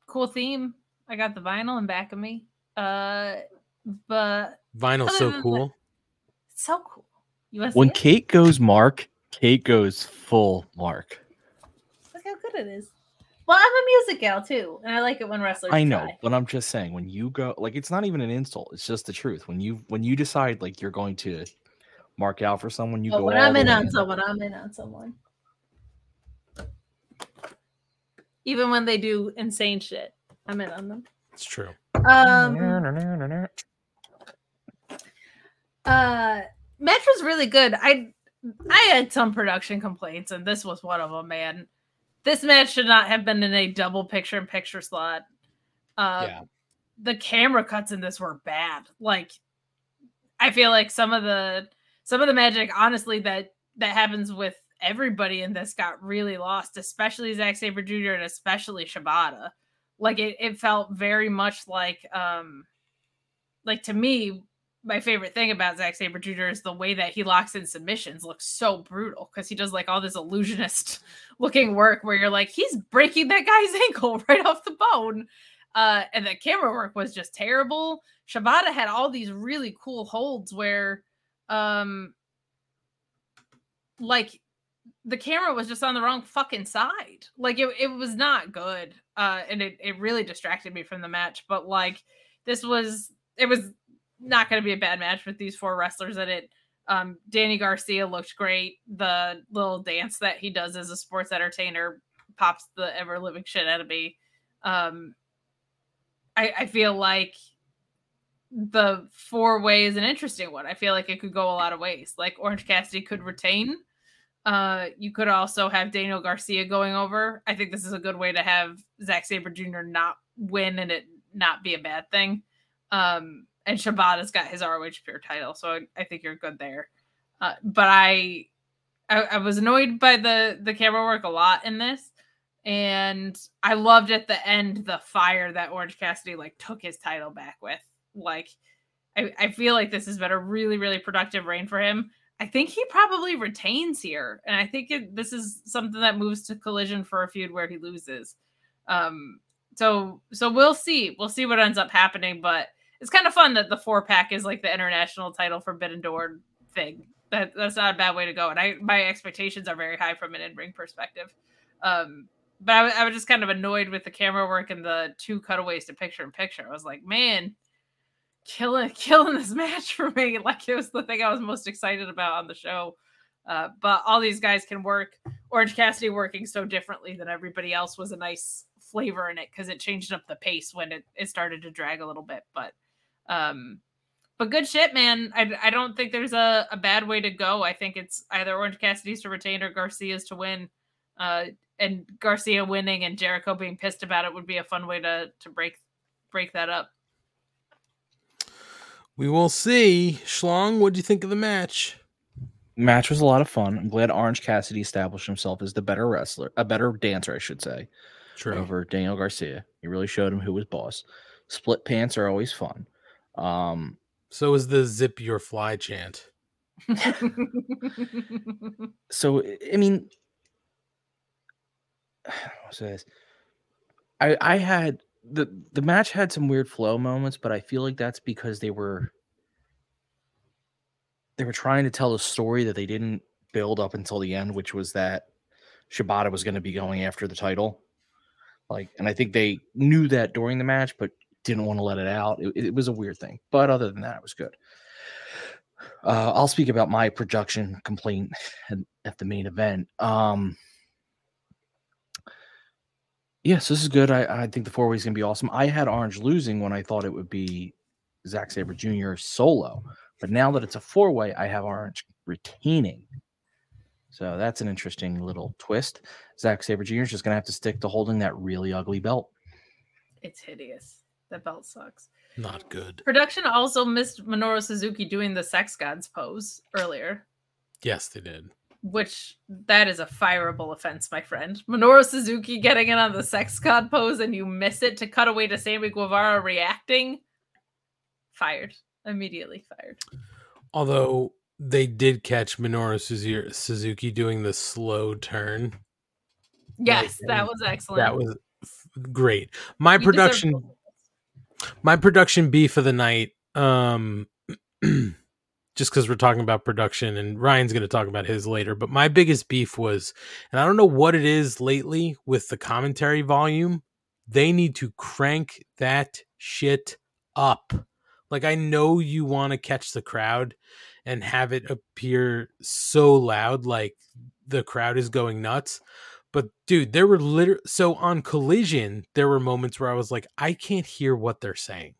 cool theme. I got the vinyl in back of me. Uh, but Vinyl's so cool. that- so cool. You want see When it? Kate goes Mark, Kate goes full Mark. Look how good it is. Well, I'm a music gal too, and I like it when wrestlers. I know, try. but I'm just saying when you go like it's not even an insult, it's just the truth. When you when you decide like you're going to mark out for someone, you But go when all I'm the in way on someone, I'm in on someone. Even when they do insane shit, I'm in on them. It's true. Um, uh, match was really good. I I had some production complaints, and this was one of them. Man, this match should not have been in a double picture-in-picture slot. Uh, Yeah. the camera cuts in this were bad. Like, I feel like some of the some of the magic, honestly, that that happens with everybody in this got really lost, especially Zack Sabre Jr. and especially Shibata. Like it, it felt very much like um like to me, my favorite thing about Zack Sabre Jr. is the way that he locks in submissions looks so brutal because he does like all this illusionist looking work where you're like, he's breaking that guy's ankle right off the bone. Uh, and the camera work was just terrible. Shibata had all these really cool holds where um like the camera was just on the wrong fucking side. Like it, it was not good. Uh and it, it really distracted me from the match. But like this was it was not gonna be a bad match with these four wrestlers in it. Um Danny Garcia looked great. The little dance that he does as a sports entertainer pops the ever living shit out of me. Um I, I feel like the four way is an interesting one. I feel like it could go a lot of ways. Like Orange Cassidy could retain. Uh, you could also have Daniel Garcia going over. I think this is a good way to have Zack Sabre Jr. not win and it not be a bad thing. Um, and Shibata's got his ROH pure title, so I, I think you're good there. Uh, but I, I, I was annoyed by the the camera work a lot in this, and I loved at the end the fire that Orange Cassidy like took his title back with. Like, I, I feel like this has been a really really productive reign for him. I think he probably retains here, and I think it, this is something that moves to collision for a feud where he loses. Um, so so we'll see, we'll see what ends up happening, but it's kind of fun that the four pack is like the international title Forbidden Door thing. That that's not a bad way to go, and I my expectations are very high from an in ring perspective. Um, but I, I was just kind of annoyed with the camera work and the two cutaways to picture in picture. I was like, man, killing killing this match for me. Like it was the thing I was most excited about on the show. Uh, but all these guys can work. Orange Cassidy working so differently than everybody else was a nice flavor in it because it changed up the pace when it, it started to drag a little bit. But um, but good shit, man. I, I don't think there's a, a bad way to go. I think it's either Orange Cassidy's to retain or Garcia's to win. Uh, and Garcia winning and Jericho being pissed about it would be a fun way to to break break that up. We will see. Schlong, what do you think of the match? Match was a lot of fun. I'm glad Orange Cassidy established himself as the better wrestler, a better dancer, I should say, True. over Daniel Garcia. He really showed him who was boss. Split pants are always fun. Um, So is the zip your fly chant. so I- mean, what's this? I I had the the match had some weird flow moments, but I feel like that's because they were they were trying to tell a story that they didn't build up until the end, which was that Shibata was going to be going after the title. Like, and I think they knew that during the match, but didn't want to let it out. It, it was a weird thing, but other than that, it was good. Uh, I'll speak about my production complaint at, the main event. Um, yes, this is good. I, I think the four way is going to be awesome. I had Orange losing when I thought it would be Zack Sabre Jr. solo, but now that it's a four way, I have Orange retaining. So that's an interesting little twist. Zack Sabre Jr. is just going to have to stick to holding that really ugly belt. It's hideous. That belt sucks. Not good. Production also missed Minoru Suzuki doing the sex gods pose earlier, Yes, they did. which that is a fireable offense, my friend. Minoru Suzuki getting in on the sex god pose and you miss it to cut away to Sammy Guevara reacting. Fired. Immediately fired. Although they did catch Minoru Suzuki doing the slow turn. Yes, that was excellent. That was great. My You production my production beef of the night um just because we're talking about production and ryan's going to talk about his later but my biggest beef was and i don't know what it is lately with the commentary volume they need to crank that shit up. Like i know you want to catch the crowd and have it appear so loud like the crowd is going nuts but dude, there were literally so on collision, there were moments where I was like, I can't hear what they're saying.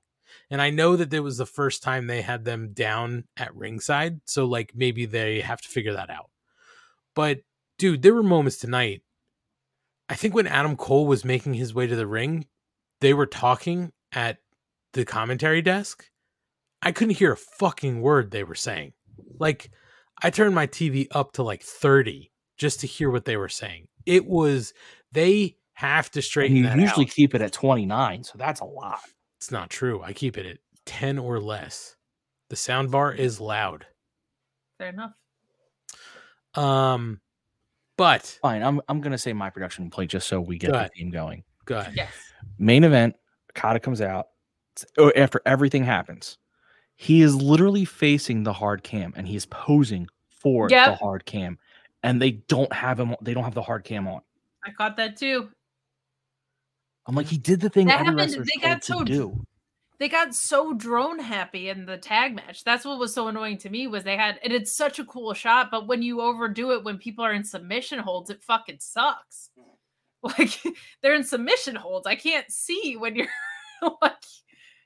And I know that it was the first time they had them down at ringside. So like maybe they have to figure that out. But dude, there were moments tonight. I think when Adam Cole was making his way to the ring, they were talking at the commentary desk. I couldn't hear a fucking word they were saying. Like I turned my TV up to like 30 just to hear what they were saying. It was they have to And straighten you that usually out. keep it at 29, so that's a lot. It's not true. I keep it at 10 or less. The sound bar is loud. Fair enough. Um but Fine, I'm I'm gonna say my production plate just so we get Go the ahead. theme going. go ahead. Yes. Main event, Okada comes out. oh, After everything happens, he is literally facing the hard cam and he's posing for the hard cam, and they don't have him. They don't have the hard cam on. I caught that too. I'm like, he did the thing That happened- they got so do. They got so drone happy in the tag match. That's what was so annoying to me was they had and it's such a cool shot, but when you overdo it when people are in submission holds, it fucking sucks. Like they're in submission holds. I can't see when you're like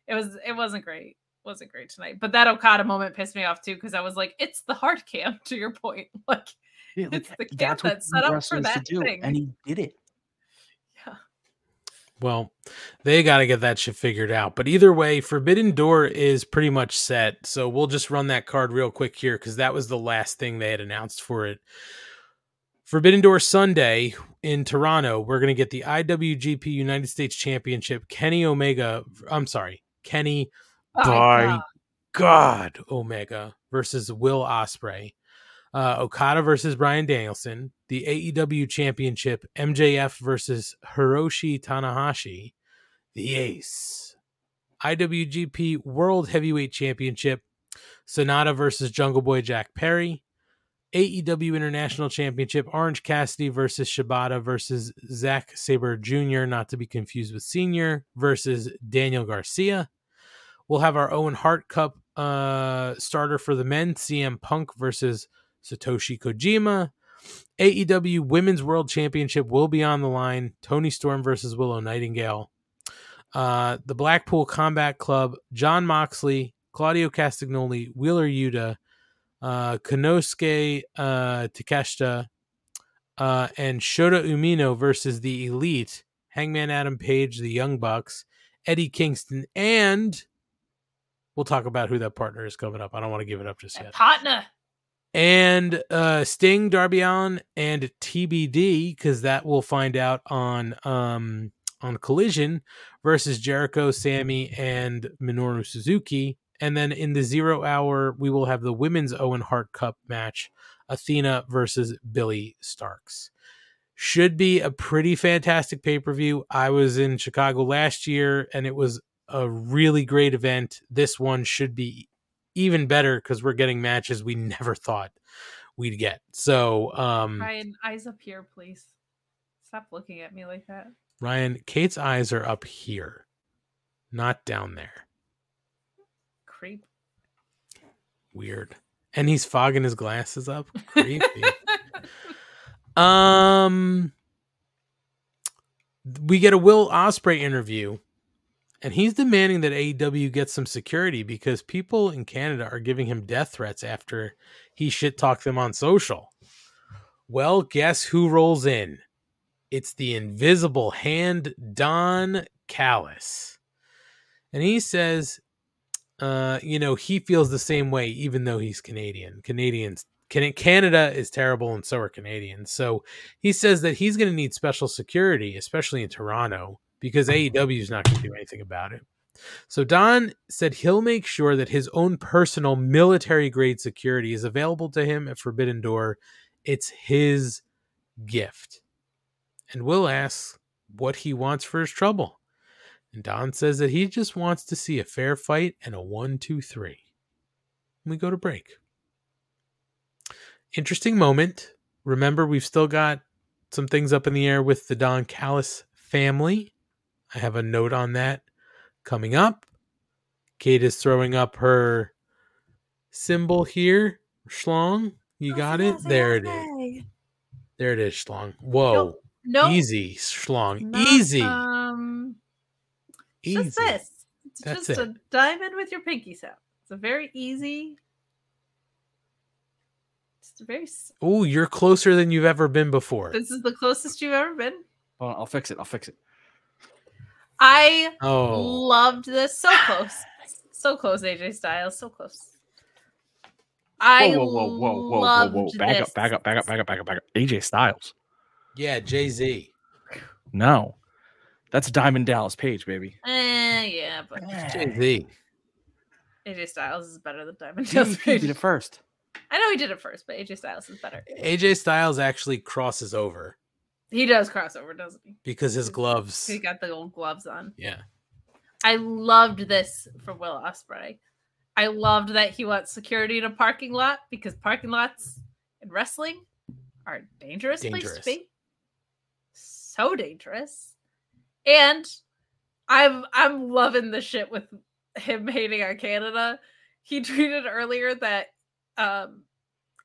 it was it wasn't great. Wasn't great tonight. But that Okada moment pissed me off too because I was like, it's the hard cam to your point. Like Yeah, like, it's the cam that's that's set up for that to do, thing. and he did it. Yeah. Well, they got to get that shit figured out. But either way, Forbidden Door is pretty much set. So we'll just run that card real quick here because that was the last thing they had announced for it. Forbidden Door Sunday in Toronto, we're going to get the IWGP United States Championship. Kenny Omega, I'm sorry, Kenny Oh, by God. God Omega versus Will Ospreay. Uh, Okada versus Bryan Danielson, the AEW Championship, MJF versus Hiroshi Tanahashi, the Ace, IWGP World Heavyweight Championship, Sanada versus Jungle Boy Jack Perry, AEW International Championship, Orange Cassidy versus Shibata versus Zack Sabre Jr., not to be confused with Senior, versus Daniel Garcia. We'll have our Owen Hart Cup uh, starter for the men, CM Punk versus Satoshi Kojima. AEW Women's World Championship will be on the line. Toni Storm versus Willow Nightingale. Uh, the Blackpool Combat Club, Jon Moxley, Claudio Castagnoli, Wheeler Yuta, uh, Konosuke uh, Takeshita, uh, and Shota Umino versus the Elite, Hangman Adam Page, the Young Bucks, Eddie Kingston, and we'll talk about who that partner is coming up. I don't want to give it up just yet Partner. And uh Sting, Darby Allin, and TBD because that we'll find out on um on Collision versus Jericho, Sammy, and Minoru Suzuki. And then in the zero hour, we will have the women's Owen Hart Cup match, Athena versus Billie Starkz. Should be a pretty fantastic pay per view. I was in Chicago last year, and it was a really great event. This one should be even better because we're getting matches we never thought we'd get. So, um, Ryan, eyes up here, please. Stop looking at me like that. Ryan, Kate's eyes are up here, not down there. Creep. Weird. And he's fogging his glasses up. Creepy. um we get a Will Ospreay interview and he's demanding that AEW get some security because people in Canada are giving him death threats after he shit talked them on social. Well, guess who rolls in? It's the invisible hand Don Callis. And he says, uh, you know, he feels the same way, even though he's Canadian. Canadians, Can- Canada is terrible, and so are Canadians. So he says that he's going to need special security, especially in Toronto, because uh-huh. AEW is not going to do anything about it. So Don said he'll make sure that his own personal military grade security is available to him at Forbidden Door. It's his gift. And Will asks what he wants for his trouble. And Don says that he just wants to see a fair fight and a one, two, three. And we go to break. Interesting moment. Remember, we've still got some things up in the air with the Don Callis family. I have a note on that coming up. Kate is throwing up her symbol here. Schlong, you got it? There it is. There it is, Schlong. Whoa. Nope. Easy, Schlong. Not, Easy. Um, it's Easy. just this. It's That's just it. a diamond with your pinky sound. It's a very easy. It's a very. Oh, you're closer than you've ever been before. This is the closest you've ever been. Hold on, I'll fix it. I'll fix it. I Oh. loved this. So close. So close, AJ Styles. So close. I whoa, whoa, whoa, whoa, whoa, whoa, whoa! Back this. up, back up, back up, back up, back up, back up. AJ Styles. Yeah, Jay Z. No, that's Diamond Dallas Page, baby. Eh, yeah, but Jay Z. AJ Styles is better than Diamond He, Dallas he Page. did it first. I know he did it first, but AJ Styles is better. AJ Styles actually crosses over He does crossover, doesn't he? because his gloves. He got the old gloves on. Yeah. I loved this for Will Ospreay. I loved that he wants security in a parking lot because parking lots in wrestling are a dangerous, place to be. So dangerous. And I'm I'm loving the shit with him hating on Canada. He tweeted earlier that um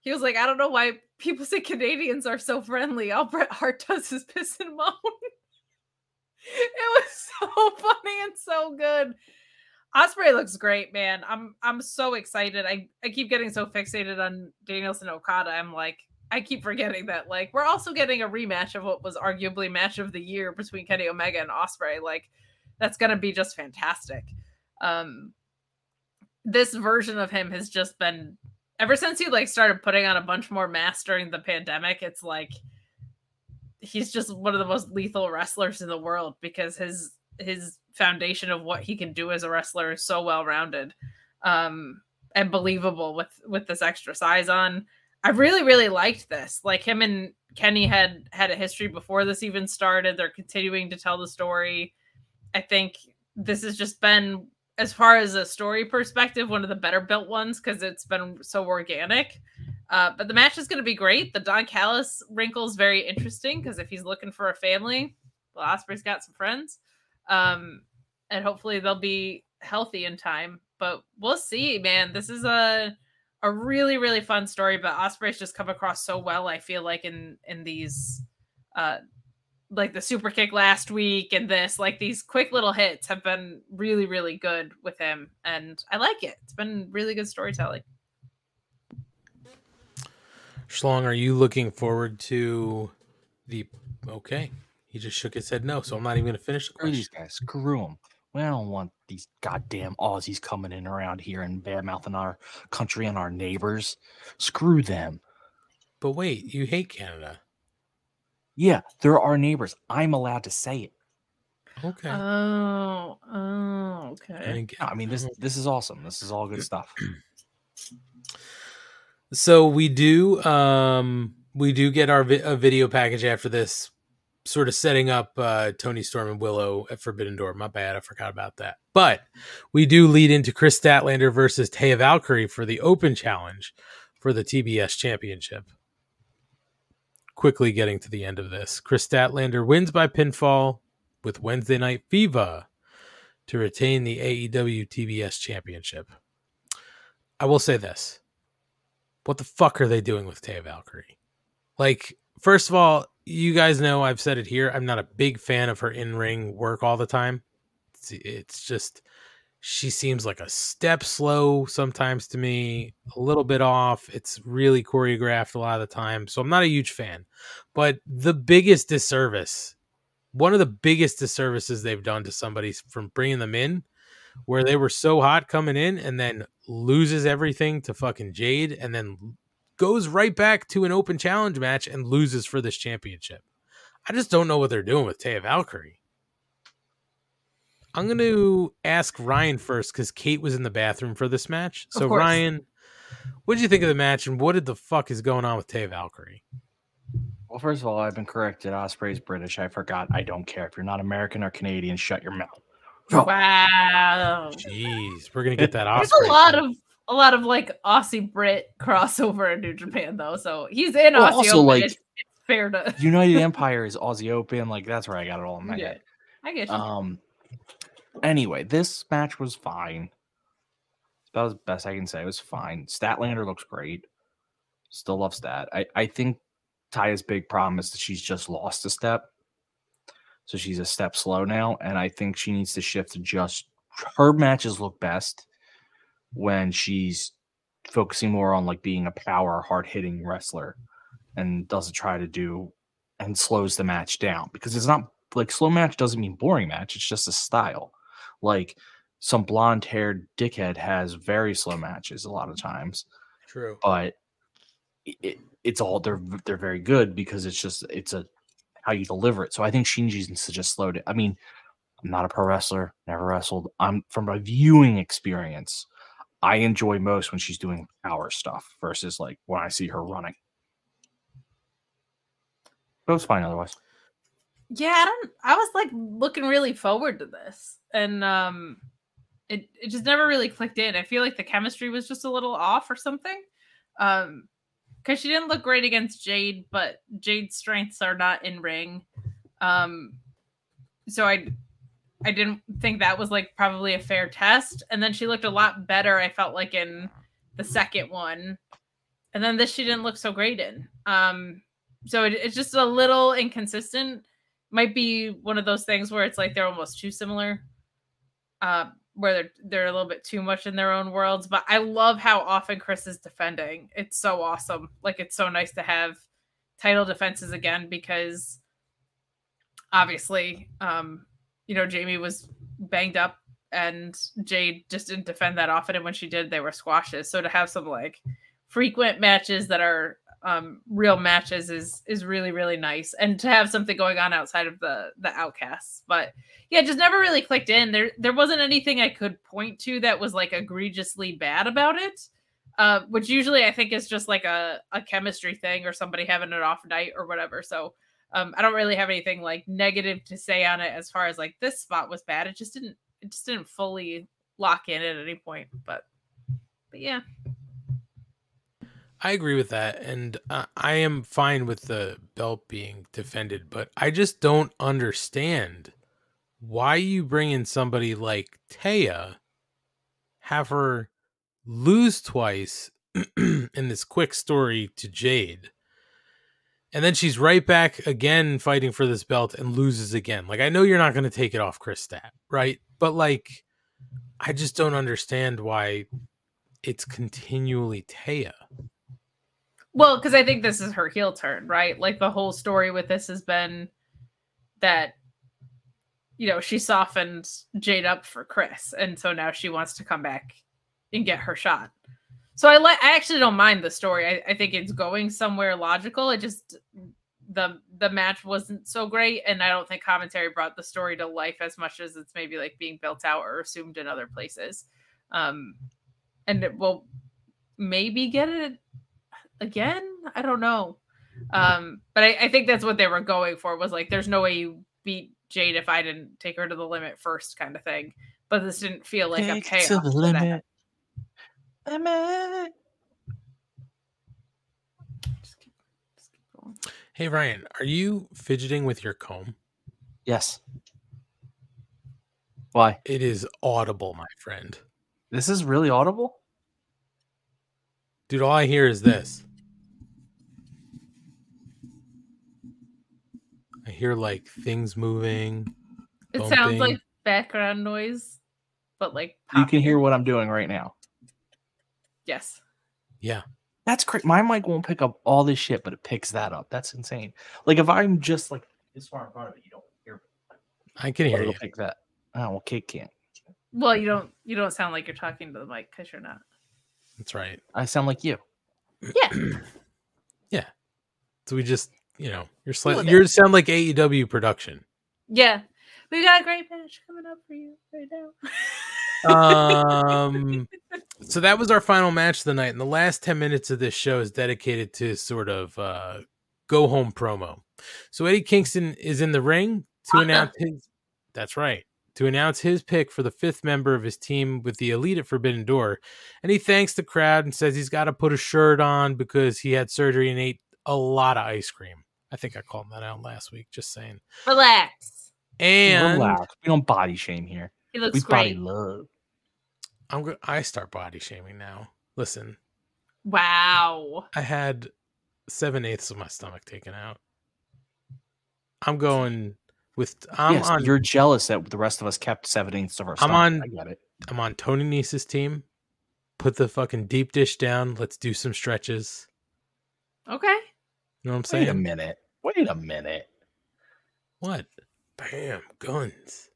he was like, I don't know why people say Canadians are so friendly. All Bret Hart does is piss and moan. it was so funny and so good. Ospreay looks great, man. I'm I'm so excited. I I keep getting so fixated on Danielson Okada. I'm like I keep forgetting that like we're also getting a rematch of what was arguably match of the year between Kenny Omega and Ospreay. Like that's gonna be just fantastic. Um, this version of him has just been ever since he like started putting on a bunch more masks during the pandemic. It's like he's just one of the most lethal wrestlers in the world because his his foundation of what he can do as a wrestler is so well rounded um and believable with with this extra size on. I really really liked this. Like him and kenny had had a history before this even started. They're continuing to tell the story. I think this has just been as far as a story perspective one of the better built ones because it's been so organic. Uh, but the match is going to be great. The don callis wrinkle is very interesting because if he's looking for a family well Ospreay's got some friends um and hopefully they'll be healthy in time. But we'll see man. This is a a really really fun story but Ospreay's just come across so well i feel like in in these uh like the super kick last week and this like these quick little hits have been really really good with him and i like it it's been really good storytelling Schlong, are you looking forward to the? Okay, he just shook his head no, so I'm not even going to finish the Screw question. these guys. Screw them. We don't want these goddamn Aussies coming in around here and bad mouthing our country and our neighbors. Screw them. But wait, you hate Canada. Yeah, they're our neighbors. I'm allowed to say it. Okay. oh oh okay No, I mean, this this is awesome. This is all good stuff. So we do um we do get our vi- a video package after this sort of setting up uh Toni Storm and Willow at Forbidden Door. My bad, I forgot about that. But we do lead into Kris Statlander versus Taya Valkyrie for the open challenge for the TBS championship. Quickly getting to the end of this. Kris Statlander wins by pinfall with Wednesday Night Fever to retain the AEW TBS championship. I will say this. What the fuck are they doing with Taya Valkyrie? Like, first of all, you guys know I've said it here. I'm not a big fan of her in ring work all the time. It's, it's just, she seems like a step slow sometimes to me, a little bit off. It's really choreographed a lot of the time. So I'm not a huge fan. But the biggest disservice, one of the biggest disservices they've done to somebody from bringing them in where they were so hot coming in and then loses everything to fucking Jade and then goes right back to an open challenge match and loses for this championship. I just don't know what they're doing with Taya Valkyrie. I'm going to ask Ryan first because Kate was in the bathroom for this match. So. Ryan, what did you think of the match and what did the fuck is going on with Taya Valkyrie? Well, first of all, I've been corrected. Ospreay's British. I forgot. I don't care if you're not American or Canadian. Shut your mouth. Wow. Jeez, we're going to get that There's a lot of a lot of like Aussie Brit crossover in New Japan though, so he's in Well, Aussie. also, Open. like, it's, it's fair to. United Empire is Aussie Open. Like that's where I got it all in my Yeah, head. I get you. Um. Anyway, this match was fine. It's about as best I can say. It was fine. Statlander looks great. Still love Stat. I I think Taya's big problem is that she's just lost a step. So she's a step slow now, and I think she needs to shift to just her matches look best when she's focusing more on like being a power, hard hitting wrestler and doesn't try to do and slows the match down because it's not like slow match doesn't mean boring match. It's just a style. Like some blonde haired dickhead has very slow matches a lot of times, True. but it, it, it's all they're they're very good because it's just it's a how you deliver it. So I think Shinji needs to just slow it. I mean, I'm not a pro wrestler, never wrestled. I'm from a viewing experience. I enjoy most when she's doing power stuff versus like when I see her running. But it was fine otherwise. Yeah, I don't. I was like looking really forward to this, and um, it it just never really clicked in. I feel like the chemistry was just a little off or something. Um, because she didn't look great against Jade, but Jade's strengths are not in ring. Um, so I I didn't think that was like probably a fair test. And then she looked a lot better. I felt like in the second one, and then this she didn't look so great in. Um, so it, it's just a little inconsistent. Might be one of those things where it's like they're almost too similar. Uh, where they're they're a little bit too much in their own worlds. But I love how often Kris is defending. It's so awesome. Like it's so nice to have title defenses again because obviously, um, you know, Jamie was banged up and Jade just didn't defend that often. And when she did, they were squashes. So to have some like frequent matches that are um real matches is is really really nice. And to have something going on outside of the the outcasts. But yeah just never really clicked in. There there wasn't anything i could point to that was like egregiously bad about it. Uh which usually i think is just like a, a chemistry thing or somebody having an off night or whatever. So um i don't really have anything like negative to say on it as far as like this spot was bad. It just didn't it just didn't fully lock in at any point. But but yeah I agree with that, and uh, I am fine with the belt being defended, but I just don't understand why you bring in somebody like Taya, have her lose twice in this quick story to Jade, and then she's right back again fighting for this belt and loses again. Like I know you're not going to take it off Kris Stat, right? But like, I just don't understand why it's continually Taya. Well, because I think this is her heel turn, right? Like the whole story with this has been that you know she softened Jade up for Kris, and so now she wants to come back and get her shot. So I like. I actually don't mind the story. I, I think it's going somewhere logical. It just the the match wasn't so great, and I don't think commentary brought the story to life as much as it's maybe like being built out or assumed in other places. Um, and it will maybe get it again i don't know um but I, I think that's what they were going for was like there's no way you beat jade if i didn't take her to the limit first kind of thing but this didn't feel like a Take payoff to the to that. limit. Limit. Hey Ryan, are you fidgeting with your comb? Yes. Why? It is audible, my friend. This is really audible. Dude, all I hear is this. Hear like things moving. It sounds like background noise, but like You can hear what I'm doing right now. yes. Yeah. That's crazy. My mic won't pick up all this shit, but it picks that up. That's insane. Like if I'm just like this far in front of it, you don't hear. I can hear It'll you. pick that. Oh well, Kate can't. Well, you don't you don't sound like you're talking to the mic because you're not. That's right. I sound like you. Yeah. Yeah. So we just, you know, you're slightly you sound like AEW production. Yeah. We got a great match coming up for you right now. Um so that was our final match of the night, and the last 10 minutes of this show is dedicated to sort of uh go home promo. So Eddie Kingston is in the ring to announce his that's right. To announce his pick for the fifth member of his team with the elite at Forbidden Door. And he thanks the crowd and says he's got to put a shirt on because he had surgery and ate a lot of ice cream. I think I called that out last week, just saying. Relax. And Relax. We don't body shame here. He looks we body love. I'm go- I start body shaming now. Listen, Wow. I had seven eighths of my stomach taken out. I'm going with I'm yes, on you're jealous that the rest of us kept seven eighths of our. Stomach. I'm on I get it. I'm on Tony Nese's team. Put the fucking deep dish down. Let's do some stretches. Okay. You know what I'm saying? Wait a minute. Wait a minute. What? Bam, guns.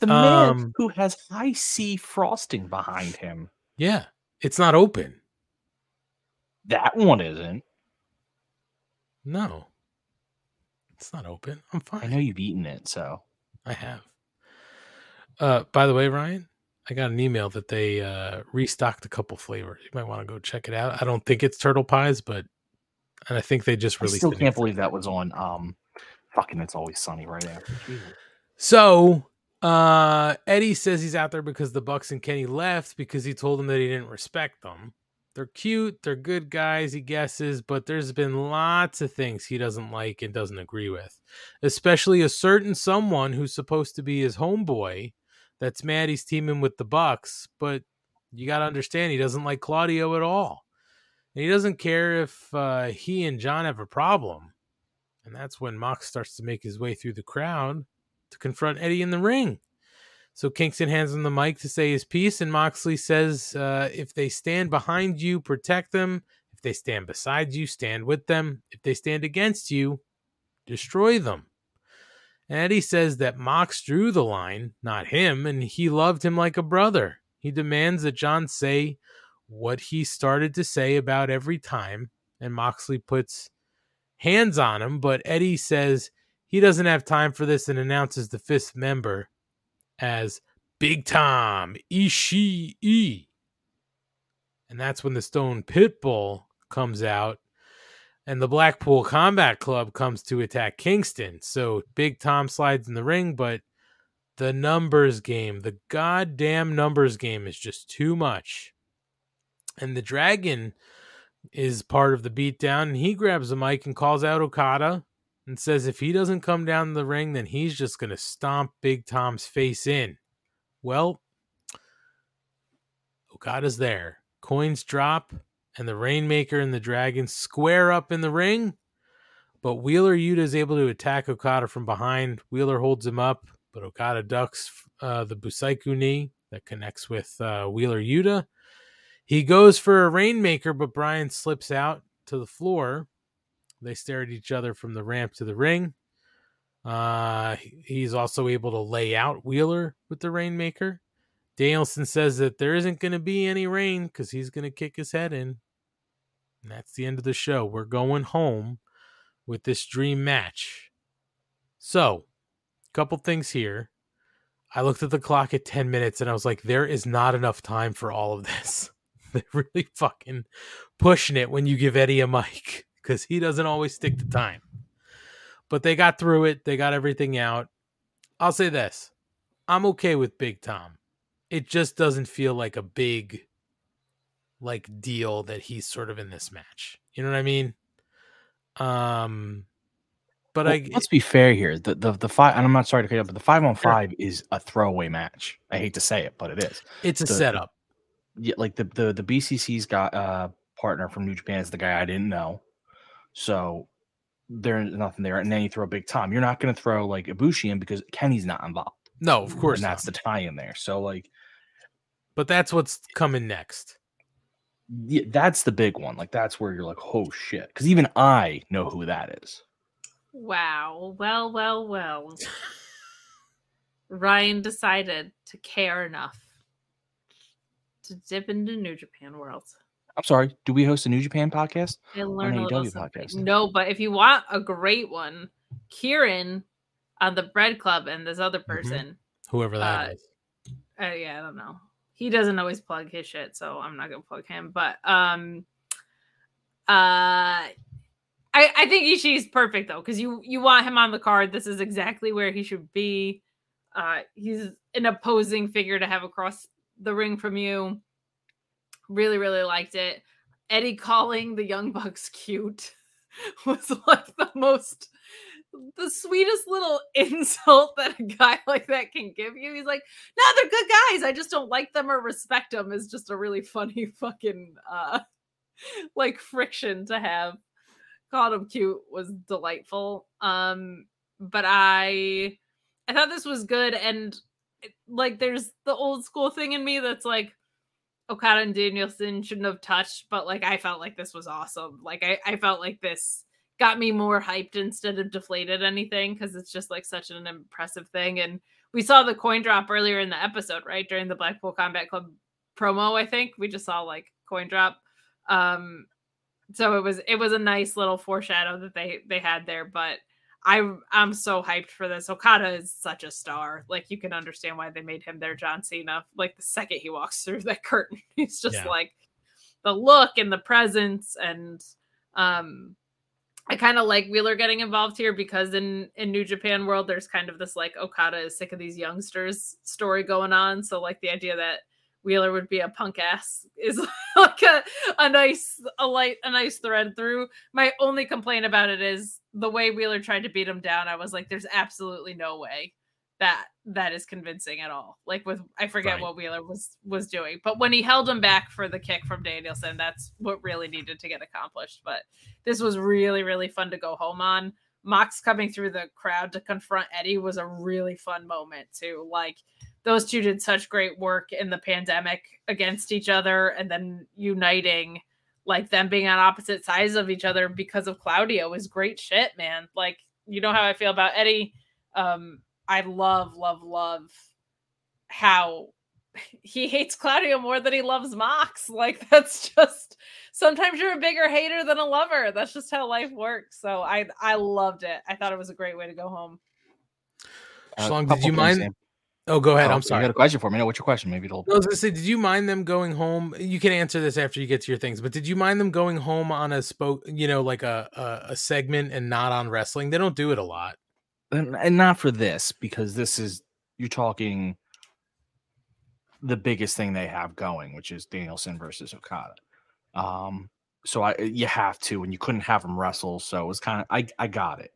The man Um, who has high C frosting behind him. Yeah, it's not open. That one isn't. No, it's not open. I'm fine. I know you've eaten it, so I have. Uh, by the way, Ryan, I got an email that they uh, restocked a couple flavors. You might want to go check it out. I don't think it's turtle pies, but and I think they just I released. still a can't believe that was on. Um, fucking, it's always sunny right after. Jesus. So uh Eddie says he's out there because the Bucks and Kenny left because he told them that he didn't respect them. They're cute, they're good guys, he guesses, but there's been lots of things he doesn't like and doesn't agree with. Especially a certain someone who's supposed to be his homeboy that's mad he's teaming with the Bucks, but you got to understand he doesn't like Claudio at all. And he doesn't care if uh, he and John have a problem. And that's when Mox starts to make his way through the crowd to confront Eddie in the ring. So Kingston hands him the mic to say his piece, and Moxley says, uh, "If they stand behind you, protect them. If they stand beside you, stand with them. If they stand against you, destroy them." And Eddie says that Mox drew the line, not him, and he loved him like a brother. He demands that John say what he started to say about every time, and Moxley puts hands on him, but Eddie says he doesn't have time for this and announces the fifth member as Big Tom Ishii. And that's when the Stone Pitbull comes out and the Blackpool Combat Club comes to attack Kingston. So Big Tom slides in the ring, but the numbers game, the goddamn numbers game is just too much. And the Dragon is part of the beatdown, and he grabs the mic and calls out Okada and says if he doesn't come down the ring, then he's just going to stomp Big Tom's face in. Well, Okada's there. Coins drop, and the Rainmaker and the Dragon square up in the ring. But Wheeler Yuta is able to attack Okada from behind. Wheeler holds him up, but Okada ducks uh, the Busaiku knee that connects with uh, Wheeler Yuta. He goes for a Rainmaker, but Brian slips out to the floor. They stare at each other from the ramp to the ring. Uh, he's also able to lay out Wheeler with the Rainmaker. Danielson says that there isn't going to be any rain because he's going to kick his head in. And that's the end of the show. We're going home with this dream match. So, a couple things here. I looked at the clock at 10 minutes and I was like, there is not enough time for all of this. They're really fucking pushing it when you give Eddie a mic because he doesn't always stick to time. But they got through it, they got everything out. I'll say this I'm okay with Big Tom. It just doesn't feel like a big like deal that he's sort of in this match. You know what I mean? Um but Well, I let's be fair here. The the the five, and I'm not sorry to cut you up, but the five on five is a throwaway match. I hate to say it, but it is. It's a The- setup. Yeah, like the the the BCC's got uh partner from New Japan is the guy I didn't know. So there's nothing there. And then you throw Big Tom. You're not going to throw like Ibushi in because Kenny's not involved. No, of course And that's the tie in there. So like But that's what's coming next. yeah, that's the big one. Like that's where you're like, oh shit. Because even I know who that is. Wow. Well, well, well. Ryan decided to care enough to dip into New Japan World. I'm sorry. Do we host a New Japan podcast? I Or learned an a little AEW podcast? No, but if you want a great one, Kieran on the Bread Club and this other person. Whoever that Uh, is. Uh, yeah, I don't know. He doesn't always plug his shit, so I'm not gonna plug him. But um, uh, I I think Ishii's perfect though, because you you want him on the card. This is exactly where he should be. Uh, he's an opposing figure to have across the ring from you. Really, really liked it. Eddie calling the Young Bucks cute was like the most the sweetest little insult that a guy like that can give you. He's like, no, they're good guys. I just don't like them or respect them. Is just a really funny fucking uh like friction to have. Called him cute was delightful. Um, but I I thought this was good and like there's the old school thing in me that's like Okada and Danielson shouldn't have touched, but like I felt like this was awesome. Like I, I felt like this got me more hyped instead of deflated anything because it's just like such an impressive thing. And we saw the coin drop earlier in the episode, right? During the Blackpool Combat Club promo, I think we just saw like coin drop. Um so it was it was a nice little foreshadow that they they had there, but I I'm so hyped for this. Okada is such a star. Like you can understand why they made him their John Cena. Like the second he walks through that curtain, he's just Yeah. like the look and the presence and um I kind of like Wheeler getting involved here because in in New Japan world there's kind of this like Okada is sick of these youngsters story going on. So like the idea that Wheeler would be a punk ass is like a, a nice a light a nice thread through. My only complaint about it is the way Wheeler tried to beat him down. I was like, there's absolutely no way that that is convincing at all. Like with I forget Right. what Wheeler was was doing, but when he held him back for the kick from Danielson, that's what really needed to get accomplished. But this was really really fun to go home on. Mox coming through the crowd to confront Eddie was a really fun moment too. Like those two did such great work in the pandemic against each other and then uniting like them being on opposite sides of each other because of Claudio is great shit, man. Like you know how I feel about Eddie. Um I love love love how he hates Claudio more than he loves Mox. Like that's just sometimes you're a bigger hater than a lover. That's just how life works. So I I loved it. I thought it was a great way to go home. Uh, Schlong, did you things, mind? Oh, go ahead. Oh, I'm sorry. You got a question for me? No, what's your question? Maybe it'll. I was gonna say, did you mind them going home? You can answer this after you get to your things, but did you mind them going home on a spoke, you know, like a, a a segment and not on wrestling? They don't do it a lot. and, and not for this because this is you're talking the biggest thing they have going, which is Danielson versus Okada. Um, so I you have to, and you couldn't have them wrestle, so it was kind of I I got it.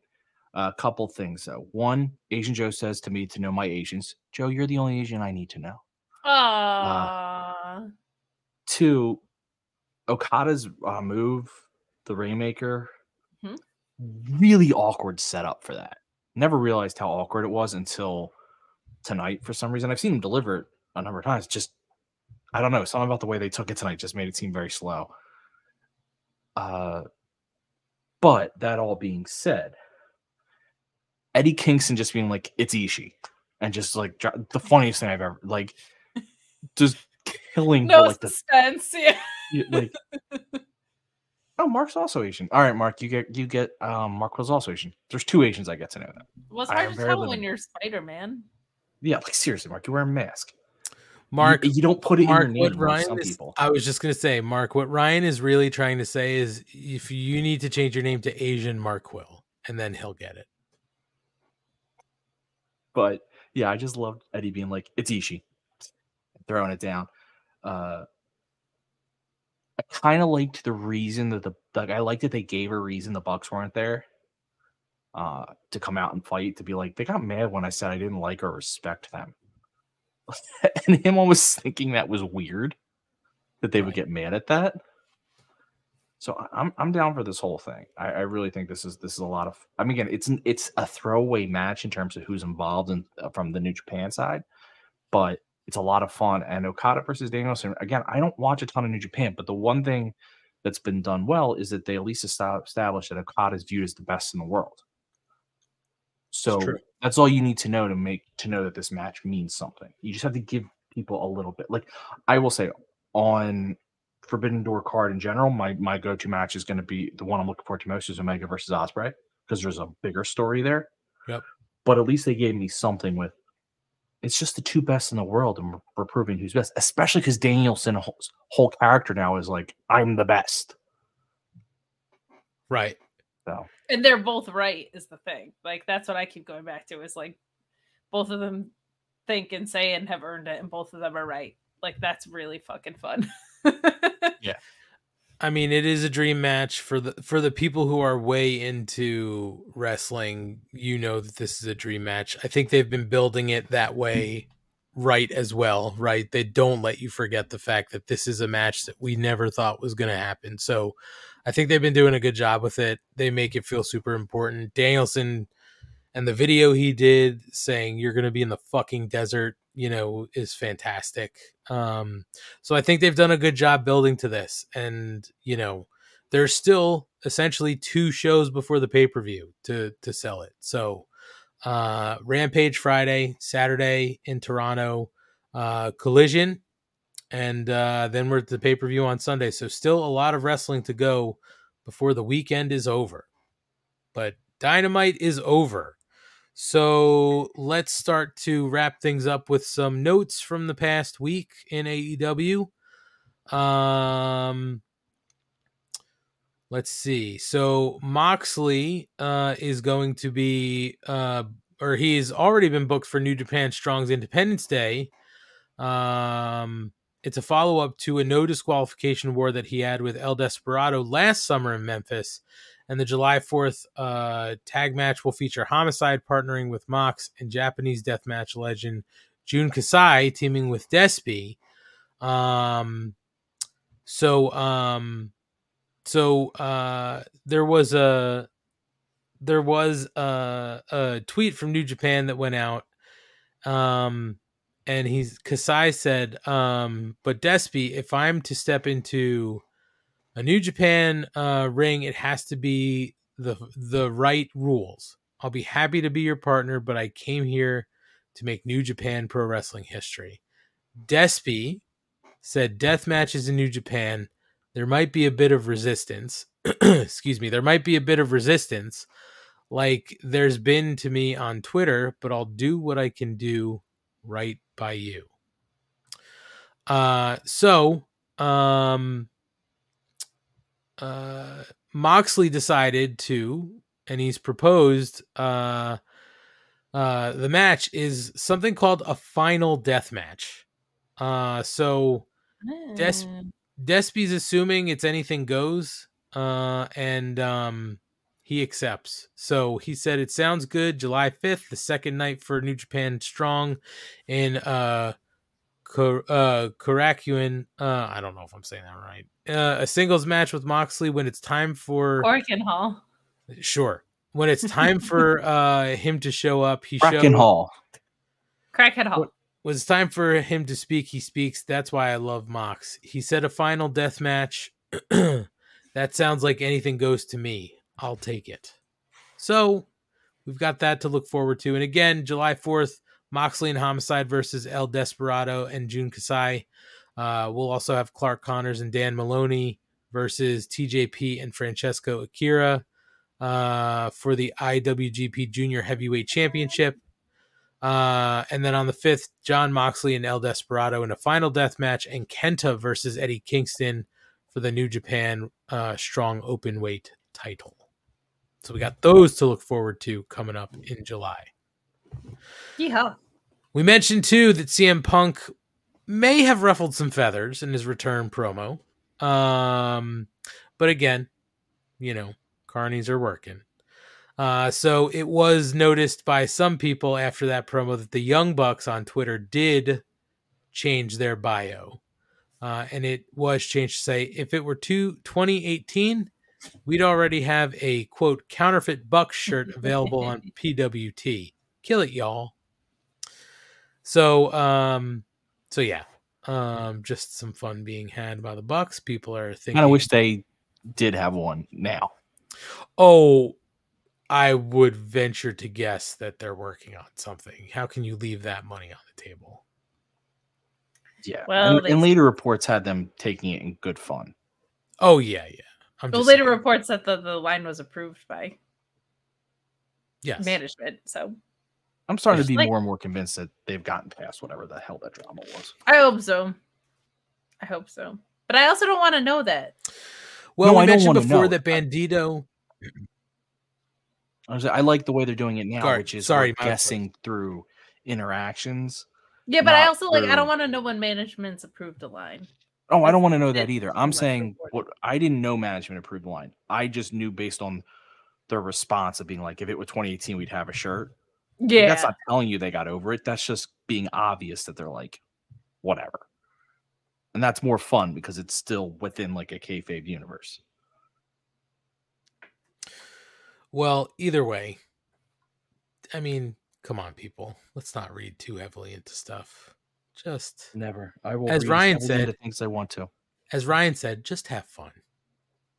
A couple things though. One, Asian Joe says to me to know my Asians. Joe, you're the only Asian I need to know. Ah, Two, Okada's uh, move, the Rainmaker, Mhm. really awkward setup for that. Never realized how awkward it was until tonight for some reason. I've seen him deliver it a number of times. Just I don't know, something about the way they took it tonight just made it seem very slow. Uh but that all being said, Eddie Kingston just being like, it's Ishii," And just like dro- the funniest thing I've ever like just killing no the, like the suspense. Yeah. like Oh, Mark's also Asian. All right, Mark, you get you get um Mark was also Asian. There's two Asians I get to know that. What's I hard am to tell living- when you're Spider Man? Yeah, like seriously, Mark, you wear a mask. Mark, you, you don't put it Mark, in your what name. like Ryan some is, people. I was just gonna say, Mark, what Ryan is really trying to say is, if you need to change your name to Asian, Mark will, and then he'll get it. But yeah, I just loved Eddie being like, "It's Ishii," throwing it down. Uh, I kind of liked the reason that the like I liked that they gave a reason the Bucks weren't there. Uh, to come out and fight to be like they got mad when I said I didn't like or respect them, and him almost thinking that was weird that they would get mad at that. So I'm I'm down for this whole thing. I, I really think this is this is a lot of. I mean, again, it's an, it's a throwaway match in terms of who's involved in uh, from the New Japan side, but it's a lot of fun. And Okada versus Danielson. Again, I don't watch a ton of New Japan, but the one thing that's been done well is that they at least esta- established that Okada is viewed as the best in the world. So that's all you need to know to make to know that this match means something. You just have to give people a little bit. Like I will say on Forbidden Door card in general, my my go to match is going to be the one I'm looking forward to most is Omega versus Ospreay because there's a bigger story there. Yep. But at least they gave me something with. It's just the two best in the world, and we're, we're proving who's best. Especially because Danielson's whole, whole character now is like, I'm the best. Right. So And they're both right, is the thing. Like that's what I keep going back to is like both of them think and say and have earned it, and both of them are right. Like that's really fucking fun. yeah. I mean, it is a dream match for the for the people who are way into wrestling. You know that this is a dream match. I think they've been building it that way, right as well. Right, they don't let you forget the fact that this is a match that we never thought was going to happen. So, I think they've been doing a good job with it. They make it feel super important. Danielson and the video he did saying you're going to be in the fucking desert, you know, is fantastic. Um, so I think they've done a good job building to this, and you know, there's still essentially two shows before the pay per view to to sell it. So, uh, Rampage Friday, Saturday in Toronto, uh, Collision, and uh, then we're at the pay per view on Sunday. So still a lot of wrestling to go before the weekend is over. But Dynamite is over. So let's start to wrap things up with some notes from the past week in AEW. Um, let's see. So Moxley uh, is going to be, uh, or he's already been booked for New Japan Strong's Independence Day. Um, it's a follow up to a no disqualification war that he had with El Desperado last summer in Memphis. And the July 4th uh, tag match will feature Homicide partnering with Mox and Japanese deathmatch legend Jun Kasai teaming with Despy. Um, so, um, so uh, there was a there was a, a tweet from New Japan that went out. Um, and he's Kasai said, um, but Despy, if I'm to step into a New Japan uh, ring, it has to be the the right rules. I'll be happy to be your partner, but I came here to make New Japan pro wrestling history. Despy said death matches in New Japan, there might be a bit of resistance. Excuse me, there might be a bit of resistance like there's been to me on Twitter, but I'll do what I can do right by you. Uh so um uh Moxley decided to and he's proposed uh uh the match is something called a final death match. Uh so Des- Despy's assuming it's anything goes uh and um he accepts. So he said it sounds good. July 5th, the second night for New Japan Strong in uh Kor- uh Korakuen. Uh I don't know if I'm saying that right. Uh, a singles match with Moxley when it's time for Orkin Hall. sure. When it's time for uh him to show up, he Bracken shows Hall. Crackhead Hall. when it's time for him to speak, he speaks. That's why I love Mox. He said a final death match. that sounds like anything goes to me. I'll take it. So we've got that to look forward to. And again, July 4th, Moxley and Homicide versus El Desperado and Jun Kasai. Uh, we'll also have Clark Connors and Dan Maloney versus TJP and Francesco Akira uh, for the IWGP Junior Heavyweight Championship. Uh, and then on the 5th, Jon Moxley and El Desperado in a final death match, and Kenta versus Eddie Kingston for the New Japan uh, Strong Open Weight title. So we got those to look forward to coming up in July. Yeehaw. We mentioned too that CM Punk may have ruffled some feathers in his return promo. Um, but again, you know, carnies are working. Uh, so it was noticed by some people after that promo that the Young Bucks on Twitter did change their bio uh, and it was changed to say if it were to 2018, we'd already have a quote counterfeit Bucks shirt available on PWT. Kill it, y'all. So, um, so yeah, um, just some fun being had by the Bucks. People are thinking. I wish they did have one now. Oh, I would venture to guess that they're working on something. How can you leave that money on the table? Yeah. Well, and, they- and later reports had them taking it in good fun. Oh yeah, yeah. I'm Well, later saying. reports that the, the line was approved by yes. management. So I'm starting to be Like- more and more convinced that they've gotten past whatever the hell that drama was. I hope so. I hope so. But I also don't want to know that. Well, No, we I don't mentioned wanna before know. that Bandito. I, was, I like the way they're doing it now, Sorry- which is sorry, we're my guessing through interactions. Yeah, but I not also like I don't want to know when management's approved a line. Oh, I don't want to know that either. I'm saying what I didn't know management approved the line. I just knew based on their response of being like, if it were 2018, we'd have a shirt. Like, Yeah. that's not telling you they got over it. That's just being obvious that they're like, whatever. And that's more fun because it's still within like a kayfabe universe. Well, either way, I mean, come on, people. Let's not read too heavily into stuff. Just Never. I will. as Ryan everything said, that thinks I want to. as Ryan said, just have fun.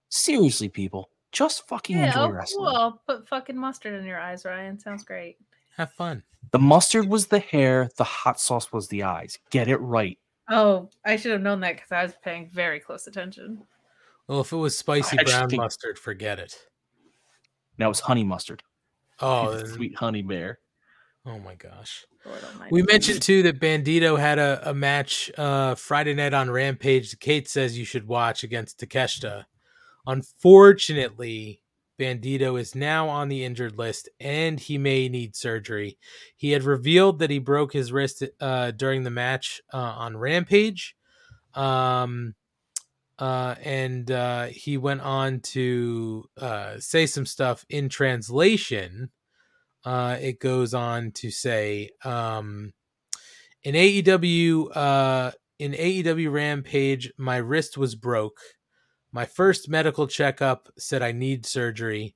Seriously, people, just fucking Yeah, enjoy oh, wrestling. cool. I'll put fucking mustard in your eyes, Ryan. Sounds great. Have fun. The mustard was the hair. The hot sauce was the eyes. Get it right. Oh, I should have known that because I was paying very close attention. Well, if it was spicy I actually brown think- mustard, forget it. Now it's honey mustard. Oh, The sweet honey bear. oh my gosh. Lord almighty. We mentioned too that Bandito had a, a match uh, Friday night on Rampage. Kate says you should watch against Takeshita. Unfortunately, Bandito is now on the injured list and he may need surgery. He had revealed that he broke his wrist uh, during the match uh, on Rampage. Um, uh, and uh, he went on to uh, say some stuff in translation. Uh, it goes on to say, um, in AEW, in AEW Rampage, my wrist was broke. My first medical checkup said I need surgery.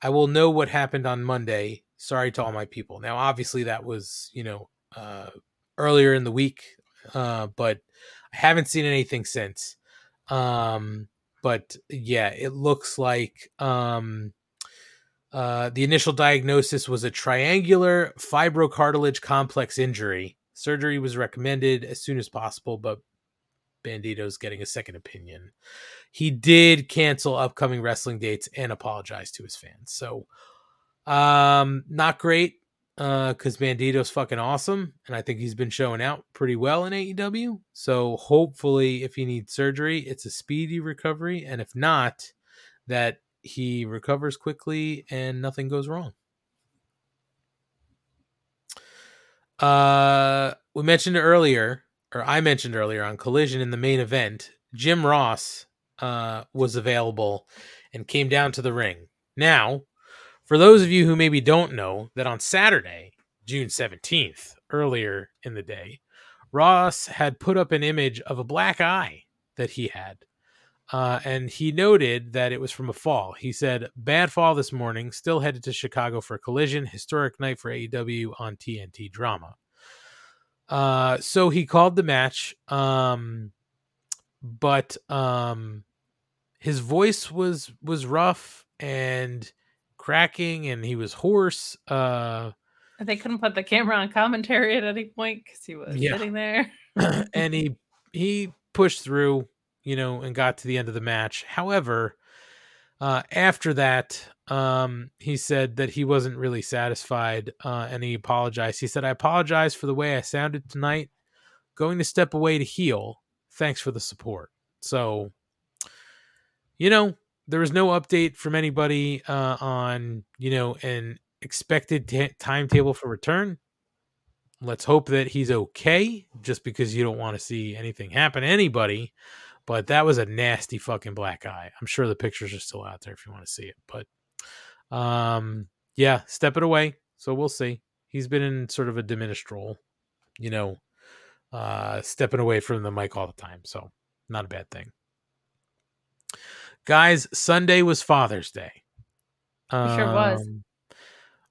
I will know what happened on Monday. Sorry to all my people. Now, obviously, that was you know uh, earlier in the week, uh, but I haven't seen anything since. Um, but yeah, it looks like um, uh, the initial diagnosis was a triangular fibrocartilage complex injury. Surgery was recommended as soon as possible, but Bandito's getting a second opinion. He did cancel upcoming wrestling dates and apologize to his fans. So, um, not great because Bandito's fucking awesome, and I think he's been showing out pretty well in AEW. So, hopefully, if he needs surgery, it's a speedy recovery, and if not, that he recovers quickly and nothing goes wrong. Uh, we mentioned earlier, or I mentioned earlier on Collision in the main event, Jim Ross uh, was available and came down to the ring. Now, for those of you who maybe don't know, that on Saturday, June 17th, earlier in the day, Ross had put up an image of a black eye that he had. Uh, and he noted that it was from a fall. He said, Bad fall this morning, still headed to Chicago for collision, historic night for AEW on TNT drama. Uh, so he called the match, um, but um, his voice was was rough and cracking, and he was hoarse. Uh, They couldn't put the camera on commentary at any point because he was Yeah. sitting there. and he he pushed through, you know, and got to the end of the match. However, uh, after that, um, he said that he wasn't really satisfied, uh, and he apologized. He said, "I apologize for the way I sounded tonight. Going to step away to heal. Thanks for the support." So, you know, there was no update from anybody uh, on you know an expected ta timetable for return let's hope that he's okay just because you don't want to see anything happen to anybody but that was a nasty fucking black eye i'm sure the pictures are still out there if you want to see it but um yeah step it away so we'll see he's been in sort of a diminished role you know uh stepping away from the mic all the time so Not a bad thing. Guys, Sunday was Father's Day. It sure was. Um,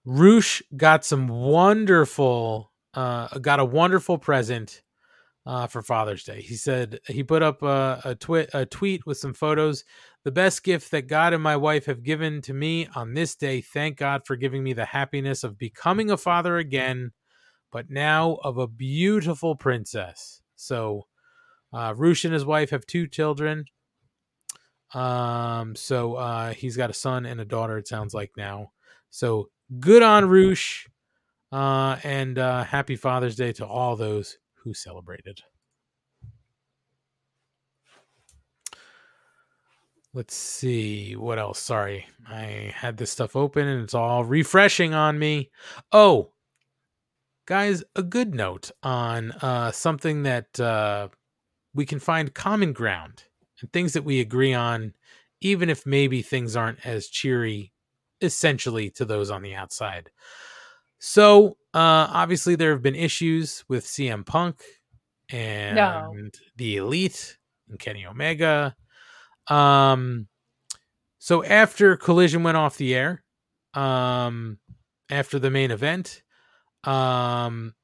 Roosh got some wonderful, uh, got a wonderful present uh, for Father's Day. He said he put up a, a, a tweet with some photos. The best gift that God and my wife have given to me on this day. Thank God for giving me the happiness of becoming a father again, but now of a beautiful princess. So, uh, Roosh and his wife have two children. Um, so uh, he's got a son and a daughter. It sounds like now. So good on Roosh, uh, and uh, happy Father's Day to all those who celebrated. Let's see what else. Sorry, I had this stuff open and it's all refreshing on me. Oh, guys, a good note on uh, something that uh, we can find common ground and things that we agree on, even if maybe things aren't as cheery, essentially, to those on the outside. So, uh, obviously, there have been issues with CM Punk and No. the Elite and Kenny Omega. Um, so after Collision went off the air, um, after the main event, um,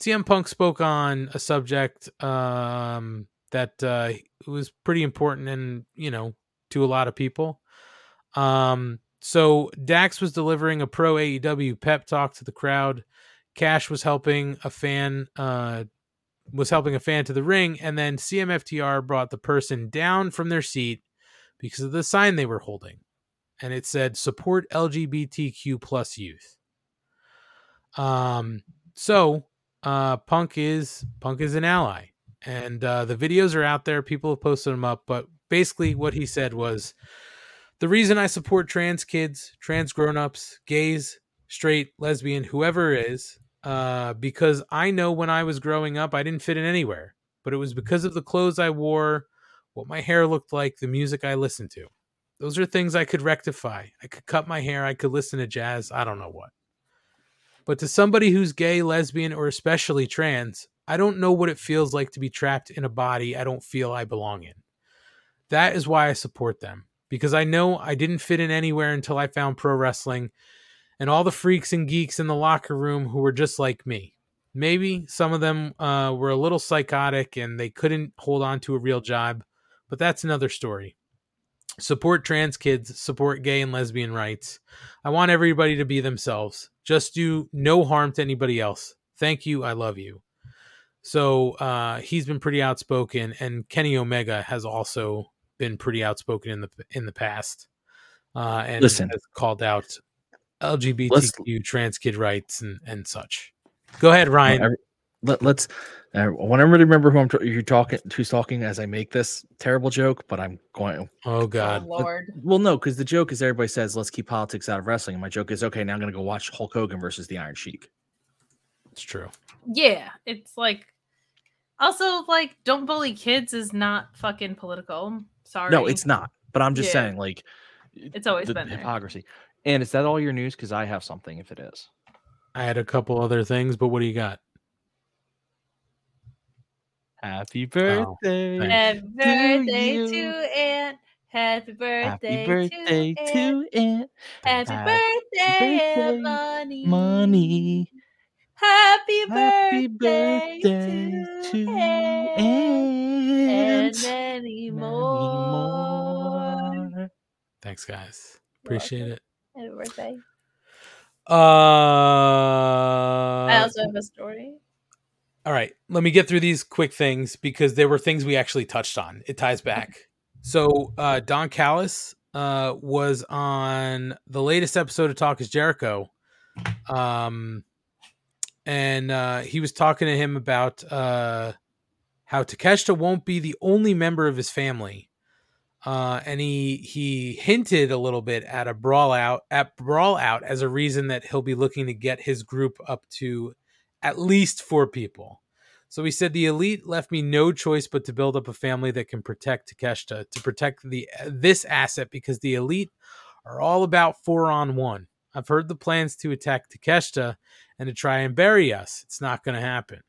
CM Punk spoke on a subject um, that uh, was pretty important and you know to a lot of people. Um, so Dax was delivering a pro AEW pep talk to the crowd. Cash was helping a fan uh, was helping a fan to the ring, and then CMFTR brought the person down from their seat because of the sign they were holding, and it said "Support LGBTQ plus youth." Um, so uh, Punk is Punk is an ally, and uh, the videos are out there. People have posted them up, but basically, what he said was the reason I support trans kids, trans grown-ups, gays, straight, lesbian, whoever is, uh, because I know when I was growing up, I didn't fit in anywhere, but it was because of the clothes I wore, what my hair looked like, the music I listened to. Those are things I could rectify. I could cut my hair, I could listen to jazz, I don't know what. But to somebody who's gay, lesbian, or especially trans, I don't know what it feels like to be trapped in a body I don't feel I belong in. That is why I support them, because I know I didn't fit in anywhere until I found pro wrestling and all the freaks and geeks in the locker room who were just like me. Maybe some of them uh, were a little psychotic and they couldn't hold on to a real job, but that's another story. Support trans kids, support gay and lesbian rights. I want everybody to be themselves. Just do no harm to anybody else. Thank you. I love you. So uh, he's been pretty outspoken, and Kenny Omega has also been pretty outspoken in the in the past, uh, and Listen. has called out LGBTQ trans kid rights and and such. Go ahead, Ryan. Every- let, us Uh, I want everybody to remember who I'm t- you're talking who's talking as I make this terrible joke, but I'm going. Oh God, Lord. Well, no, because the joke is everybody says let's keep politics out of wrestling, and my joke is okay. Now I'm going to go watch Hulk Hogan versus the Iron Sheik. It's true. Yeah, it's like also like don't bully kids is not fucking political. Sorry. No, it's not. But I'm just Yeah. saying, like, It's always the been there. hypocrisy. And is that all your news? Because I have something. If it is, I had a couple other things, but what do you got? happy Oh, birthday. Happy to birthday you. to Ant. Happy birthday, Happy birthday to to Ant. Ant. Happy Happy birthday, birthday, money. Money. Happy Happy birthday, birthday to, to Ant. Ant. And many more. more. Thanks, guys. Appreciate it. Happy birthday. Uh, I also have a story. All right, let me get through these quick things because there were things we actually touched on. It ties back. So uh, Don Callis uh, was on the latest episode of Talk Is Jericho, um, and uh, he was talking to him about uh, how Takeshita won't be the only member of his family, uh, and he he hinted a little bit at a brawl out at brawl out as a reason that he'll be looking to get his group up to at least four people. So he said the elite left me no choice but to build up a family that can protect Takeshita, to protect the this asset because the elite are all about four on one. I've heard the plans to attack Takeshita and to try and bury us. It's not going to happen.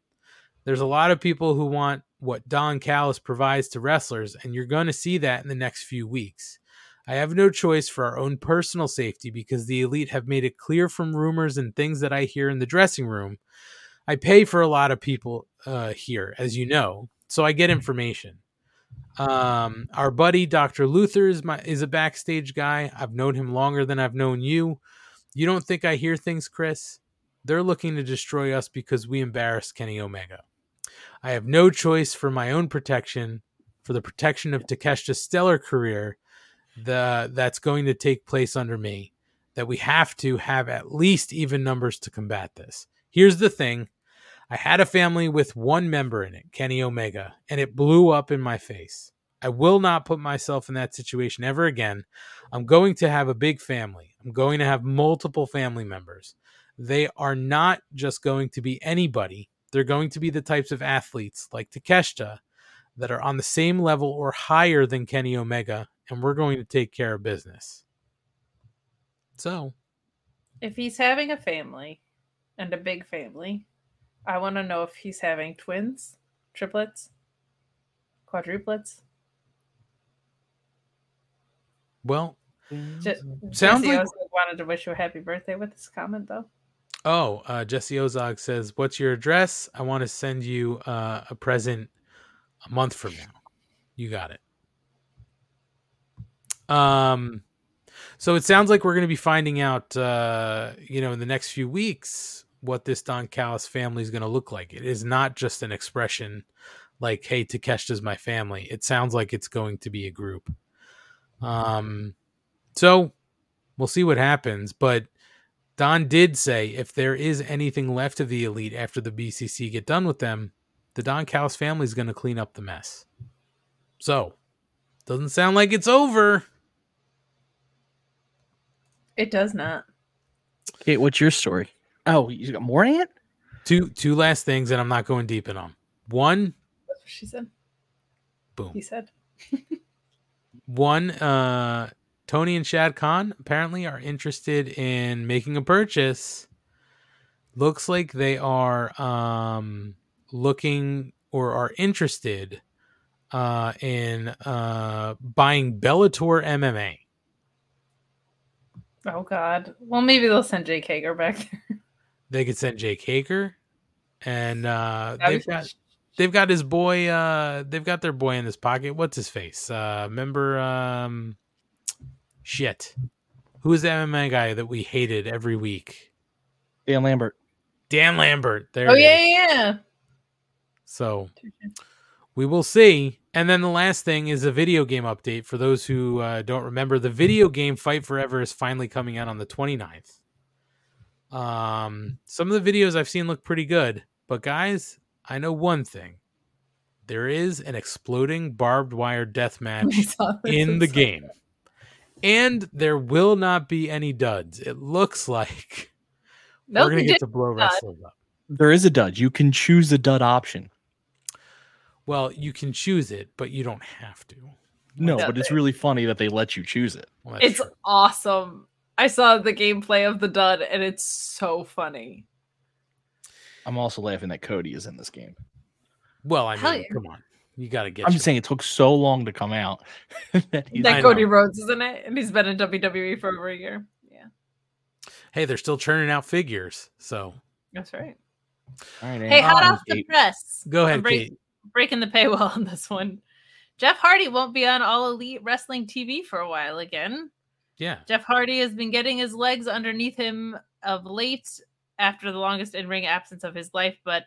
There's a lot of people who want what Don Callis provides to wrestlers, and you're going to see that in the next few weeks. I have no choice for our own personal safety because the elite have made it clear from rumors and things that I hear in the dressing room. I pay for a lot of people uh, here, as you know, so I get information. Um, our buddy Dr. Luther is my is a backstage guy. I've known him longer than I've known you. You don't think I hear things, Chris? They're looking to destroy us because we embarrassed Kenny Omega. I have no choice for my own protection, for the protection of Takeshita's stellar career, the that's going to take place under me. That we have to have at least even numbers to combat this. Here's the thing. I had a family with one member in it, Kenny Omega, and it blew up in my face. I will not put myself in that situation ever again. I'm going to have a big family. I'm going to have multiple family members. They are not just going to be anybody. They're going to be the types of athletes like Takeshita that are on the same level or higher than Kenny Omega, and we're going to take care of business. So, If he's having a family and a big family, I want to know if he's having twins, triplets, quadruplets. well, Je- Sounds Jesse like- also wanted to wish you a happy birthday with this comment, though. Oh, uh, Jesse Ozog says, "What's your address? I want to send you uh, a present a month from now." You got it. Um, so it sounds like we're going to be finding out, uh, you know, in the next few weeks what this Don Callis family is going to look like. It is not just an expression like, "Hey, Takeshita's my family." It sounds like it's going to be a group. Um, so we'll see what happens, but. Don did say if there is anything left of the elite after the BCC get done with them, the Don Callis family is going to clean up the mess. So, doesn't sound like it's over. It does not. Kate, what's your story? Oh, you got more Ant? Two two last things, and I'm not going deep in them. One, That's what she said. Boom. He said. one, uh, Tony and Shad Khan apparently are interested in making a purchase. Looks like they are um, looking or are interested uh, in uh, buying Bellator MMA. Oh God. Well, maybe they'll send Jake Hager back there. They could send Jake Hager, and uh, they've got they've got his boy. Uh, they've got their boy in his pocket. What's his face? Uh, remember? Um, shit. Who is the MMA guy that we hated every week? Dan Lambert. Dan Lambert. There. oh it is. yeah, yeah, yeah. So we will see. And then the last thing is a video game update for those who uh, don't remember. The video game Fight Forever is finally coming out on the 29th. Um, some of the videos I've seen look pretty good, but guys, I know one thing. There is an exploding barbed wire death match in the as well. game. And there will not be any duds. It looks like Nope, we're gonna get to blow dud. wrestlers up. There is a dud. You can choose the dud option. Well, you can choose it, but you don't have to. No, Yeah, but it's really funny that they let you choose it. Well, that's It's awesome. I saw the gameplay of the dud, and it's so funny. I'm also laughing that Cody is in this game. Well, I Hell mean, yeah. come on. You got to get I'm your- just saying it took so long to come out. that That Cody. Rhodes, isn't it? And he's been in WWE for over a year. Yeah, Hey, they're still churning out figures. So that's right. All right, Hey, hot Um, off the Kate. press. Go ahead, break- Kate. Breaking the paywall on this one. Jeff Hardy won't be on All Elite Wrestling TV for a while again. yeah. Jeff Hardy has been getting his legs underneath him of late after the longest in ring absence of his life, but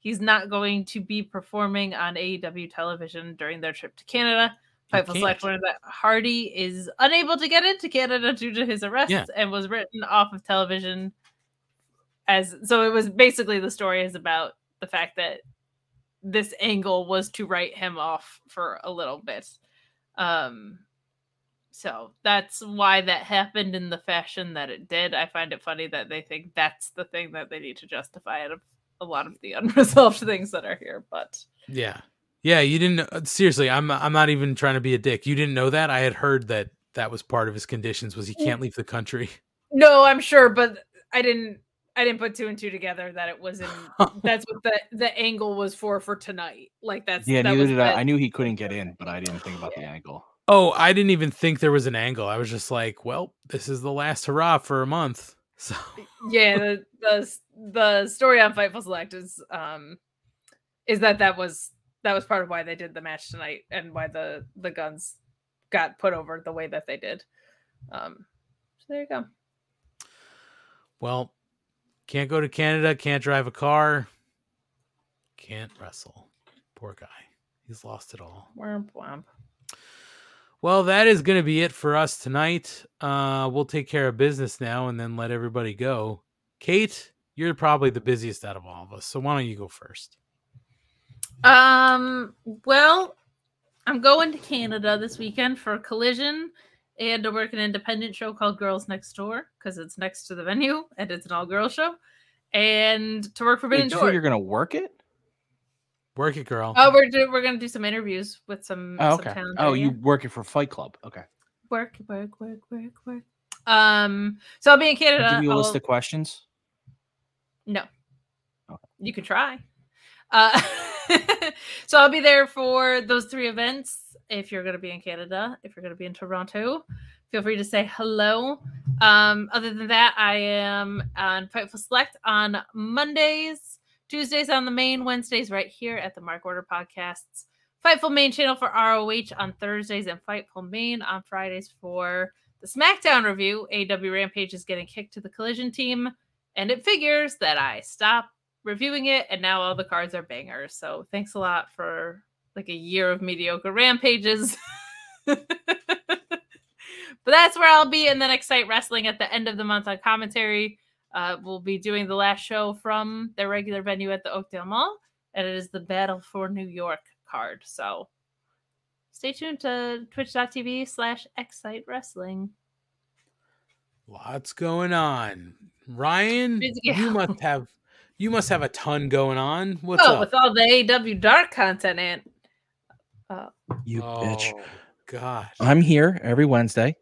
he's not going to be performing on AEW television during their trip to Canada. Fightful Select learned that Hardy is unable to get into Canada due to his arrest Yeah. and was written off of television. As so, it was basically the story is about the fact that this angle was to write him off for a little bit. Um, so that's why that happened in the fashion that it did. I find it funny that they think that's the thing that they need to justify out of a lot of the unresolved things that are here. But Yeah. Yeah, you didn't uh, seriously, I'm I'm not even trying to be a dick. You didn't know that? I had heard that that was part of his conditions was he can't leave the country. no, I'm sure, but I didn't. I didn't put two and two together that it was in. that's what the the angle was for for tonight. Like that's Yeah, that neither was did I. I knew he couldn't get in, but I didn't think about the angle. Oh, I didn't even think there was an angle. I was just like, well, this is the last hurrah for a month. So yeah the, the the story on Fightful Select is um is that that was that was part of why they did the match tonight and why the the guns got put over the way that they did. Um, so there you go. well, can't go to Canada, can't drive a car, can't wrestle. Poor guy. He's lost it all. Womp womp. Well, that is going to be it for us tonight. Uh, we'll take care of business now and then let everybody go. Kate, you're probably the busiest out of all of us, so why don't you go first? Um, well, I'm going to Canada this weekend for a Collision and to work an independent show called Girls Next Door because it's next to the venue and it's an all girl show. And to work for Wait, Ben and you you're gonna work it? Work it, girl. Oh, we're do- we're gonna do some interviews with some. Oh, some okay. talent Oh, you work it for Fight Club? Okay. work, work, work, work, work. Um, so I'll be in Canada. Give you a list of questions? No. Okay. You can try. Uh, so I'll be there for those three events. If you're going to be in Canada, if you're going to be in Toronto, feel free to say hello. Um, other than that, I am on Fightful Select on Mondays, Tuesdays on the main, Wednesdays right here at the Mark Order Podcasts. Fightful main channel for ROH on Thursdays and Fightful main on Fridays for the SmackDown review. AEW Rampage is getting kicked to the Collision team, and it figures that I stopped reviewing it, and now all the cards are bangers. So thanks a lot for like a year of mediocre rampages. but that's where I'll be, and then Excite Wrestling at the end of the month on commentary. Uh, we'll be doing the last show from their regular venue at the Oakdale Mall, and it is the Battle for New York card. So stay tuned to twitch.tv slash Excite Wrestling. Lots going on. Ryan, you must have you must have a ton going on. What's oh, up? with all the AEW Dark content and uh, You bitch. Oh, God. I'm here every Wednesday.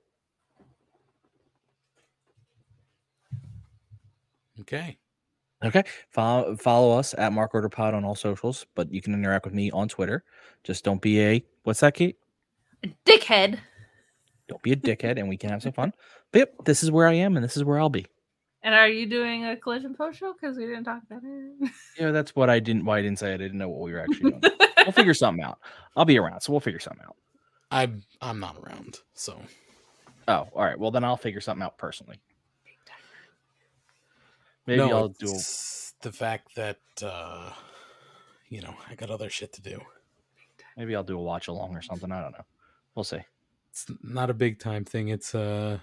Okay. Okay. Follow follow us at Mark Order Pod on all socials, but you can interact with me on Twitter. Just don't be a what's that, Kate? dickhead. Don't be a dickhead, and we can have some fun. But yep, this is where I am, and this is where I'll be. And are you doing a collision post show? Because we didn't talk about it. Yeah, that's what I didn't. Why I didn't say I didn't know what we were actually doing. we'll figure something out. I'll be around, so we'll figure something out. I'm I'm not around, so Oh, all right. Well, then I'll figure something out personally. Maybe No, I'll do. the fact that uh you know I got other shit to do. Maybe I'll do a watch along or something. I don't know. We'll see. It's not a big time thing. It's uh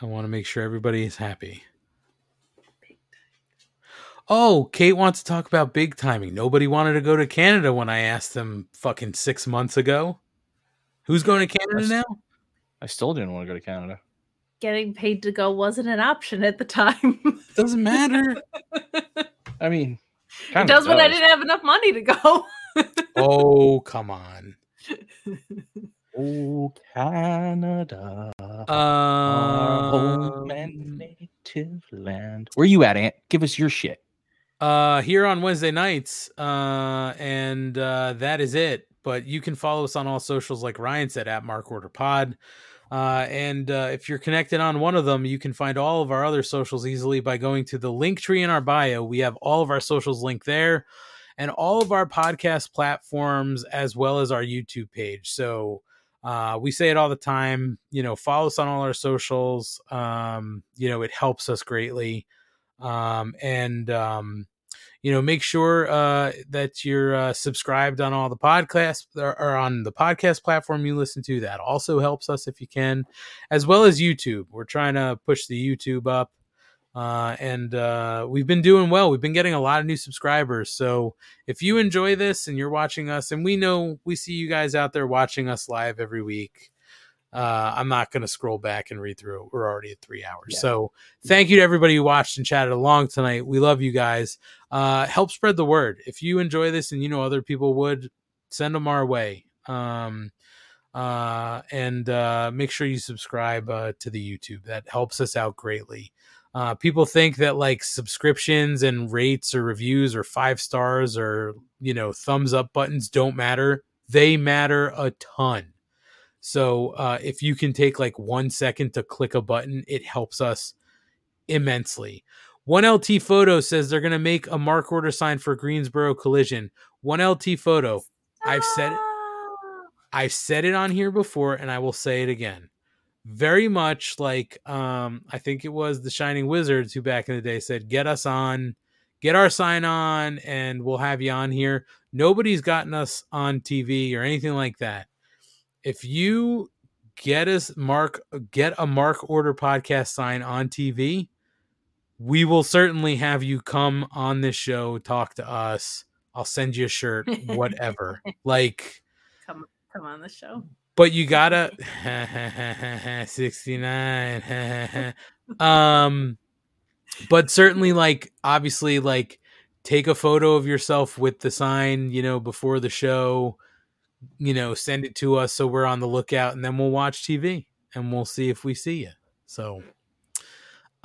I want to make sure everybody is happy. Oh, Kate wants to talk about big timing. Nobody wanted to go to Canada when I asked them fucking six months ago. Who's going to Canada now? I still didn't want to go to Canada. Getting paid to go wasn't an option at the time. Doesn't matter. I mean, it kinda does when I didn't have enough money to go. oh, come on. Oh, Canada, our home Um, and native land. Where are you at, Ant? Give us your shit. uh here on Wednesday nights. Uh and uh that is it. But you can follow us on all socials like Ryan said at Mark Order Pod. Uh and uh if you're connected on one of them, you can find all of our other socials easily by going to the link tree in our bio. We have all of our socials linked there and all of our podcast platforms as well as our YouTube page. So uh, we say it all the time. You know, follow us on all our socials. Um, you know, it helps us greatly. Um, and um, you know, make sure uh, that you're uh, subscribed on all the podcasts or, or on the podcast platform you listen to. That also helps us if you can, as well as YouTube. We're trying to push the YouTube up. Uh, and uh, we've been doing well. We've been getting a lot of new subscribers. So if you enjoy this and you're watching us, and we know we see you guys out there watching us live every week, uh, I'm not going to scroll back and read through it. We're already at three hours. Yeah. So thank you to everybody who watched and chatted along tonight. We love you guys. Uh, help spread the word. If you enjoy this and you know other people would, send them our way. Um, uh, and uh, make sure you subscribe uh, to the YouTube. That helps us out greatly. Uh, people think that like subscriptions and rates or reviews or five stars or you know thumbs up buttons don't matter. They matter a ton. So uh, if you can take like one second to click a button, it helps us immensely. One LT photo says they're going to make a mark order sign for Greensboro Collision. One LT photo. I've said it. I've said it on here before, and I will say it again. Very much like um, I think it was the Shining Wizards who back in the day said, "Get us on, get our sign on, and we'll have you on here." Nobody's gotten us on TV or anything like that. If you get us mark get a mark order podcast sign on TV, we will certainly have you come on this show, talk to us. I'll send you a shirt, whatever. like Come come on the show. but you gotta 69 um but certainly like obviously like take a photo of yourself with the sign you know before the show you know send it to us so we're on the lookout and then we'll watch tv and we'll see if we see you so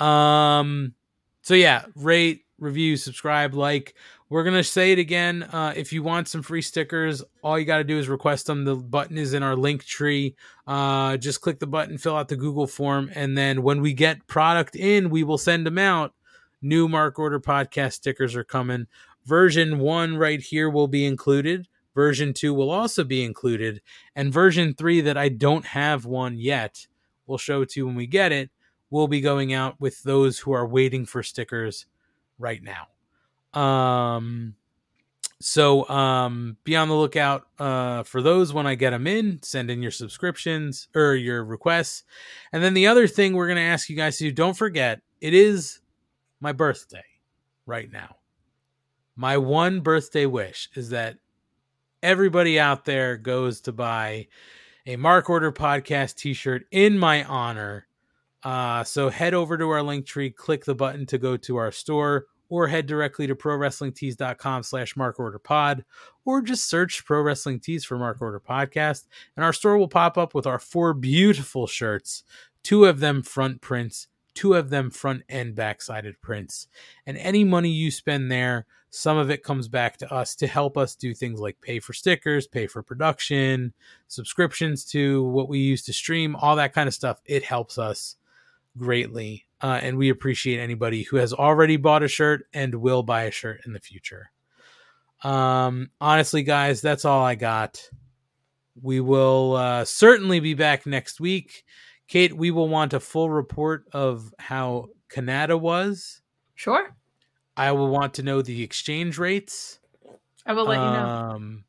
um so yeah rate review subscribe like. We're gonna say it again uh, if you want some free stickers all you got to do is request them the button is in our link tree. Uh, just click the button fill out the google form and then when we get product in we will send them out. New mark order podcast stickers are coming. Version one right here will be included version two will also be included and version three that i don't have one yet we'll show to you when we get it We'll be going out with those who are waiting for stickers right now. Um, so um, be on the lookout uh, for those when I get them in. Send in your subscriptions or your requests, and then the other thing we're going to ask you guys to do. Don't forget, it is my birthday right now. My one birthday wish is that everybody out there goes to buy a Mark Order Podcast T-shirt in my honor. Uh, so head over to our link tree, click the button to go to our store, or head directly to prowrestlingtees.com slash mark order pod, or just search Pro Wrestling Tees for Mark Order Podcast, and our store will pop up with our four beautiful shirts, two of them front prints, two of them front and back sided prints. And any money you spend there, some of it comes back to us to help us do things like pay for stickers, pay for production, subscriptions to what we use to stream, all that kind of stuff. It helps us greatly. Uh, and we appreciate anybody who has already bought a shirt and will buy a shirt in the future. Um, honestly, guys, that's all I got. We will uh, certainly be back next week. Kate, we will want a full report of how Canada was. Sure. I will want to know the exchange rates. I will let you know. Um,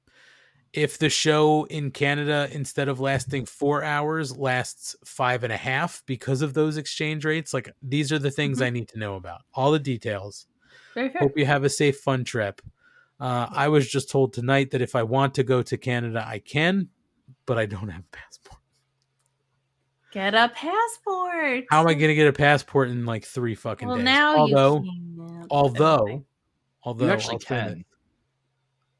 if the show in Canada, instead of lasting four hours, lasts five and a half because of those exchange rates, like these are the things I need to know about. All the details. Very fair. Hope you have a safe, fun trip. Uh, I was just told tonight that if I want to go to Canada, I can, but I don't have a passport. Get a passport. How am I going to get a passport in like three fucking Well, days? now although, you can. although, although, You actually I'll say can. this.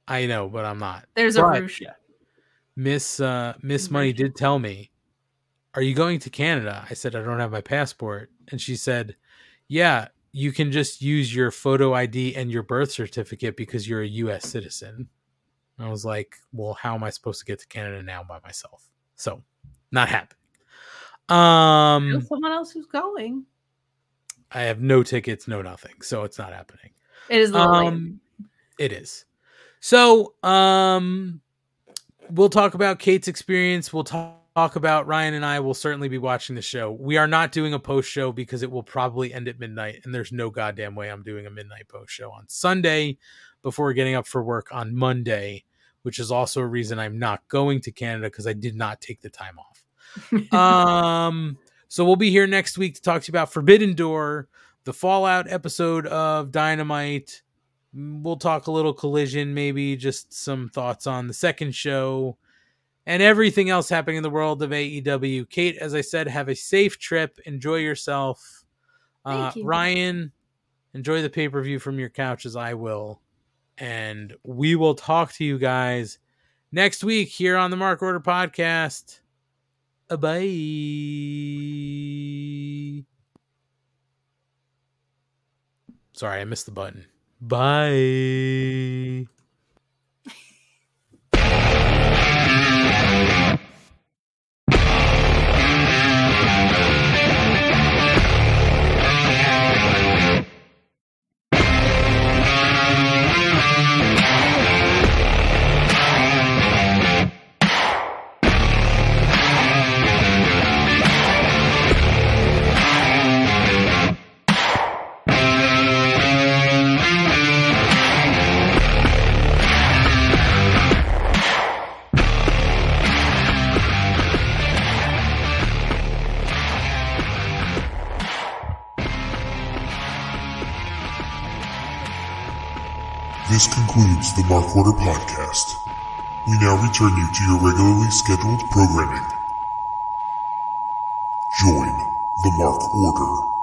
I know, but I'm not. There's a But Miss uh, Miss Money did tell me, "Are you going to Canada?" I said, "I don't have my passport," and she said, "Yeah, you can just use your photo ID and your birth certificate because you're a U.S. citizen." I was like, "Well, how am I supposed to get to Canada now by myself?" So, not happening. Um, someone else who's going. I have no tickets, no nothing, so it's not happening. It is a little late. Um, it is. So, um, we'll talk about Kate's experience. We'll talk, talk about Ryan and I will certainly be watching the show. We are not doing a post show because it will probably end at midnight, and there's no goddamn way I'm doing a midnight post show on Sunday before getting up for work on Monday, which is also a reason I'm not going to Canada because I did not take the time off. um, so we'll be here next week to talk to you about Forbidden Door, the Fallout episode of Dynamite. We'll talk a little collision, maybe just some thoughts on the second show and everything else happening in the world of AEW. Kate, as I said, have a safe trip. Enjoy yourself. Uh, you. Ryan, enjoy the pay per view from your couch as I will. And we will talk to you guys next week here on the Mark Order Podcast. Ah, bye. Sorry, I missed the button. Bye. Concludes the Mark Order podcast. We now return you to your regularly scheduled programming. Join the Mark Order.